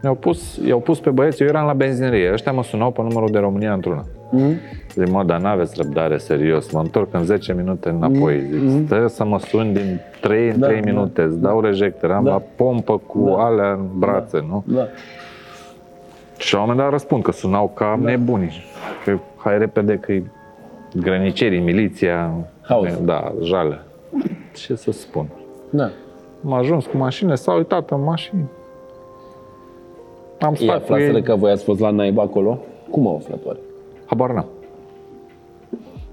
Ne-au pus, i-au pus pe băieți, eu eram la benzinărie, ăștia mă sunau pe numărul de România într-una. Mhm. Zic, mă, dar n-aveți răbdare, serios, mă întorc în 10 minute înapoi. Zic, stă să mă sun din 3 în Mm-hmm. Da, 3 da. minute, îți dau rejector, am Da. la pompă cu Da. alea în brațe, nu? Da. Și la un moment dat răspund că sunau ca nebuni. Că hai repede că e grănicerii, miliția, Haos. da, jale. Ce să spun? Da. Am ajuns cu mașinile, s-au uitat în mașini. Am Ei stat cu aflaseră ei. că voi ați fost la naiba acolo? Cum au aflat oare? Habar n-am.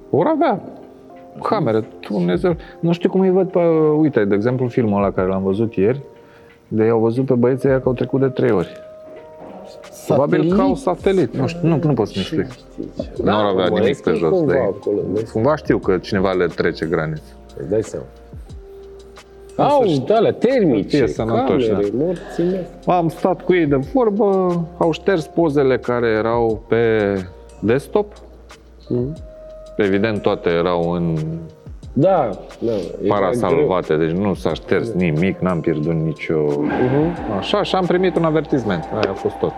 Ori avea camere, Dumnezeu. Nu știu cum îi văd pe, uite, de exemplu, filmul ăla care l-am văzut ieri, de ei au văzut pe băieții ăia că au trecut de trei ori. Probabil că au satelit. Nu știu, nu, nu pot să-mi explic. Nu ar avea mă, nimic este pe jos cumva de ei. acolo, nu? Cumva știu că cineva le trece graniță. Îți dai seama. Au, de alea termice, fie sănătoși, camere, morții mei. Am stat cu ei de vorbă, au șters pozele care erau pe desktop. Mhm. Evident, toate erau în Da, da. e parasalvate, deci nu s-a șters nimic, n-am pierdut nicio... Mhm. Așa, și am primit un avertisment, aia a fost tot.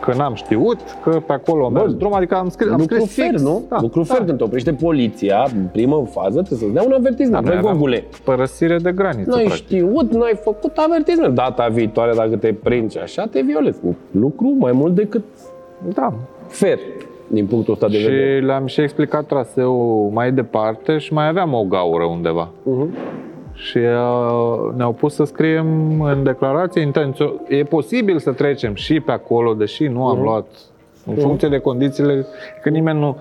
Că n-am știut, că pe acolo mers drum, adică am scris, am Lucru scris fer, fix. nu? Da, Lucru da. fer, când te oprește poliția, în primă fază, trebuie să-ți dea un avertisment. Noi Băi, aveam gogule, Părăsire de graniță, n-ai practic. știut, n-ai făcut avertisment. Data viitoare, dacă te prinzi așa, te violezi. Lucru mai mult decât Da. fer, din punctul ăsta de vedere. Și le-am și explicat traseul mai departe și mai aveam o gaură undeva. Mhm. Și uh, ne-au pus să scriem în declarație intențio- E posibil să trecem și pe acolo, deși nu am luat în funcție de condițiile, că nimeni nu...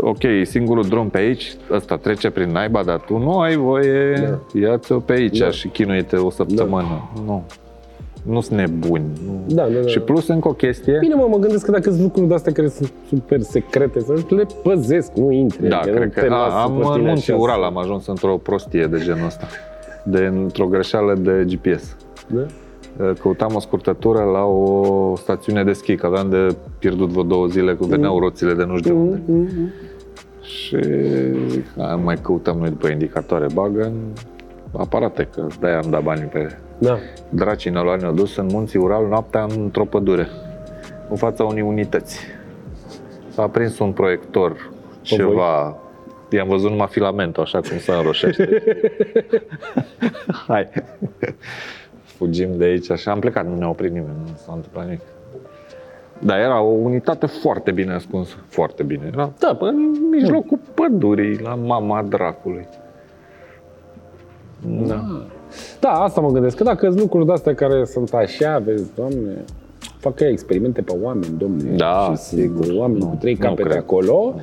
Ok, e singurul drum pe aici, ăsta trece prin naiba, dar tu nu ai voie, Da. ia-ți-o pe aici Da. și chinuie-te o săptămână. Nu. Nu sunt nebuni. Nu. Da, da, da. Și plus încă o chestie, Bine, mă, mă gândesc că dacă sunt lucruri de astea care sunt super secrete, să le păzesc, nu intri. Da, adică nu cred te că lasă a, am pe tine în Munții așa Ural să- am ajuns într-o prostie de genul ăsta. De, într-o greșeală de GPS. Da? Căutam o scurtătură la o stațiune de schi, că aveam de pierdut vreo două zile cu veneau roțile de nu știu de unde. Mhm. Și zic, "Hai, mai căutăm noi după indicatoare, bagă în aparate, că de-aia am dat banii pe Da. dracii ne-au luat, ne-au dus în Munții Ural noaptea într-o pădure, în fața unei unități. S-a aprins un proiector, ceva, i-am văzut numai filamentul, așa cum se înroșește. Hai. Fugim de aici și am plecat, nu ne-a oprit nimeni, nu s-a întâmplat nimic. Dar era o unitate foarte bine ascunsă, foarte bine. Era Da. în mijlocul pădurii, la mama dracului. Da. Da, asta mă gândesc, că dacă sunt lucruri de-astea care sunt așa, vezi, doamne, fac ea experimente pe oameni, domne. Da, și sigur. Sunt oameni Nu, cu trei nu capete cred. acolo.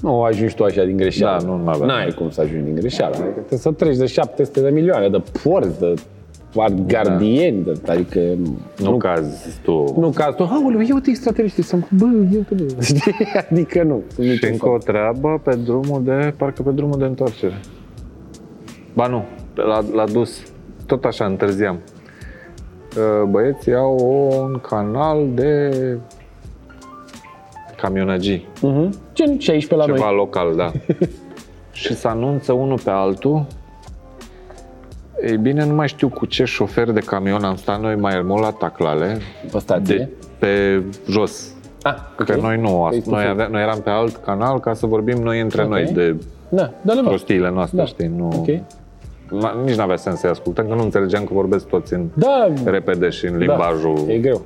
Nu ajungi tu așa din greșeală. Da, nu, n-avea. N-ai cum să ajungi din greșeală. Adică trebuie să treci de 700 de milioane de porți, de gardieni, de, adică nu, Nu, nu cazi tu. nu ca tu, aoleu, ia uite extraterestri, să bă, ia uite, bă. Știi? Adică nu. sunt Și niciun încă o treabă pe drumul de, parcă pe drumul de întoarcere. Ba nu, pe la, la dus. Tot așa întârziam. Uh, Băieții au un canal de camionăgii, Mhm. Gen și aici pe la ceva noi. local, da. și se anunță unul pe altul. Ei bine, nu mai știu cu ce șofer de camion am stat noi mai mult la taclale, Pe stație. de pe jos, Ah, Că noi nu, Face to noi, face. ave- noi eram pe alt canal ca să vorbim noi între Ok. noi de Da, da, da. prostiile noastre, Da. știi? Nu, Ok. Ma- Nici n-avea sens să-i ascultăm, că nu înțelegeam că vorbesc toți în Da, repede și în limbajul... da, e greu.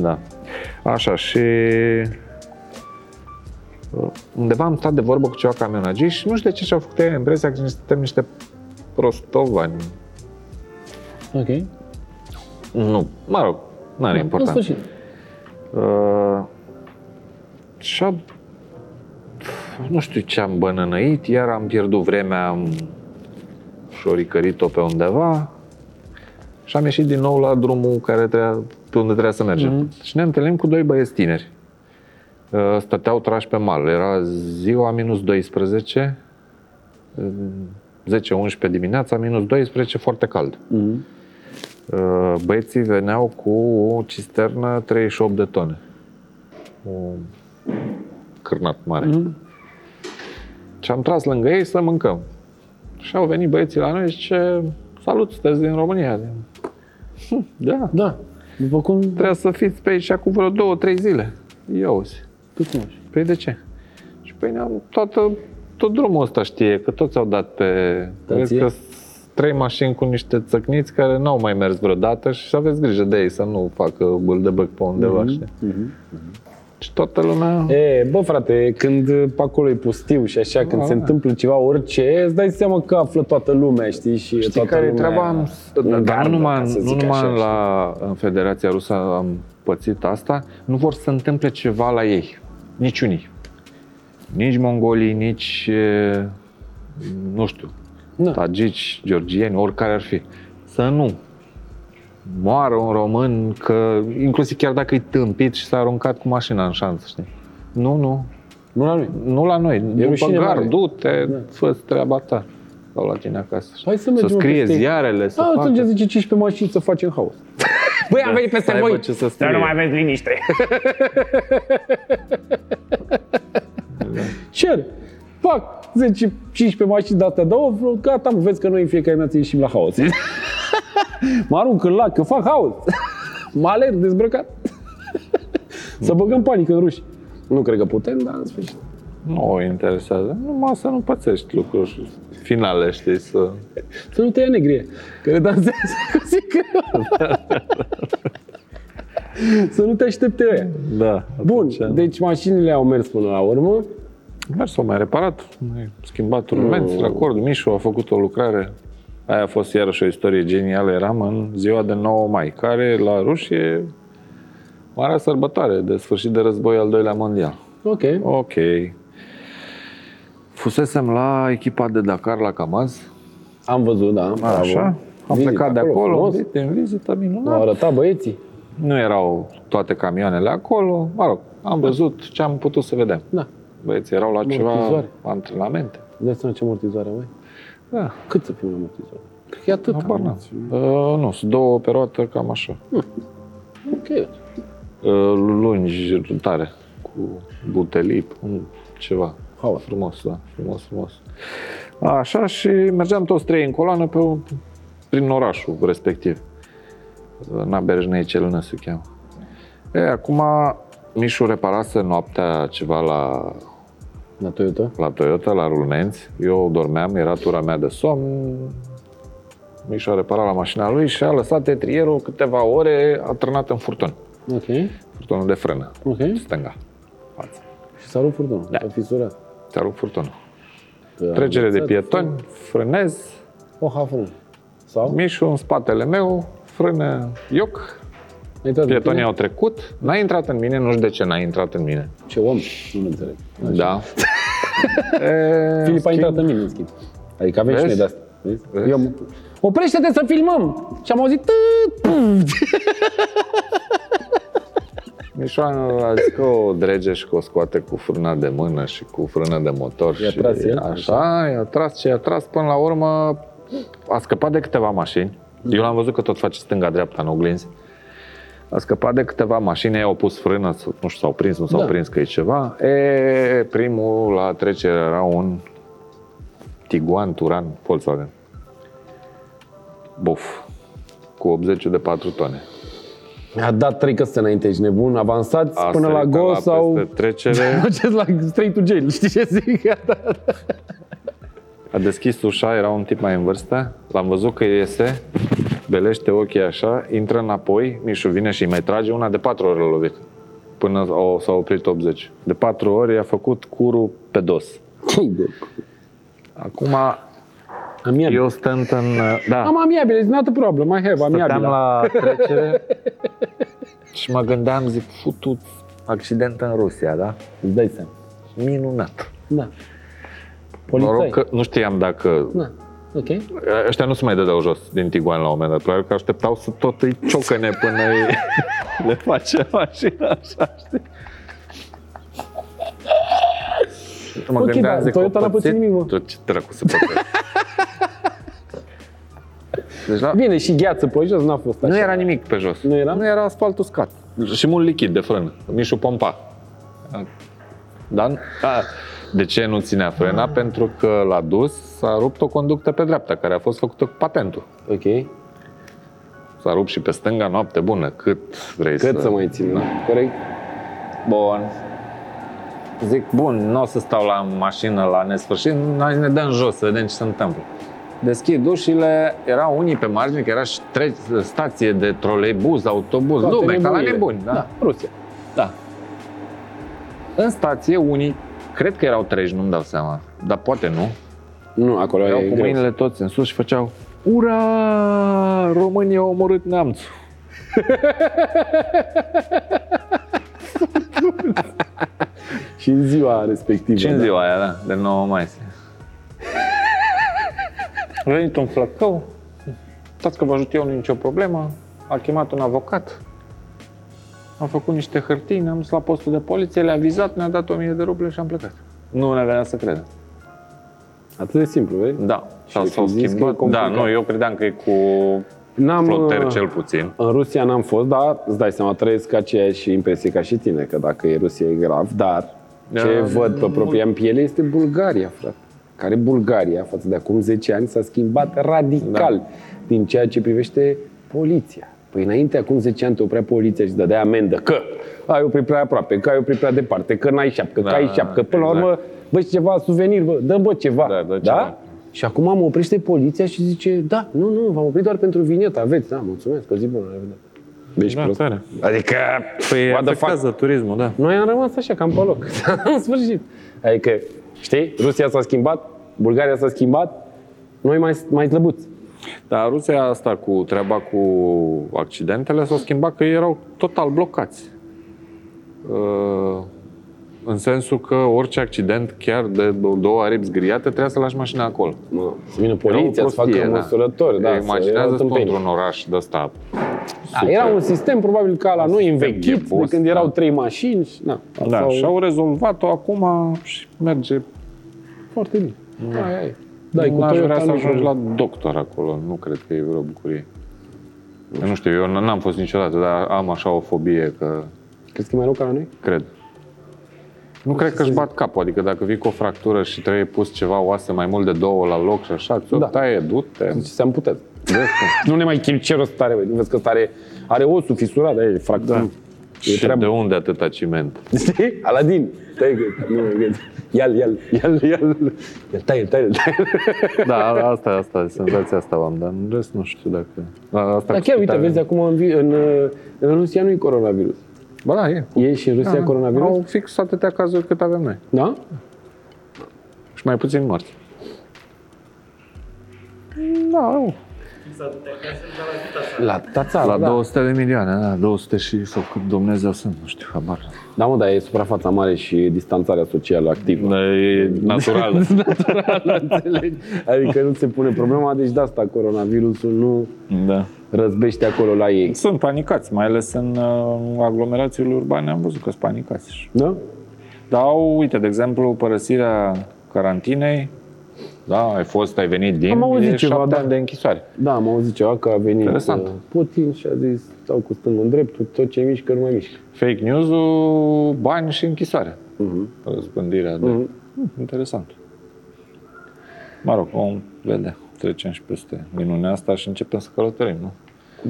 Da. Așa, și uh, undeva am stat de vorbă cu ceva camionagii și nu știu de ce și-au făcut ei impresia că suntem niște prostovani. Ok. Nu, mă rog, nu are În importanță. sfârșit. Uh, și a, nu știu ce am bănănăit, iar am pierdut vremea, am șoricărit-o pe undeva și am ieșit din nou la drumul care trebuia, pe unde trebuia să mergem. Mhm. Și ne întâlnim cu doi băieți tineri. Uh, Stăteau trași pe mal. Era ziua minus 12, uh, 10-11 dimineața, minus 12, foarte cald. Mhm. Uh, Băieții veneau cu o cisternă 38 de tone. Un cârnat mare. Mhm. Și am tras lângă ei să mâncăm. Și au venit băieții la noi și zice, salut, sunteți din România. "Hm, Da, Da. După cum... trebuie să fiți pe aici cu vreo două, trei zile. Ia uzi. Tu cunoști. Păi de ce? Și păi ne-am, toată, tot drumul ăsta știe, că toți au dat pe... Da, Vezi ție? că sunt trei mașini cu niște țăcniți care n-au mai mers vreodată și aveți grijă de ei să nu facă bâldăbăc pe undeva, Mhm, știi? Și toată lumea... E, bă, frate, când pe acolo e pustiu și așa, când Da, se da. întâmplă ceva, orice, îți dai seama că află toată lumea, știi? Și Știi toată care e lumea treaba? Am, în dar gardă, nu numai, ca să nu zic numai așa, la, în Federația Rusă am pățit asta, nu vor să întâmple ceva la ei. Niciunii. Nici mongolii, nici, e, nu știu, Da. tagici, georgieni, oricare ar fi. Să nu moară un român, că inclusiv chiar dacă e tâmpit și s-a aruncat cu mașina în șanță, știi? Nu, nu. Nu la noi. Nu la noi. După rușine gard, mare. du-te, Da. fă treaba ta. Sau la tine acasă. Hai să să mergem scrie peste- ziarele, să Da, facă. atunci zice 15 mașini să facem haos. Băi, am venit peste să aibă voi, ce să dar scrie. nu mai aveți liniște. Ce? Fac 10, 15 mașini de astea două, vreo, gata, mă, vezi că noi în fiecare dimineață ieșim la haos. mă arunc în lac, că fac haos. mă alerg dezbrăcat. să băgăm panică în ruși. Nu cred că putem, dar în sfârșit. Nu o interesează. Numai să nu pățești lucruri finale, știi, să... Să nu te ia negrie, că dansează cu sică. Să nu te aștepte ăia. Da. Bun, deci mașinile au mers până la urmă. Mers, s-au mai reparat, mai schimbat rulmenți, racord. Mișu a făcut o lucrare. Aia a fost iarăși o istorie genială. Eram în ziua de 9 mai, care la ruși e marea sărbătoare de sfârșit de război al doilea mondial. Ok. Ok. Fusesem la echipa de Dakar la Camaz, Am văzut, da. bravo. așa. Am Vizită plecat de acolo, frumos. în vizită minunat. Au arătat băieții. Nu erau toate camioanele acolo, mă rog, am văzut ce am putut să vedem. Da. Băieții erau la ceva Amortizoare. antrenamente. Îți dai seama ce amortizoare, mai? Da, Cât să fie un amortizor? Cred că e atât. habar n-am. Uh, nu, sunt două pe roată, cam așa. Ok. Uh, lungi, tare, cu butelii, un- ceva. Haos. Frumos, da, frumos, frumos. Așa și mergeam toți trei în coloană pe, prin orașul respectiv. Naberjnei Celână se cheamă. E, acum Mișu reparase noaptea ceva la, La Toyota? la Toyota, la rulmenți. Eu dormeam, era tura mea de somn. Mișu a reparat la mașina lui și a lăsat etrierul câteva ore atârnat în furton. Ok. Furtonul de frână, Ok. stânga, față. Și s-a rupt furtonul. Da. A fisurat. Ți-a rupt furtonul. Că a Trecere de înghețat, pietoni, frânez, O hafrân. Sau? Mișu în spatele meu, frână, ioc, Ai intrat în pietonii tine? au trecut, n-a intrat în mine, nu știu de ce n-a intrat în mine. Ce om? Nu înțeleg. Așa. Da. e, Filip a schimb, intrat în mine, în schimb. Adică avem și Vezi? noi de asta. Vezi? Vezi? Eu am... Oprește-te să filmăm! Și am auzit... "Tât, puf". Mișoan a zis că o drege și că o scoate cu frâna de mână și cu frână de motor. I-a și tras el? Așa, i-a tras ce i-a tras până la urmă a scăpat de câteva mașini. Eu l-am văzut că tot face stânga-dreapta în oglinzi. A scăpat de câteva mașini, ei au pus frână, s- nu știu, s-au prins, nu s-au Da. prins că e ceva. E, primul la trecere era un Tiguan Turan Volkswagen. Buf, cu 80 de 4 tone. A dat trei căsăți înainte, ești nebun, avansați A până la sărit gol la sau... peste trecere, Mergeți la straight to jail, știi ce zic? a deschis ușa, era un tip mai în vârstă, l-am văzut că iese, belește ochii așa, intră înapoi, Mișu vine și îi mai trage una de patru ori l-a lovit. Până o, s-a oprit 80. De patru ori a făcut curul pe dos. Acum, Amiabil. eu stând în... Da, Am amiabil, it's not a problem, I have stăteam amiabil. la trecere și mă gândeam, zic, futut accident în Rusia, da? Îți dai seama. Minunat. Da. Noroc Polițai. că nu știam dacă Da. Ok. Ăștia nu se mai dădeau jos din Tiguan la un moment dat, probabil că așteptau să tot îi ciocăne până îi le face mașina așa, știi? Mă Ok, gândeam, dar zic, Toyota o n-a pățit pățit? nimic, mă. Tot ce dracu să pățească. Deci la... Bine, și gheață pe jos n-a fost așa. Nu era nimic pe jos. Nu era? Nu era asfalt uscat. Și mult lichid de frână. Mișu pompa. Dar a, de ce nu ținea frâna? Pentru că l-a dus, s-a rupt o conductă pe dreapta, care a fost făcută cu patentul. Ok. S-a rupt și pe stânga noapte bună, cât vrei Cât să mai țin, da? Corect? Bun. Zic, bun, nu o să stau la mașină la nesfârșit, noi ne dăm jos să vedem ce se întâmplă. Deschid ușile, erau unii pe margine, că era și tre- stație de troleibuz, autobuz, Toate lume, ca la nebunile. nebuni. Da? Da, Rusia. da. În stație, unii, cred că erau treji, nu-mi dau seama, dar poate nu, Nu, acolo erau e cu greu. mâinile toți în sus și făceau Ura! România au omorât neamțul. Și în ziua respectivă. Și în da. ziua aia, da, de 9 mai. A venit un flăcău, stați că vă ajut eu, nu e nicio problemă, a chemat un avocat, am făcut niște hârtii, ne-am dus la postul de poliție, le-a vizat, ne-a dat 1000 de ruble și am plecat. Nu ne venea să credem. Atât de simplu, vezi? Da, și Și s-au zis că e schimbat. Da, complicat. nu, eu credeam că e cu N-am, floteri uh, cel puțin. În Rusia n-am fost, dar îți dai seama, trăiesc aceeași impresie ca și tine, că dacă e Rusia e grav, dar ce Da, văd pe propria în piele este Bulgaria, frate. Care Bulgaria, față de acum 10 ani, s-a schimbat radical Da. din ceea ce privește poliția. Păi înainte, acum 10 ani, te oprea poliția și îți dădea amendă că ai oprit prea aproape, că ai oprit prea departe, că n-ai șapcă, Da, că ai șapcă. Până la exact. urmă, bă, și ceva suvenir, bă, dă bă ceva. Da, dă ceva. Și acum mă oprește poliția și zice, da, nu, nu, v-am oprit doar pentru vinietă, aveți, da, mulțumesc, o zi bună, la revedere. Deci Da, prost. tare. Adică, Păi what the fuck? afectează turismul, da. Noi am rămas așa, cam pe loc, în sfârșit. Adică, știi, Rusia s-a schimbat, Bulgaria s-a schimbat, noi mai, mai slăbuți. Dar Rusia asta cu treaba cu accidentele s-a schimbat că ei erau total blocați. Uh, În sensul că orice accident, chiar de două aripi zgriate, trebuia să lași mașina acolo. Mă, să vină Era o poliția, să facă prostie, da. măsurători, da, să- era Imaginează-ți tu tâmpenie. într-un oraș de ăsta. Da, era un sistem probabil ca la noi sistem învechit, de ghebos, când erau da. trei mașini și, na, Da, sau- și au rezolvat-o acum și merge. foarte bine. Aia e. Da, nu cu aș Toyota vrea să nu ajungi la... la doctor acolo. Nu cred că e vreo bucurie. Eu nu știu, eu n-am fost niciodată, dar am așa o fobie că Crezi că e mai rău ca la noi? Cred. Nu cred că își bat capul, adică dacă vii cu o fractură și trebuie pus ceva oase mai mult de două la loc și așa, ți-o Da. taie, du-te. Deci se amputează. Vezi cum? Nu ne mai chim ce rost are, băi. Nu vezi că are, are osul fisurat, e fractură. Da. E Și treabă. de unde atâta ciment? Știi? Aladin. Stai că, nu, că, ia-l, ia-l, ia-l, ia-l. Ia-l, taie-l, taie-l, taie-l. Da, asta, asta, senzația asta am, dar în rest nu știu dacă... Da, asta Dar cu chiar, uite, spitale- vezi, acum în, vi- în, uh, în Rusia nu e coronavirus. Ba da, e. E și în Rusia Da, coronavirus? Au fix atâtea cazuri cât avem noi. Da? Și mai puțin morți. Da, au. La atâta țară, La da. 200 de milioane, da, 200 și sau cât Dumnezeu sunt, nu știu, habar. Da, mă, dar e suprafața mare și distanțarea socială activă. Da, e natural. Înțelegi? Adică nu se pune problema, deci de asta coronavirusul nu da. răzbește acolo la ei. Sunt panicați, mai ales în uh, aglomerațiile urbane am văzut că sunt panicați. Da? Dar au, uite, de exemplu, părăsirea carantinei, da, ai fost, ai venit din, Am auzit e ceva, șapte da. ani de închisoare. Da, am auzit ceva că a venit Interesant. uh, Putin și a zis stau cu stângul în dreptul, tot ce mișcă nu mai mișcă. Fake news-ul, bani și închisoare. Uh-huh. Răspândirea de... Mhm. Hmm, interesant. Mă rog, om vede, trecem și peste minunea asta și începem să călătorim, nu?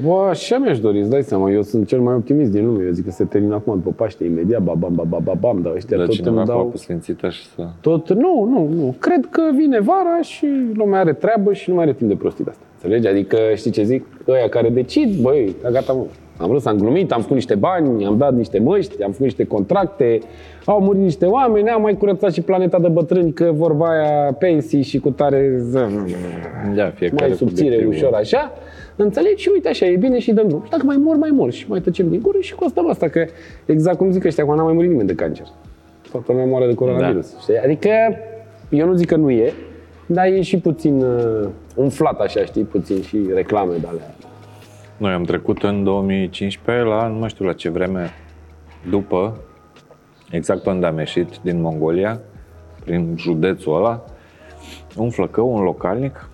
Bă, așa mi-aș dori, îți dai seama, eu sunt cel mai optimist din lume. Eu zic că se termină acum după Paște, imediat, ba, bam, ba, ba, ba, bam, dar ăștia Dar tot cineva îmi cu dau... apă sfințită și să... Tot, nu, nu, nu. Cred că vine vara și lumea are treabă și nu mai are timp de prostii de asta. Înțelegi? Adică, știi ce zic? Ăia care decid, băi, da, gata, mă. Am râs, am glumit, am făcut niște bani, am dat niște măști, am făcut niște contracte, au murit niște oameni, am mai curățat și planeta de bătrâni, că vorba aia pensii și cu tare Da, fiecare mai cu subțire, obiectivul. ușor așa. Înțelegi? Și uite așa, e bine și dăm drum. Și dacă mai mor, mai mor și mai tăcem din gură și costăm asta, că exact cum zic ăștia, acum n-a mai murit nimeni de cancer. Toată lumea moare de coronavirus. Da. Știi? Adică, eu nu zic că nu e, dar e și puțin uh, umflat așa, știi, puțin și reclame de alea. Noi am trecut în 2015 la, nu mai știu la ce vreme, după, exact pe unde am ieșit din Mongolia, prin județul ăla, un flăcău, un localnic, uh,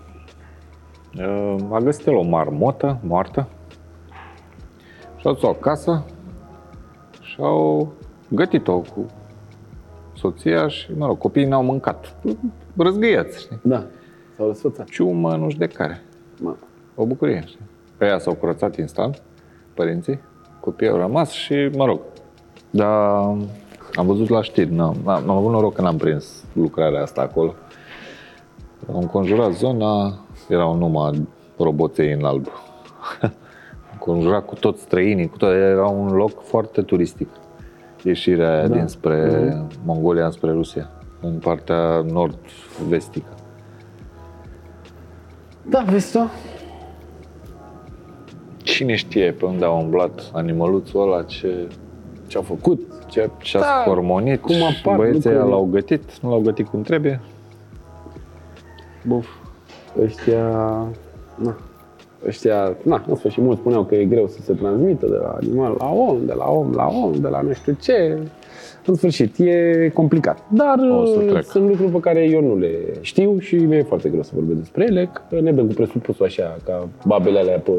a găsit el o marmotă moartă și a dus-o acasă și au gătit-o cu soția și, mă rog, copiii n-au mâncat. Răzgâiați, știi? Da, s-au răsfățat. Ciumă, nu știu de care. Mă. O bucurie, știi? Pe ea s-au curățat instant, părinții, copiii au rămas și, mă rog, dar am văzut la știri, n-am, am avut noroc că n-am prins lucrarea asta acolo. Am înconjurat zona, erau numai roboței în alb. Am înconjurat cu toți străinii, cu toate, era un loc foarte turistic. Ieșirea aia Da. dinspre Mongolia, înspre Rusia, în partea nord-vestică. Da, vezi tu? Cine știe pe unde a umblat animăluțul ăla, ce Ce-au făcut? Ce... și-a Da, scormonit, cum apar băieții ăia lucrurile. l-au gătit, nu l-au gătit cum trebuie. Buf. Ăștia, na, ăștia, na, în sfârșit mulți spuneau că e greu să se transmită de la animal la om, de la om la om, de la nu știu ce. În sfârșit, e complicat. Dar O să uh, trec. sunt lucruri pe care eu nu le știu și mi-e foarte greu să vorbesc despre ele, că ne dăm cu presupusul așa, ca babele alea pe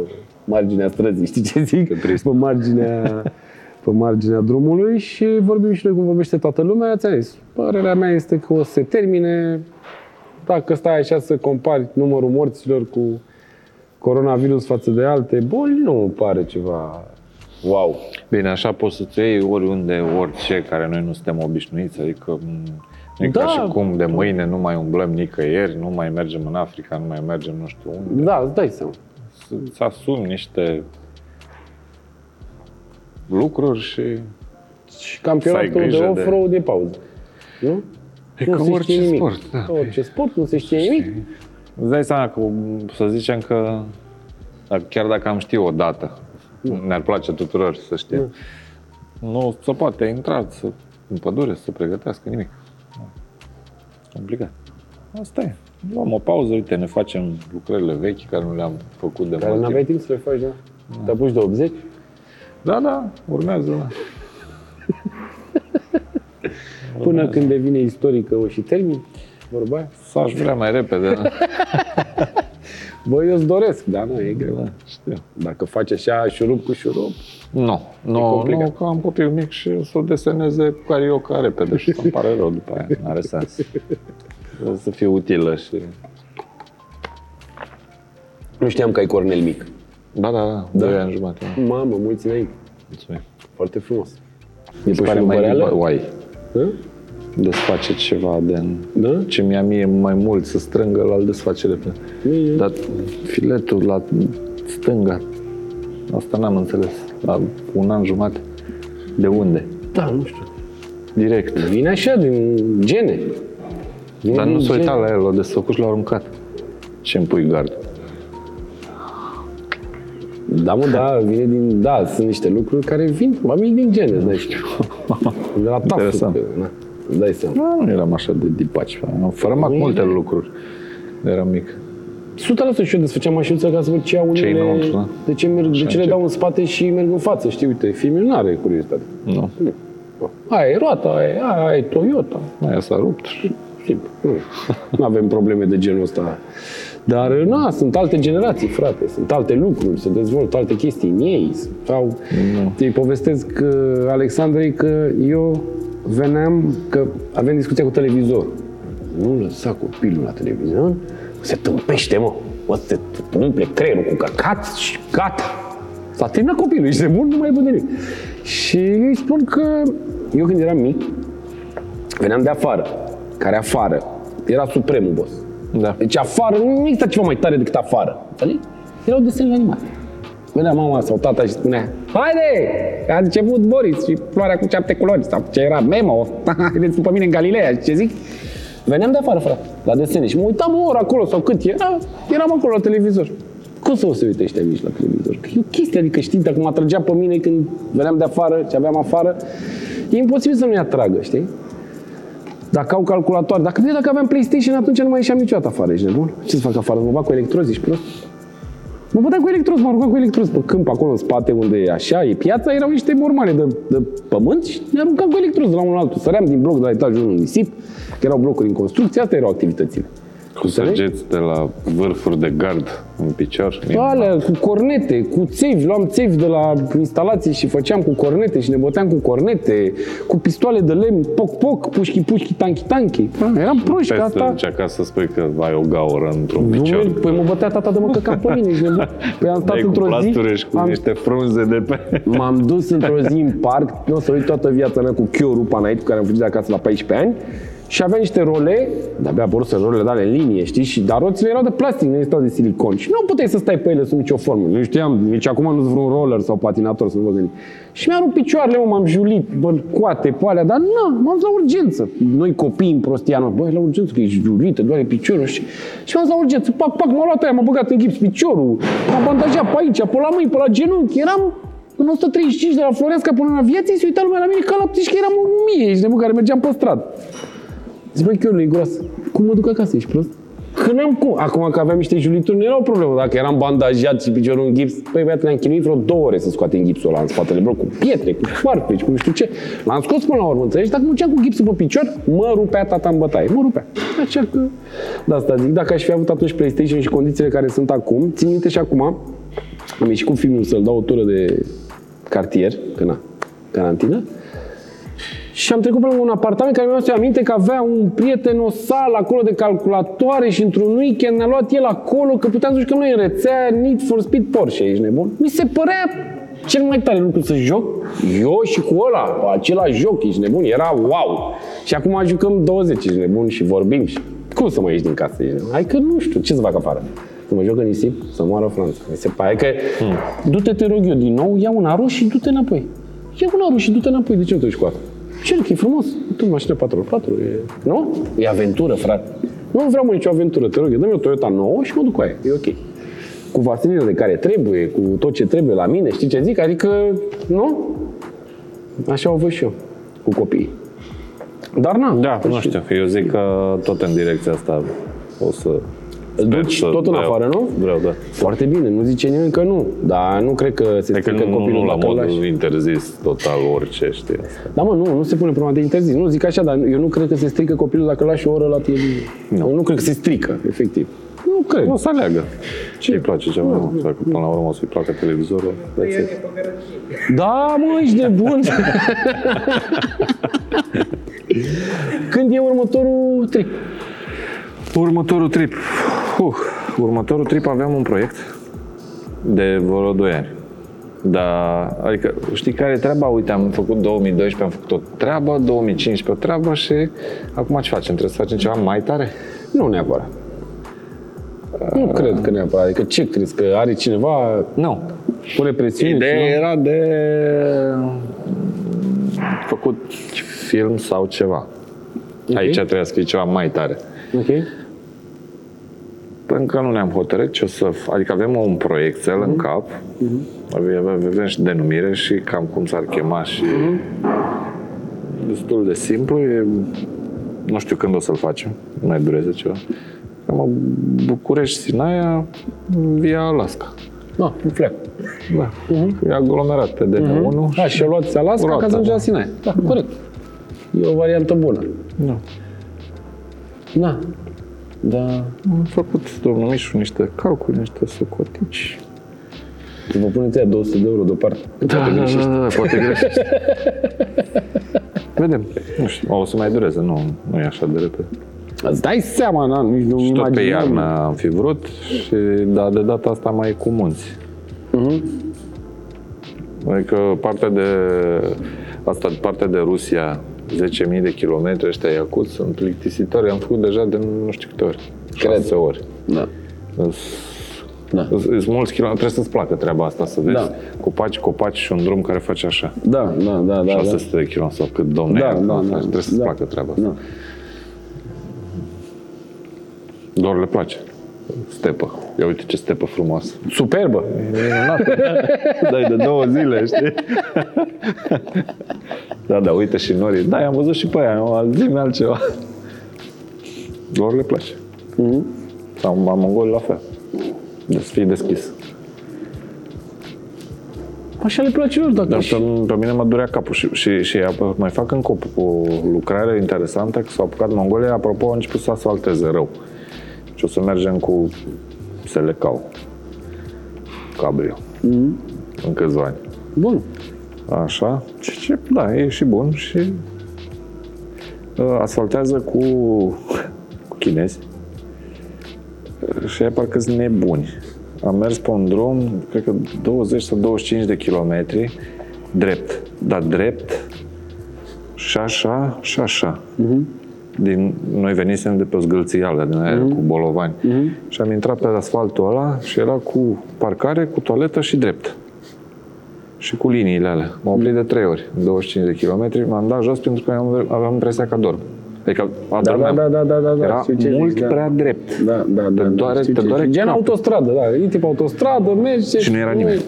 marginea străzii, știi ce zic? Pe marginea, pe marginea drumului și vorbim și noi cum vorbește toată lumea. Ți-am zis, părerea mea este că o să se termine, dacă stai așa să compari numărul morților cu coronavirus față de alte boli, nu pare ceva wow. Bine, așa poți să-ți iei oriunde, orice, care noi nu suntem obișnuiți, adică m, nu e Da. ca și cum de mâine nu mai umblăm nicăieri, nu mai mergem în Africa, nu mai mergem nu știu unde. Da, îți dai seama. Să-ți asumi niște lucruri și Și Să campionatul ai grijă de de- off-road e pauză. Nu? E nu ca se orice știe nimic. sport, da. Ca orice sport, nu se știe nimic. Îți dai seama că, să zicem că, dacă- chiar dacă am ști o dată, ne-ar place tuturor să știm, nu se poate intra să, în pădure să se pregătească nimic. Complicat. Asta e. Luăm o pauză, uite, ne facem lucrările vechi care nu le-am făcut de Care mult n-aveai timp. timp să le faci, da? Te apuci de 80? Da, da, urmează. Da. Până când devine istorică o și termin, vorba aia. S-aș vrea mai repede. da. Bă, eu îți doresc, dar nu, e greu. Da, știu. Dacă faci așa șurup cu șurup, Nu, nu, complicat. nu, că am copil mic și o să o deseneze cu carioca repede și să-mi pare rău după aia. Nu are sens. Trebuie să fie utilă și... nu știam că ai cornel mic. Da, da, da, da. doi ani jumate. da. Mamă, mulți înainte. Mulțumim. Foarte frumos. Mi se pe pare mai șurubăreală? liber, uai, Da? desface ceva de... Da? Ce mi-a mie mai mult să strângă, la desface repede. Bine. Dar filetul la stânga, asta n-am înțeles. La un an jumate. De unde? Da, nu știu. Direct. Vine așa, din gene. Vine Dar din nu s-a gene. uitat la el, l-a desfăcut și l-a aruncat. Ce îmi pui gard? Da, mă, da, vine din... Da, sunt niște lucruri care vin probabil din gene, dai știu. De la tafă. Interesant. că, Na, îți dai seama. Nu, nu eram așa de dipaci. Am fărămat Nu e multe bine. lucruri. de Eram mic. 100% și eu desfăceam mașinuța ca să văd ce au Ce-i unele, înăuntru, da? de ce, merg, de ce le încep. dau în spate și merg în față. Știi, uite, filmul nu are curiozitate. Nu. Nu. Aia e roata, aia, e- aia e Toyota. Aia s-a rupt. Simplu. Nu. Nu avem probleme de genul ăsta. Dar, na, sunt alte generații, frate. Sunt alte lucruri, se dezvoltă alte chestii în ei. Sau îi povestesc uh, Alexandrei că eu veneam, că avem discuția cu televizor. Nu lăsa copilul la televizor, se tâmpește, mă. O să se umple creierul cu căcat și gata. S-a terminat copilul, ești nebun, nu mai e bun de nimic. Și îi spun că eu când eram mic, veneam de afară, care afară era supremul boss. Da. Deci afară nu există ceva mai tare decât afară. Înțelegi? Erau desenele animate. Venea mama sau tata și spunea Haide! A început Boris și floarea cu șapte culori sau ce era Memo. Haideți după mine în Galileea și ce zic? Veneam de afară, frate, la desene și mă uitam o oră acolo sau cât era, eram acolo la televizor. Cum să o se uite ăștia mici la televizor? Că e o chestie, adică știți, dacă mă atrăgea pe mine când veneam de afară, ce aveam afară, e imposibil să nu-i atragă, știi? Dacă au calculator, dacă, dacă aveam PlayStation, atunci nu mai ieșeam niciodată afară, ești nebun? Ce să fac afară? Mă bag cu electrozi, ești prost? Mă băteam cu electrozi, mă rugam cu electrozi pe câmp, acolo în spate, unde e așa, e piața, erau niște mormale de, de pământ și ne aruncam cu electrozi de la unul la altul. Săream din bloc de la etajul 1 în nisip, că erau blocuri în construcție, astea erau activitățile. Cu săgeți de la vârfuri de gard în picior. Alea, cu cornete, cu țevi, luam țevi de la instalații și făceam cu cornete și ne băteam cu cornete, cu pistoale de lemn, poc-poc, pușchi-pușchi, tanchi-tanchi. Eram proști ca Asta asta. încerca să spui că ai o gaură într-un Nu, picior. păi mă bătea tata de mă căca pe mine, ești nebun. Păi am stat Dai cu într-o zi, plasturi și cu am, niște frunze de pe... m-am dus într-o zi în parc, nu o să uit toată viața mea cu chiorul Panait, cu care am fugit de acasă la 14 ani, și avea niște role, de-abia apăruse rolele de alea în linie, știi? Și, dar roțile erau de plastic, nu erau de silicon. Și nu puteai să stai pe ele sub nicio formă. Nu știam, nici acum nu sunt vreun roller sau patinator să nu vă gândi. Și mi-a rupt picioarele, mă, m-am julit, bă, coate pe alea, dar nu, m-am dus la urgență. Noi copii în prostia noastră, băi, la urgență, că e julită, doare piciorul și... Și m-am dus la urgență, pac, pac, m-a luat aia, m-a băgat în gips piciorul, m-a bandajat pe aici, pe la mâini, pe la genunchi, eram în 135 de la Floreasca până la viață, se uita lumea la mine ca la ptici, că eram o mie, ești nebun, care mergeam pe stradă. Zic, băi, chiorule, e gros. Cum mă duc acasă, ești prost? Că n-am cum. Acum că aveam niște julituri, nu era o problemă. Dacă eram bandajat și piciorul în gips, păi băiat, ne-am chinuit vreo două ore să scoatem gipsul ăla în spatele bloc, cu pietre, cu farfeci, cu nu știu ce. L-am scos până la urmă, înțelegi? Dacă mergeam cu gipsul pe picior, mă rupea tata în bătaie. Mă rupea. Așa că, de asta zic, dacă aș fi avut atunci PlayStation și condițiile care sunt acum, țin minte și acum, am ieșit cu filmul să-l dau o tură de cartier, că na, carantină, și am trecut pe lângă un apartament care mi-a adus aminte că avea un prieten o sală acolo de calculatoare și într-un weekend ne-a luat el acolo că puteam să jucăm noi în rețea Need for Speed Porsche, ești nebun? Mi se părea cel mai tare lucru să joc, eu și cu ăla, același joc, ești nebun, era wow. Și acum jucăm 20, ești nebun, și vorbim și cum să mă ieși din casă, ești nebun? Hai că nu știu, ce să fac afară? Să mă joc în nisip, să moară Franța. Mi se pare că, hmm. du-te, te rog eu, din nou, ia un aro și du-te înapoi. Ia un aro și du-te înapoi, de ce nu te duci cu asta? Ce că e frumos. Tu mașină 4x4, e... nu? E aventură, frate. Nu vreau mă nicio aventură, te rog, eu dă-mi o Toyota nouă și mă duc cu aia, e ok. Cu vaselină de care trebuie, cu tot ce trebuie la mine, știi ce zic? Adică, nu? Așa o văd și eu, cu copiii. Dar na, Da, nu știu. Eu zic că tot în direcția asta o să... Îl duci să tot în vreau. afară, nu? Vreau, da. Foarte bine, nu zice nimeni că nu. Dar nu cred că se Adică strică nu, copilul nu la dacă îl lași. modul interzis total orice, știi asta. Da, mă, nu, nu se pune problema de interzis. Nu, zic așa, dar eu nu cred că se strică copilul dacă îl lași o oră la televiziune. Nu. Eu nu cred că se strică, efectiv. Nu cred. O să aleagă. Ce îi place cel mai mult? Dacă până la urmă o să-i placă televizorul, that's it. Da, mă, ești nebun. Când e următorul trip? Următorul trip. Uh, următorul trip aveam un proiect de vreo 2 ani. Da, adică știi care e treaba? Uite, am făcut 2012, am făcut o treabă, 2015 o treabă și acum ce facem? Trebuie să facem ceva mai tare? Nu neapărat. Nu cred că neapărat. Adică ce crezi? Că are cineva, Nu. pune presiune? Ideea cineva? era de făcut film sau ceva. Aici trebuia să fie ceva mai tare. Ok. Încă nu ne-am hotărât ce o să... f- Adică avem un proiectel în cap, avem, avem și denumire și cam cum s-ar chema și destul de simplu. E, nu știu când o să-l facem, nu mai dureze ceva. Cam București, Sinaia, via Alaska. Da, un fleac. Da, e aglomerat pe DN1. Da, și luați Alaska Roata, ca să ajunge da. la Sinai. Da, corect. E o variantă bună. Da. Da. Da. Am făcut, domnul Mișu, niște calculi, niște socotici. Vă puneți aia 200 de euro deoparte. Da, da, da, da, poate greșești. Vedem. Nu știu, o să mai dureze, nu, nu e așa de repede. Îți dai seama, na, nici nu Și tot pe imaginam. iarnă am fi vrut, și, dar de data asta mai cu munți. Adică partea de, asta, partea de Rusia, 10.000 de kilometri ăștia Iacut sunt plictisitori. Am făcut deja de nu știu câte ori. Cred. Șase ori. Da. Da. Sunt mulți kilometri, trebuie să-ți placă treaba asta, să vezi Da. copaci, copaci și un drum care face așa. Da, da, da, da. da. 600 de kilometri sau cât domne Da, ia, da, face, da. trebuie să-ți Da. placă treaba asta. Da. Doar le place. Stepă. Ia uite ce stepă frumoasă. Superbă. Minunată. Dai de două zile, știi? da, da, uite și norii. Da, am văzut și pe aia, nu? zi altceva. Lor le place. Mhm. Sau la mongoli la fel. De să fie deschis. Așa le place lor, dacă Dar și... pe, pe mine mă durea capul și, și, și mai fac încă o, o lucrare interesantă, că s-au apucat Mongolia, apropo, au început să asfalteze rău. Și o să mergem cu Selecau, Cabrio, Mhm. în câțiva ani. Bun. Așa, și ce, da, e și bun și uh, asfaltează cu, cu chinezi Uh, și aia parcă sunt nebuni. Am mers pe un drum, cred că 20 sau 25 de kilometri, drept, dar drept și așa, și așa. Din, noi venisem de pe o zgâlțială din aia cu bolovani. Și am intrat pe asfaltul ăla și era cu parcare, cu toaletă și drept și cu liniile alea. M-am oprit de trei ori, în 25 de kilometri, m-am dat jos pentru că aveam, aveam impresia că dorm. Adică Da, adormeam. da, da, da, da, da. Era știu ce mult zici, da. prea drept. Da, da, da. Te doare- da, știu te ce doare zici. Gen capul. autostradă, da. E tip autostradă, mergi... Și nu era nimeni.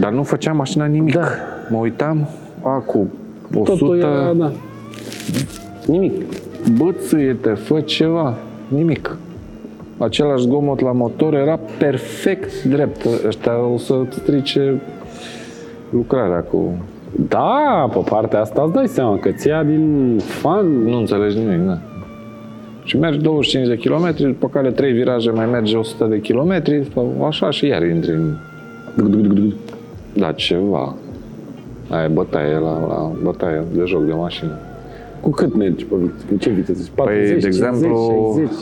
Dar nu făcea mașina nimic. Da. Mă uitam, a, cu 100, Totul era, da. Nimic. Bă, țâiete, fă ceva. Nimic. Același zgomot la motor era perfect drept. Ăștia o să strice lucrarea cu... Da, pe partea asta îți dai seama că ți ia din fan. Nu înțelegi nimic, da. Și mergi 25 de kilometri, după care 3 viraje mai mergi 100 de kilometri, sau așa și iar intri în... Da, ceva. Aia e bătaie la, la bătaie de joc de mașină. Cu cât mergi pe viteză? Cu ce viteză? 40, Păi, de 50, exemplu, 60?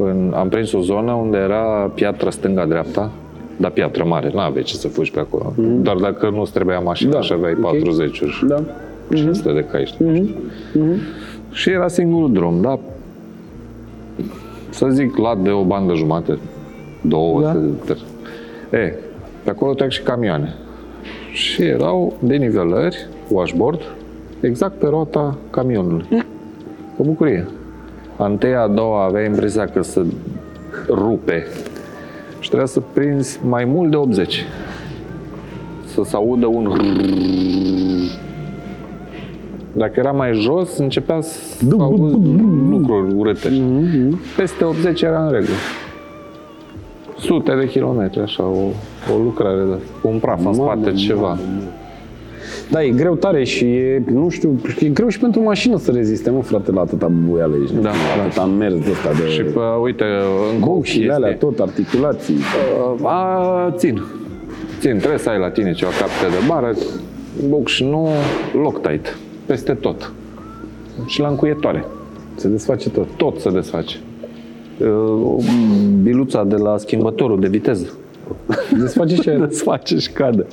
În, am prins o zonă unde era piatră stânga-dreapta, dar piatră mare, nu aveai ce să fugi pe acolo. Mm-hmm. Doar dacă nu-ți trebuia mașina Da, și aveai ok. 40 uri, Da. 500 de cai, știu. Mhm. Și era singurul drum, da? Să zic, lat de o bandă jumate, două, Da. da. de E, pe acolo trec și camioane. Și erau denivelări, washboard, exact pe rota camionului. O bucurie. A întâia, a doua, avea impresia că se rupe și trebuia să prinzi mai mult de 80. Să se audă un dacă era mai jos, începea să auzi lucruri urâte. Peste 80 era în regulă. Sute de kilometri, așa, o, o lucrare de cu un praf în spate, Mamă, ceva. Da, e greu tare și e, nu știu, e greu și pentru mașină să reziste, mă, frate, la atâta buială aici. Da, la da. atâta mers de ăsta de... Și, pă, uite, încă o Bucșile chestie. alea, tot, articulații. A, țin. Țin, trebuie să ai la tine ceva capte de bară, box nu, Loctite, peste tot. Și la încuietoare. Se desface tot. Tot se desface. Uh, biluța de la schimbătorul de viteză. Desface și aia. desface și cade.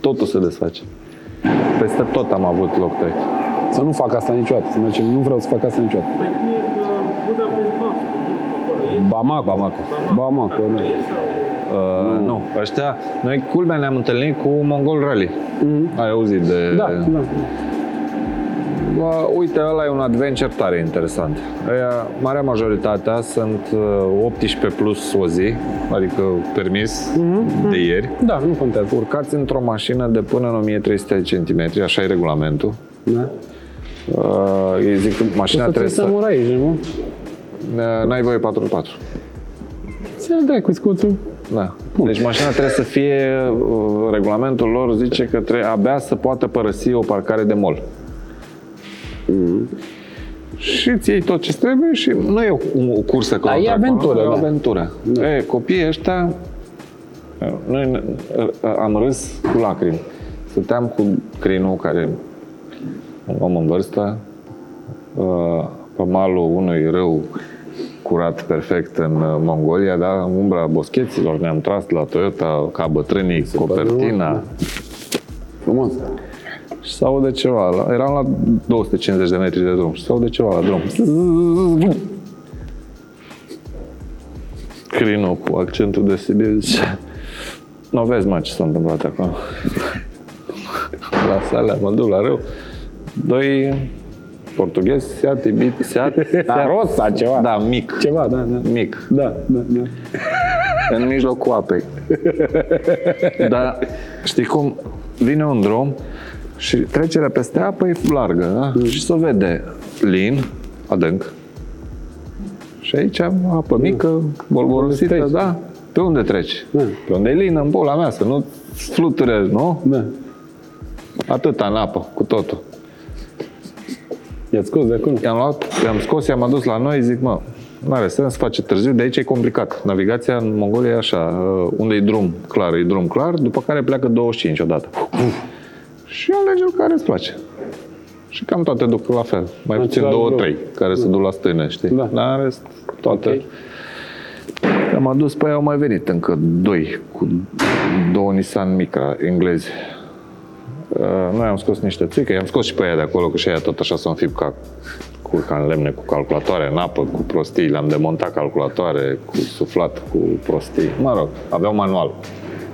Totul se desface. Peste tot am avut Loctite. Să nu fac asta niciodată. Să mergem, nu vreau să fac asta niciodată. Bamako. Bamako. Bamako, da. Uh, nu, ăștia, noi culmea ne-am întâlnit cu Mongol Rally. Ai auzit de... Da, da. Bă, uite, ăla e un adventure tare interesant. Aia, marea majoritatea sunt uh, 18 plus o zi, adică permis de ieri. Da, nu contează. Urcați într-o mașină de până în 1300 de centimetri, așa e regulamentul. Da. Uh, ei zic că mașina Să trebuie să să... mor aici, nu? Uh, N-ai voie 4x4. Ți-l dai cu scuțul. Da. Deci mașina trebuie să fie, uh, regulamentul lor zice că trebuie abia să poată părăsi o parcare de mol. Și îți iei tot ce trebuie și nu e o, o cursă Da, e acolo, aventură, e o da. aventură. E, copiii ăștia, noi ne- am râs cu lacrimi. Stăteam cu Crinu, care un om în vârstă, uh, pe malul unui râu curat perfect în uh, Mongolia, da? în umbra boscheților, ne-am tras la Toyota ca bătrânii, copertina. Frumos. Și se aude ceva. La, eram la 250 de metri de drum și se aude ceva la drum. Crino cu accentul de Sibiu zice Nu vezi, mă, ce s-a întâmplat acolo. la sala, mă duc la râu. Doi portughezi, Seat, Ibiza, Seat, Da, Rosa, ceva. da, mic, Ceva, da, da. mic, Da, da, da. în mijlocul apei. Dar știi cum? Vine un drum și trecerea peste apă e largă, da? Mm. Și se vede lin, adânc. Și aici am apă mică, bolborosită, treci. da? Pe unde treci? Da. Pe unde e lin în pula mea, să nu fluture, nu? Da. Atâta în apă, cu totul. I-ați scos de acolo? I-am luat, i-am scos, i-am adus la noi, zic, mă, nu are sens, face târziu, de aici e complicat. Navigația în Mongolia e așa, uh, unde e drum clar, e drum clar, după care pleacă 25 odată. Și alege care îți place. Și cam toate duc la fel. Mai puțin Același două, drum. trei, care se duc la stâne, știi? Da. Dar în rest, toate. Ok. Am adus pe ei, au mai venit încă doi, cu două Nissan Micra englezi. Uh, noi am scos niște țuică, i-am scos și pe ea de acolo, că și ea tot așa s-au înfip ca, cu, ca în lemne, cu calculatoare în apă, cu prostii, le-am demontat calculatoare, cu suflat, cu prostii. Mă rog, aveau manual.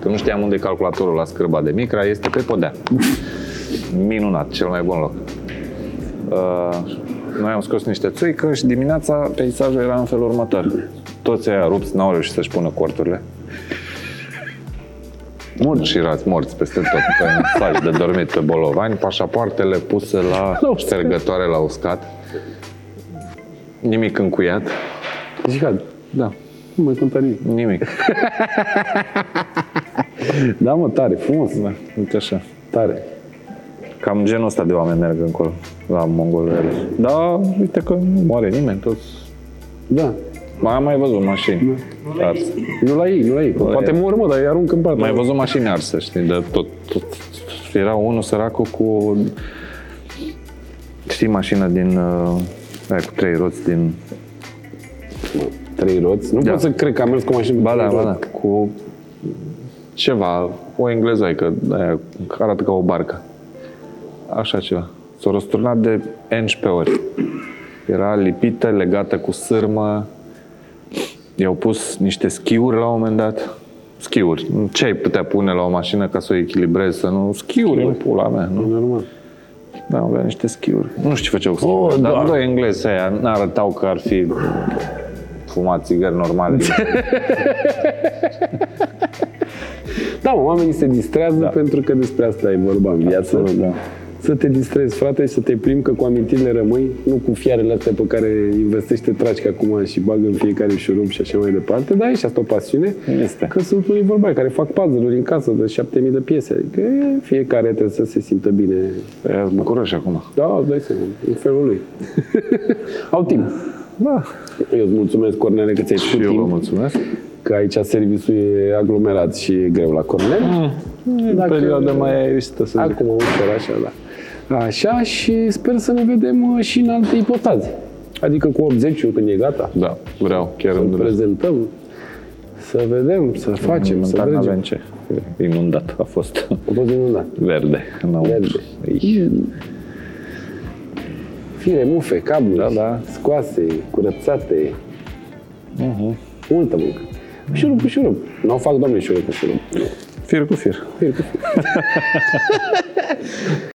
Că nu știam unde e calculatorul la scârba de micra, este pe podea. Minunat, cel mai bun loc. Uh, noi am scos niște țuică și dimineața peisajul era în felul următor. Toți aia rupți n-au reușit să-și pună corturile. Mulți și rați morți peste tot pe saj de dormit pe bolovani, pașapoartele puse la La uscat. ștergătoare la uscat. Nimic încuiat. Jihad. Da, Nu mai sunt tare. nimic. Da, mă, tare, frumos. Da, uite așa. Tare. Cam genul ăsta de oameni merg încolo, la mongolele. Da, uite că nu moare nimeni, toți. Da. Mai am mai văzut mașini arse. Nu la ei, nu la ei. Poate mor, mă, dar îi arunc în partea. Mai văzut mașini arse, știi, de tot, tot. Era unul săracul cu... Știi mașina din... Uh, aia cu trei roți din... Trei roți. Nu Da. pot să cred că am mers cu mașină Ba cu da, trei ba da, roți. cu ceva, o englezoică, aia, care arată ca o barcă. Așa ceva. S-a răsturnat de 11 ori. Era lipită, legată cu sârmă. I-au pus niște schiuri la un moment dat. Schiuri. Ce ai putea pune la o mașină ca să o echilibrezi, să nu... Schiuri în pula mea, nu? Normal. Da, avea niște schiuri. Nu știu ce făceau cu Oh, schiuri, dar da. doi englezi aia n-arătau că ar fi fumat țigări normale. Da, mă, oamenii se distrează da. pentru că despre asta e vorba în viață. Absolut, da. Să te distrezi, frate, și să te plimbi, că cu amintirile rămâi, nu cu fiarele astea pe care investește traci acum și bagă în fiecare șurub și așa mai departe, dar e și asta o pasiune. Este. Că sunt unii vorba aia care fac puzzle-uri în casă de 7000 de piese. Adică e, fiecare trebuie să se simtă bine. Ea bucuroși acum. Da, îți dai seama, în felul lui. Au timp. Da. Eu îți mulțumesc, Cornele, că ți-ai Și făcut eu vă timp. mulțumesc. Că aici serviciul e aglomerat și e greu la Cornel. În Dacă- perioada mai aerișită, să zic. Acum ușor așa, da. Așa și sper să ne vedem uh, și în alte ipostaze. Adică cu 80 când e gata. Da, vreau, chiar Să îmi doresc. prezentăm, să vedem, să facem, să Momentan dregem. n-avem ce. Inundat a fost. A fost inundat. Verde. înăuntru. Verde. Ei. Fire, mufe, cabluri, Da, da. scoase, curățate, Uh-huh. multă muncă. Șurub cu șurub. Nu o fac, doamne, șurub cu șurub. Fir cu fir. Fir cu fir.